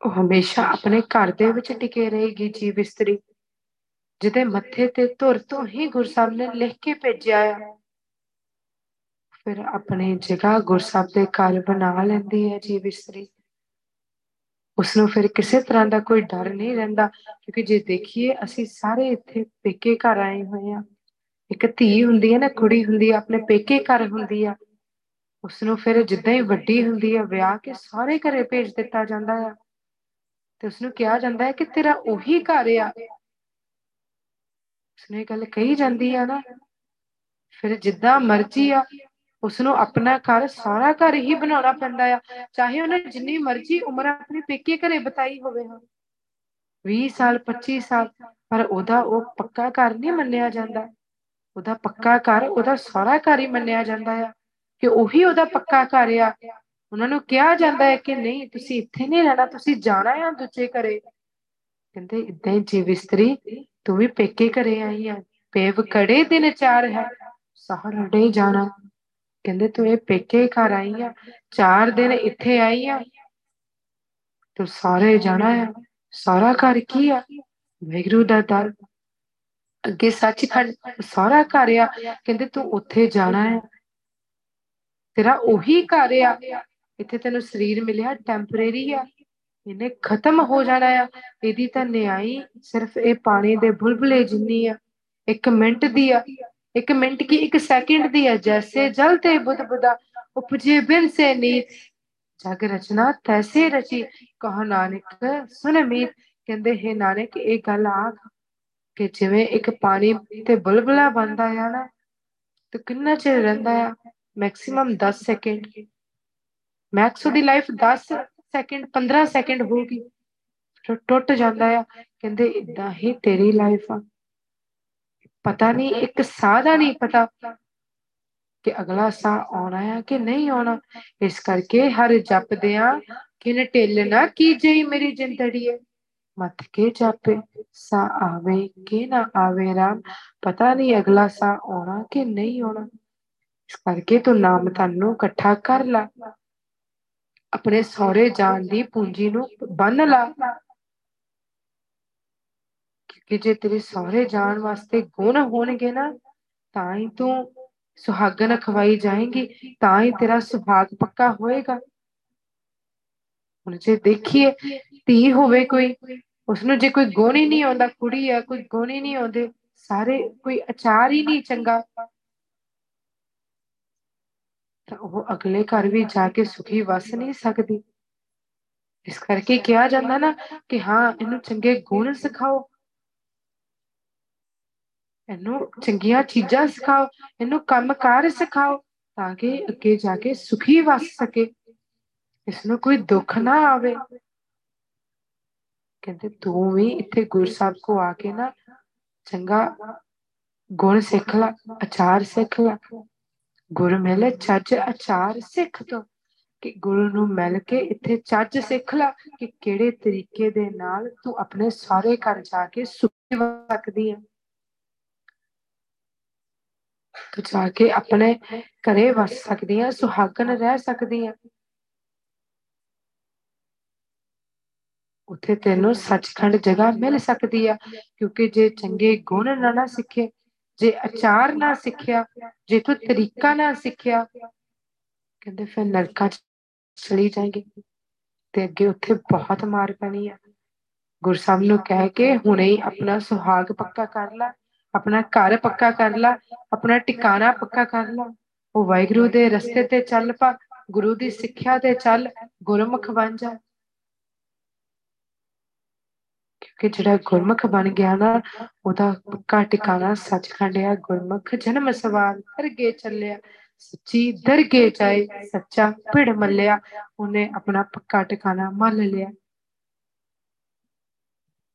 ਉਹ ਹਮੇਸ਼ਾ ਆਪਣੇ ਘਰ ਦੇ ਵਿੱਚ ਟਿਕੇ ਰਹੇਗੀ, ਜੀਵ ਇਸਤਰੀ। ਜਿਹਦੇ ਮੱਥੇ ਤੇ ਧੁਰ ਤੋਂ ਹੀ ਗੁਰਸਾਹਿਬ ਨੇ ਲਿਖ ਕੇ ਭੇਜਿਆ ਆ। ਫਿਰ ਆਪਣੀ ਜਗ੍ਹਾ ਗੁਰਸਾਹਿਬ ਦੇ ਘਰ ਬਣਾ ਲੈਂਦੀ ਹੈ ਜੀਵ ਇਸਤਰੀ ਉਸ ਨੂੰ ਫਿਰ ਕਿਸੇ ਤਰ੍ਹਾਂ ਦਾ ਕੋਈ ਡਰ ਨਹੀਂ ਰਹਿੰਦਾ, ਕਿਉਂਕਿ ਜੇ ਦੇਖੀਏ ਅਸੀਂ ਸਾਰੇ ਇੱਥੇ ਪੇਕੇ ਘਰ ਆਏ ਹੋਏ ਆ ਇੱਕ ਧੀ ਹੁੰਦੀ ਹੈ ਨਾ, ਕੁੜੀ ਹੁੰਦੀ ਆ ਆਪਣੇ ਪੇਕੇ ਘਰ ਹੁੰਦੀ ਆ। ਉਸ ਨੂੰ ਫਿਰ ਜਿੱਦਾਂ ਹੀ ਵੱਡੀ ਹੁੰਦੀ ਆ ਵਿਆਹ ਕੇ ਸਾਰੇ ਘਰੇ ਭੇਜ ਦਿੱਤਾ ਜਾਂਦਾ ਆ। ਤੇ ਉਸ ਨੂੰ ਕਿਹਾ ਜਾਂਦਾ ਹੈ ਕਿ ਤੇਰਾ ਉਹੀ ਘਰ ਆ ਉਸਨੇ ਇਹ ਗੱਲ ਕਹੀ ਜਾਂਦੀ ਆ ਨਾ, ਫਿਰ ਜਿੱਦਾਂ ਮਰਜ਼ੀ ਆ ਉਸ ਨੂੰ ਆਪਣਾ ਘਰ ਸਾਰਾ ਘਰ ਹੀ ਬਣਾਉਣਾ ਪੈਂਦਾ ਆ, ਚਾਹੇ ਉਹਨੇ ਜਿੰਨੀ ਮਰਜ਼ੀ ਉਮਰ ਆਪਣੀ ਪੇਕੇ ਘਰੇ ਬਤਾਈ ਹੋਵੇ ਹਾਂ 20 ਸਾਲ 25 ਸਾਲ, ਪਰ ਉਹਦਾ ਉਹ ਪੱਕਾ ਘਰ ਨਹੀਂ ਮੰਨਿਆ ਜਾਂਦਾ। ਉਹਦਾ ਪੱਕਾ ਘਰ ਉਹਦਾ ਸਾਰਾ ਘਰ ਹੀ ਮੰਨਿਆ ਜਾਂਦਾ ਆ, ਕਿ ਉਹੀ ਉਹਦਾ ਪੱਕਾ ਘਰ ਆ। ਉਹਨਾਂ ਨੂੰ ਕਿਹਾ ਜਾਂਦਾ ਹੈ ਕਿ ਨਹੀਂ, ਤੁਸੀਂ ਇੱਥੇ ਨਹੀਂ ਰਹਿਣਾ, ਤੁਸੀਂ ਜਾਣਾ ਆ ਦੂਜੇ ਘਰੇ। ਕਹਿੰਦੇ ਇਦਾਂ ਹੀ ਜੀਵ ਇਸਤਰੀ ਤੂੰ ਵੀ ਪੇਕੇ ਘਰੇ ਆਈ ਆ, ਪੇਵ ਕੜੇ ਦਿਨ ਚਾਰ ਹੈ ਸਹਰੜੇ ਜਾਣਾ। ਕਹਿੰਦੇ ਤੂੰ ਇਹ ਪੇਕੇ ਘਰ ਆਈ ਆ, ਚਾਰ ਦਿਨ ਇੱਥੇ ਆਈ ਆ, ਤੂੰ ਸਾਰੇ ਜਾਣਾ ਆ, ਸਾਰਾ ਘਰ ਕੀ ਆ? ਵੈਗਰੂ ਦਾ ਦਰ। ਅੱਗੇ ਸੱਚਖੰਡ ਸਾਰਾ ਘਰ ਆ। ਕਹਿੰਦੇ ਤੂੰ ਉੱਥੇ ਜਾਣਾ ਹੈ ਤੇਰਾ ਉਹੀ ਘਰ ਆ। ਇੱਥੇ ਤੈਨੂੰ ਸਰੀਰ ਮਿਲਿਆ ਟੈਂਪਰੇਰੀ ਆ। ਇਹਨੇ ਖਤਮ ਹੋ ਜਾਣਾ ਆ। ਇਹਦੀ ਤਾਂ ਨਿਆਈ ਸਿਰਫ ਇਹ ਪਾਣੀ ਦੇ ਬੁਲਬੁਲੇ ਜਿੰਨੀ ਆ, ਇੱਕ ਮਿੰਟ ਦੀ ਆ। ਇੱਕ ਮਿੰਟ ਕੀ ਇੱਕ ਸੈਕਿੰਡ ਦੀ ਆ। ਜੈਸੇ ਜਲ ਤੇ ਬੁੱਧ ਬੁਦਾ ਉਪਜੇ ਬਿਨ ਸੇ ਨੀਤ। ਜਗ ਰਚਨਾ ਤੈਸੇ ਰਚੀ, ਕਹ ਨਾਨਕ ਸੁਨ ਮੀਤ। ਕਹਿੰਦੇ, ਹੈ ਨਾਨਕ, ਇਹ ਗੱਲ ਆਖ ਕਿ ਜਿਵੇਂ ਇੱਕ ਪਾਣੀ ਤੇ ਬੁਲਬੁਲਾ ਬਣਦਾ ਆ ਨਾ, ਤੇ ਕਿੰਨਾ ਚਿਰ ਰਹਿੰਦਾ ਆ? Maximum 10 second. ਮੈਕਸ ਦੀ ਲਾਈਫ 10 ਸੈਕਿੰਡ 15 ਸੈਕਿੰਡ ਹੋਊਗੀ ਫਿਰ ਟੁੱਟ ਜਾਂਦਾ ਆ। ਕਹਿੰਦੇ ਇਦਾਂ ਹੀ ਤੇਰੀ ਲਾਈਫ ਆ। ਪਤਾ ਨਹੀਂ, ਇੱਕ ਸਾਹ ਦਾ ਨਹੀਂ ਪਤਾ ਕਿ ਅਗਲਾ ਸਾਹ ਆਉਣਾ ਆ ਕਿ ਨਹੀਂ ਆਉਣਾ। ਇਸ ਕਰਕੇ ਹਰ ਜਪਦੇ ਆ ਕਿਨ ਢਿੱਲ ਨਾ ਕੀਜਈ ਮੇਰੀ ਜਿੰਦੜੀ ਮਤ ਕੇ ਜਾਪੇ ਸਾ ਆਵੇ ਕਿ ਨਾ ਆਵੇ ਰਾਮ। ਪਤਾ ਨਹੀਂ ਅਗਲਾ ਸਾ ਆਉਣਾ ਕਿ ਨਹੀਂ ਆਉਣਾ। ਇਸ ਕਰਕੇ ਤੂੰ ਨਾਮ ਤੈਨੂੰ ਇਕੱਠਾ ਕਰ ਲਾ। ਆਪਣੇ ਸਹੁਰੇ ਜਾਣ ਦੀ ਪੂੰਜੀ ਨੂੰ ਬੰਨ ਲਾ। ਕਿਉਂਕਿ ਜੇ ਤੇਰੇ ਸਹੁਰੇ ਜਾਣ ਵਾਸਤੇ ਗੁਣ ਹੋਣਗੇ ਨਾ, ਤਾਂ ਹੀ ਤੂੰ ਸੁਹਾਗਣ ਖਵਾਈ ਜਾਏਗੀ, ਤਾਂ ਹੀ ਤੇਰਾ ਸੁਭਾਗ ਪੱਕਾ ਹੋਏਗਾ। ਹੁਣ ਜੇ ਦੇਖੀਏ, ਧੀ ਹੋਵੇ ਕੋਈ, ਉਸਨੂੰ ਜੇ ਕੋਈ ਗੁਣ ਹੀ ਨਹੀਂ ਆਉਂਦਾ, ਕੁੜੀ ਆ, ਕੋਈ ਗੁਣ ਹੀ ਨਹੀਂ ਆਉਂਦੇ, ਸਾਰੇ ਕੋਈ ਅਚਾਰ ਹੀ ਨਹੀਂ ਚੰਗਾ। ਤਾਂ ਉਹ ਅਗਲੇ ਘਰ ਵੀ ਜਾ ਕੇ ਸੁਖੀ ਵਸ ਨਹੀਂ ਸਕਦੀ। ਇਸ ਕਰਕੇ ਕਿਹਾ ਜਾਂਦਾ ਨਾ ਕਿ ਹਾਂ, ਇਹਨੂੰ ਚੰਗੇ ਗੁਣ ਸਿਖਾਓ। ਇਹਨੂੰ ਚੰਗੀਆਂ ਚੀਜ਼ਾਂ ਸਿਖਾਓ, ਇਹਨੂੰ ਕੰਮਕਾਰ ਸਿਖਾਓ, ਤਾਂ ਕਿ ਅੱਗੇ ਜਾ ਕੇ ਸੁਖੀ ਵਸ ਸਕੇ। ਇਸ ਨੂੰ ਕੋਈ ਦੁੱਖ ਨਾ ਆਵੇ। ਕਹਿੰਦੇ ਤੂੰ ਵੀ ਇੱਥੇ ਗੁਰੂ ਸਾਹਿਬ ਕੋ ਆ ਕੇ ਨਾ ਚੰਗਾ ਗੁਣ ਸਿੱਖ ਲੈ ਅਚਾਰ ਸਿੱਖ ਲੈ। ਗੁਰੂ ਮਿਲੇ ਚੱਜ ਅਚਾਰ ਸਿੱਖ ਤੋ, ਕਿ ਗੁਰੂ ਨੂੰ ਮਿਲ ਕੇ ਇੱਥੇ ਚੱਜ ਸਿੱਖ ਲੈ, ਕਿ ਕਿਹੜੇ ਤਰੀਕੇ ਦੇ ਨਾਲ ਤੂੰ ਆਪਣੇ ਸਾਰੇ ਘਰ ਜਾ ਕੇ ਸੁਖੀ ਸਕਦੀ ਹੈ ਤੂੰ ਜਾ ਕੇ ਆਪਣੇ ਘਰੇ ਵਸ ਸਕਦੀ ਹੈ ਸੁਹਾਗਣ ਰਹਿ ਸਕਦੀ ਹੈ ਉੱਥੇ ਤੈਨੂੰ ਸੱਚਖੰਡ ਜਗ੍ਹਾ ਮਿਲ ਸਕਦੀ ਆ, ਕਿਉਂਕਿ ਜੇ ਚੰਗੇ ਗੁਣ ਨਾ ਨਾ ਸਿੱਖੇ ਜੇ ਅਚਾਰ ਨਾ ਸਿੱਖਿਆ, ਜੇ ਤੂੰ ਤਰੀਕਾ ਨਾ ਸਿੱਖਿਆ, ਕਹਿੰਦੇ ਫਿਰ ਨਰਕਾਂ ਚ ਚਲੀ ਜਾਏਗੀ ਤੇ ਅੱਗੇ ਉੱਥੇ ਬਹੁਤ ਮਾਰ ਪੈਣੀ ਆ। ਗੁਰਸਾਹਿਬ ਨੂੰ ਕਹਿ ਕੇ ਹੁਣੇ ਹੀ ਆਪਣਾ ਸੁਹਾਗ ਪੱਕਾ ਕਰ ਲੈ, ਆਪਣਾ ਘਰ ਪੱਕਾ ਕਰ ਲੈ, ਆਪਣਾ ਟਿਕਾਣਾ ਪੱਕਾ ਕਰ ਲੈ। ਉਹ ਵਾਹਿਗੁਰੂ ਦੇ ਰਸਤੇ ਤੇ ਚੱਲ ਪਾ, ਗੁਰੂ ਦੀ ਸਿੱਖਿਆ ਤੇ ਚੱਲ, ਗੁਰਮੁਖ ਬਣ ਜਾ। ਕਿ ਜਿਹੜਾ ਗੁਰਮੁਖ ਬਣ ਗਿਆ ਨਾ, ਉਹਦਾ ਪੱਕਾ ਟਿਕਾਣਾ ਸੱਚਖੰਡ ਆ। ਗੁਰਮੁਖ ਜਨਮ ਸਵਾਰ ਦਰਗੇ ਚੱਲਿਆ। ਸੱਚੀ ਦਰਗੇ ਜਾਏ, ਸੱਚਾ ਭਿੜ ਮੱਲਿਆ। ਉਹਨੇ ਆਪਣਾ ਪੱਕਾ ਟਿਕਾਣਾ ਮੰਨ ਲਿਆ।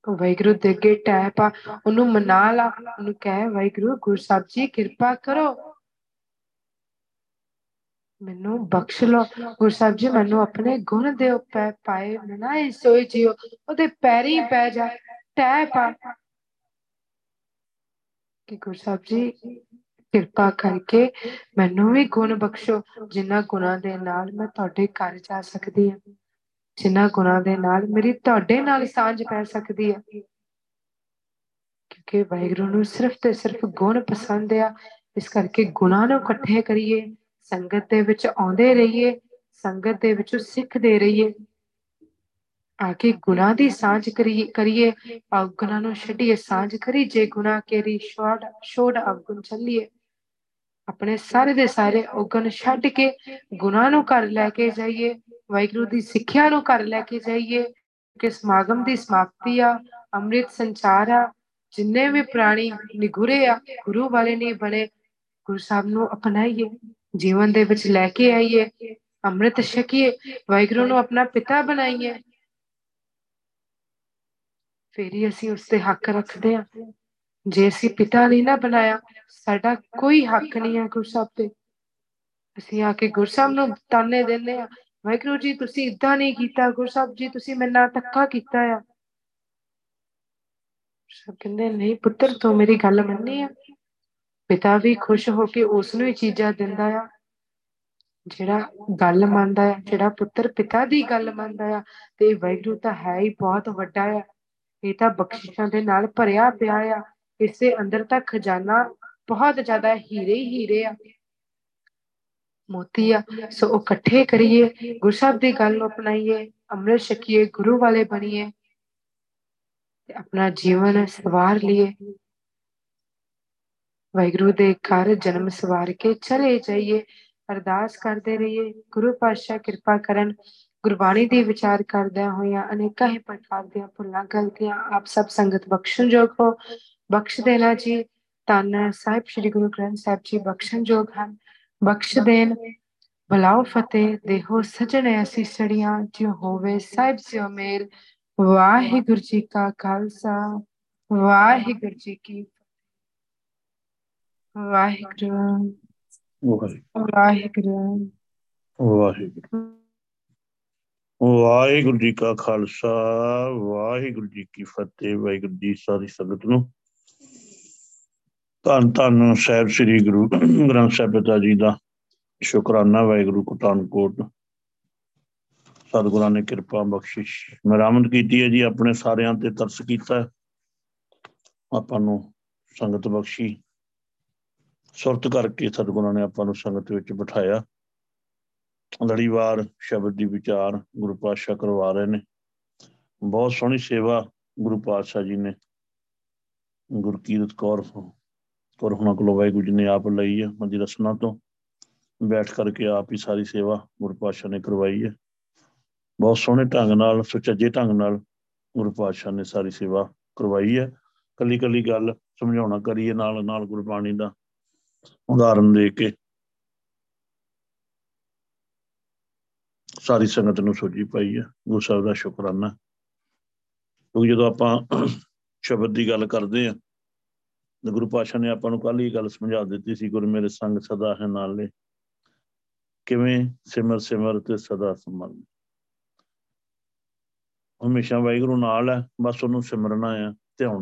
ਵਾਹਿਗੁਰੂ ਦੇ ਅੱਗੇ ਟੈਪ ਆ। ਉਹਨੂੰ ਮਨਾ ਲਾ। ਉਹਨੂੰ ਕਹਿ, ਵਾਹਿਗੁਰੂ ਗੁਰੂ ਸਾਹਿਬ ਜੀ, ਕਿਰਪਾ ਕਰੋ। ਮੈਨੂੰ ਬਖਸ਼ ਲੋ ਗੁਰੂ ਸਾਹਿਬ ਜੀ, ਮੈਨੂੰ ਆਪਣੇ ਗੁਣ ਦੇ ਉੱਪਰ ਪਾਏ ਮਨਾਏ, ਸੋਈ ਜਿਓ। ਉਹਦੇ ਪੈਰੀ ਪੈ ਜਾ ਟੈ ਪਾ। ਕਿ ਗੁਰੂ ਸਾਹਿਬ ਜੀ, ਕਿਰਪਾ ਕਰਕੇ ਮੈਨੂੰ ਵੀ ਗੁਣ ਬਖਸ਼ੋ। ਜਿਨ੍ਹਾਂ ਗੁਣਾਂ ਦੇ ਨਾਲ ਮੈਂ ਤੁਹਾਡੇ ਘਰ ਜਾ ਸਕਦੀ ਹਾਂ ਜਿਨ੍ਹਾਂ ਗੁਣਾਂ ਦੇ ਨਾਲ ਮੇਰੀ ਤੁਹਾਡੇ ਨਾਲ ਸਾਂਝ ਪੈ ਸਕਦੀ ਹੈ। ਕਿਉਂਕਿ ਵਾਹਿਗੁਰੂ ਨੂੰ ਸਿਰਫ ਤੇ ਸਿਰਫ ਗੁਣ ਪਸੰਦ ਆ। ਇਸ ਕਰਕੇ ਗੁਣਾਂ ਨੂੰ ਇਕੱਠੇ ਕਰੀਏ। ਸੰਗਤ ਦੇ ਵਿੱਚ ਆਉਂਦੇ ਰਹੀਏ, ਸੰਗਤ ਦੇ ਵਿੱਚੋਂ ਸਿੱਖਦੇ ਰਹੀਏ। ਆ ਕੇ ਗੁਨਾਹ ਦੀ ਸਾਂਝ ਕਰੀਏ ਕਰੀਏ। ਅਵਗੁਣਾਂ ਨੂੰ ਛੱਡੀਏ, ਸਾਂਝ ਕਰੀ। ਜੇ ਗੁਨਾਹ ਕੇਰੀ ਛੋੜ ਛੋੜ ਅਵਗੁਣ ਚੱਲੀਏ। ਆਪਣੇ ਸਾਰੇ ਦੇ ਸਾਰੇ ਔਗਣ ਛੱਡ ਕੇ ਗੁਨਾਹ ਨੂੰ ਘਰ ਲੈ ਕੇ ਜਾਈਏ। ਵਾਹਿਗੁਰੂ ਦੀ ਸਿੱਖਿਆ ਨੂੰ ਘਰ ਲੈ ਕੇ ਜਾਈਏ। ਕਿ ਸਮਾਗਮ ਦੀ ਸਮਾਪਤੀ ਆ, ਅੰਮ੍ਰਿਤ ਸੰਚਾਰ ਆ। ਜਿੰਨੇ ਵੀ ਪ੍ਰਾਣੀ ਨਿਗੁਰੇ ਆ, ਗੁਰੂ ਵਾਲੇ ਨਹੀਂ ਬਣੇ, ਗੁਰੂ ਸਾਹਿਬ ਨੂੰ ਅਪਣਾਈਏ। ਜੀਵਨ ਦੇ ਵਿੱਚ ਲੈ ਕੇ ਆਈਏ, ਅੰਮ੍ਰਿਤ ਛਕੀਏ, ਵਾਹਿਗੁਰੂ ਨੂੰ ਆਪਣਾ ਪਿਤਾ ਬਣਾਈਏ। ਫਿਰ ਹੀ ਅਸੀਂ ਉਸ ਤੇ ਹੱਕ ਰੱਖਦੇ ਹਾਂ। ਜੇ ਅਸੀਂ ਪਿਤਾ ਨਹੀਂ ਨਾ ਬਣਾਇਆ, ਸਾਡਾ ਕੋਈ ਹੱਕ ਨਹੀਂ ਹੈ ਗੁਰੂ ਸਾਹਿਬ ਤੇ। ਅਸੀਂ ਆ ਕੇ ਗੁਰੂ ਸਾਹਿਬ ਨੂੰ ਤਾਨੇ ਦਿੰਦੇ ਆ ਵਾਹਿਗੁਰੂ ਜੀ, ਤੁਸੀਂ ਇਦਾਂ ਨਹੀਂ ਕੀਤਾ, ਗੁਰੂ ਸਾਹਿਬ ਜੀ, ਤੁਸੀਂ ਮੇਰੇ ਨਾਲ ਧੱਕਾ ਕੀਤਾ ਆ। ਸਭ ਕਹਿੰਦੇ, ਨਹੀਂ ਪੁੱਤਰ, ਤੂੰ ਮੇਰੀ ਗੱਲ ਮੰਨੀ ਆ। ਪਿਤਾ ਵੀ ਖੁਸ਼ ਹੋ ਕੇ ਉਸ ਨੂੰ ਹੀ ਚੀਜ਼ਾਂ ਦਿੰਦਾ ਆ, ਜਿਹੜਾ ਗੱਲ ਮੰਨਦਾ ਹੈ ਜਿਹੜਾ ਪੁੱਤਰ ਪਿਤਾ ਦੀ ਗੱਲ ਮੰਨਦਾ ਆ, ਤੇ ਵੈਗਰੂ ਤਾਂ ਹੈ ਹੀ ਬਹੁਤ ਵੱਡਾ ਆ। ਇਹ ਤਾਂ ਬਖਸ਼ਿਸ਼ਾਂ ਦੇ ਨਾਲ ਭਰਿਆ ਪਿਆ ਆ। ਇਸੇ ਅੰਦਰ ਤਾਂ ਖਜ਼ਾਨਾ ਬਹੁਤ ਜ਼ਿਆਦਾ ਹੀਰੇ ਹੀ ਹੀਰੇ ਆ। ਮੋਤੀ ਆ, ਸੋ ਉਹ ਇਕੱਠੇ ਕਰੀਏ ਗੁਰਸਾਹਿਬ ਦੀ ਗੱਲ ਨੂੰ ਅਪਣਾਈਏ, ਅੰਮ੍ਰਿਤ ਛਕੀਏ, ਗੁਰੂ ਵਾਲੇ ਬਣੀਏ, ਤੇ ਆਪਣਾ ਜੀਵਨ ਸਵਾਰ ਲਈਏ। ਵਾਹਿਗੁਰੂ ਦੇ ਘਰ ਜਨਮ ਸਵਾਰ ਕੇ ਚਲੇ ਜਾਈਏ, ਅਰਦਾਸ ਕਰਦੇ ਰਹੀਏ, ਗੁਰੂ ਪਾਤਸ਼ਾਹ ਕਿਰਪਾ ਕਰਨ, ਗੁਰਬਾਣੀ ਦੇ ਵਿਚਾਰ ਕਰਦਿਆਂ ਹੋਇਆਂ ਅਨੇਕਾਂ ਹੀ ਪ੍ਰਕਾਰ ਦੀਆਂ ਭੁੱਲਾਂ, ਗਲਤੀਆਂ ਆਪ ਸਭ ਸੰਗਤ ਬਖਸ਼ਣ ਜੋਗ ਹੋ ਬਖਸ਼ ਦੇਣਾ ਜੀ ਤਨ ਸਾਹਿਬ ਸ੍ਰੀ ਗੁਰੂ ਗ੍ਰੰਥ ਸਾਹਿਬ ਜੀ ਬਖਸ਼ਣ ਜੋਗ ਹਨ ਬਖਸ਼ ਦੇਣ ਬਲਾਉ ਫਤਿਹ, ਦੇਹੋ ਸਜਣ ਐਸੀ ਸੜੀਆਂ, ਜਿਉ ਹੋਵੇ ਸਾਹਿਬ ਸਿਓ ਮੇਲ, ਵਾਹਿਗੁਰੂ ਜੀ ਕਾ ਖਾਲਸਾ, ਵਾਹਿਗੁਰੂ ਜੀ ਕੀ ਵਾਹਿਗੁਰੂ। ਵਾਹਿਗੁਰੂ। ਵਾਹਿਗੁਰੂ। ਵਾਹਿਗੁਰੂ। ਜੀ ਕਾ ਖਾਲਸਾ ਵਾਹਿਗੁਰੂ ਜੀ ਕੀ ਫਤਿਹ ਵਾਹਿਗੁਰੂ ਜੀ ਸਾਰੀ ਸੰਗਤ ਨੂੰ। ਧੰਨ ਧੰਨ ਸਾਹਿਬ ਸ੍ਰੀ ਗੁਰੂ ਗ੍ਰੰਥ ਸਾਹਿਬ ਪਿਤਾ ਜੀ ਦਾ ਸ਼ੁਕਰਾਨਾ ਵਾਹਿਗੁਰੂ ਕੋਟਾਨਕੋਟ। ਸਤਿਗੁਰਾਂ ਨੇ ਕਿਰਪਾ ਬਖਸ਼ਿਸ਼ ਮਰਾਮਤ ਕੀਤੀ ਹੈ ਜੀ ਆਪਣੇ ਸਾਰਿਆਂ ਤੇ ਤਰਸ ਕੀਤਾ। ਆਪਾਂ ਨੂੰ ਸੰਗਤ ਬਖਸ਼ੀ। ਸੁਰਤ ਕਰਕੇ ਸਤਿਗੁਰਾਂ ਨੇ ਆਪਾਂ ਨੂੰ ਸੰਗਤ ਵਿੱਚ ਬਿਠਾਇਆ। ਲੜੀਵਾਰ ਸ਼ਬਦ ਦੀ ਵਿਚਾਰ ਗੁਰੂ ਪਾਤਸ਼ਾਹ ਕਰਵਾ ਰਹੇ ਨੇ। ਬਹੁਤ ਸੋਹਣੀ ਸੇਵਾ ਗੁਰੂ ਪਾਤਸ਼ਾਹ ਜੀ ਨੇ। ਗੁਰਕੀਰਤ ਕੌਰ ਕੌਰ ਹੁਣਾਂ ਕੋਲੋਂ ਵਾਹਿਗੁਰੂ ਜੀ ਨੇ ਆਪ ਲਈ ਹੈ ਮੰਦੀ ਰਸਨਾ ਤੋਂ। ਬੈਠ ਕਰਕੇ ਆਪ ਹੀ ਸਾਰੀ ਸੇਵਾ ਗੁਰੂ ਪਾਤਸ਼ਾਹ ਨੇ ਕਰਵਾਈ ਹੈ ਬਹੁਤ ਸੋਹਣੇ ਢੰਗ ਨਾਲ, ਸੁਚੱਜੇ ਢੰਗ ਨਾਲ ਗੁਰੂ ਪਾਤਸ਼ਾਹ ਨੇ ਸਾਰੀ ਸੇਵਾ ਕਰਵਾਈ ਹੈ ਕੱਲੀ ਕੱਲੀ ਗੱਲ ਸਮਝਾਉਣਾ ਕਰੀਏ ਨਾਲ ਨਾਲ ਗੁਰਬਾਣੀ ਦਾ। ਉਦਾਹਰਨ ਦੇ ਕੇ ਸਾਰੀ ਸੰਗਤ ਨੂੰ ਸੋਝੀ ਪਾਈ ਹੈ ਗੁਰੂ ਸਾਹਿਬ ਦਾ ਸ਼ੁਕਰਾਨਾ। ਕਿਉਂਕਿ ਜਦੋਂ ਆਪਾਂ ਸ਼ਬਦ ਦੀ ਗੱਲ ਕਰਦੇ ਆ, ਤੇ ਗੁਰੂ ਪਾਸ਼ਾ ਨੇ ਆਪਾਂ ਨੂੰ ਕੱਲ ਹੀ ਗੱਲ ਸਮਝਾ ਦਿੱਤੀ ਸੀ, ਗੁਰੂ ਮੇਰੇ ਸੰਗ ਸਦਾ ਹੈ ਨਾਲੇ ਕਿਵੇਂ ਸਿਮਰ ਸਿਮਰ ਤੇ ਸਦਾ ਸੰਭਲ। ਹਮੇਸ਼ਾ ਵਾਹਿਗੁਰੂ ਨਾਲ ਹੈ ਬਸ ਉਹਨੂੰ ਸਿਮਰਨਾ ਆ, ਧਿਆਉਣਾ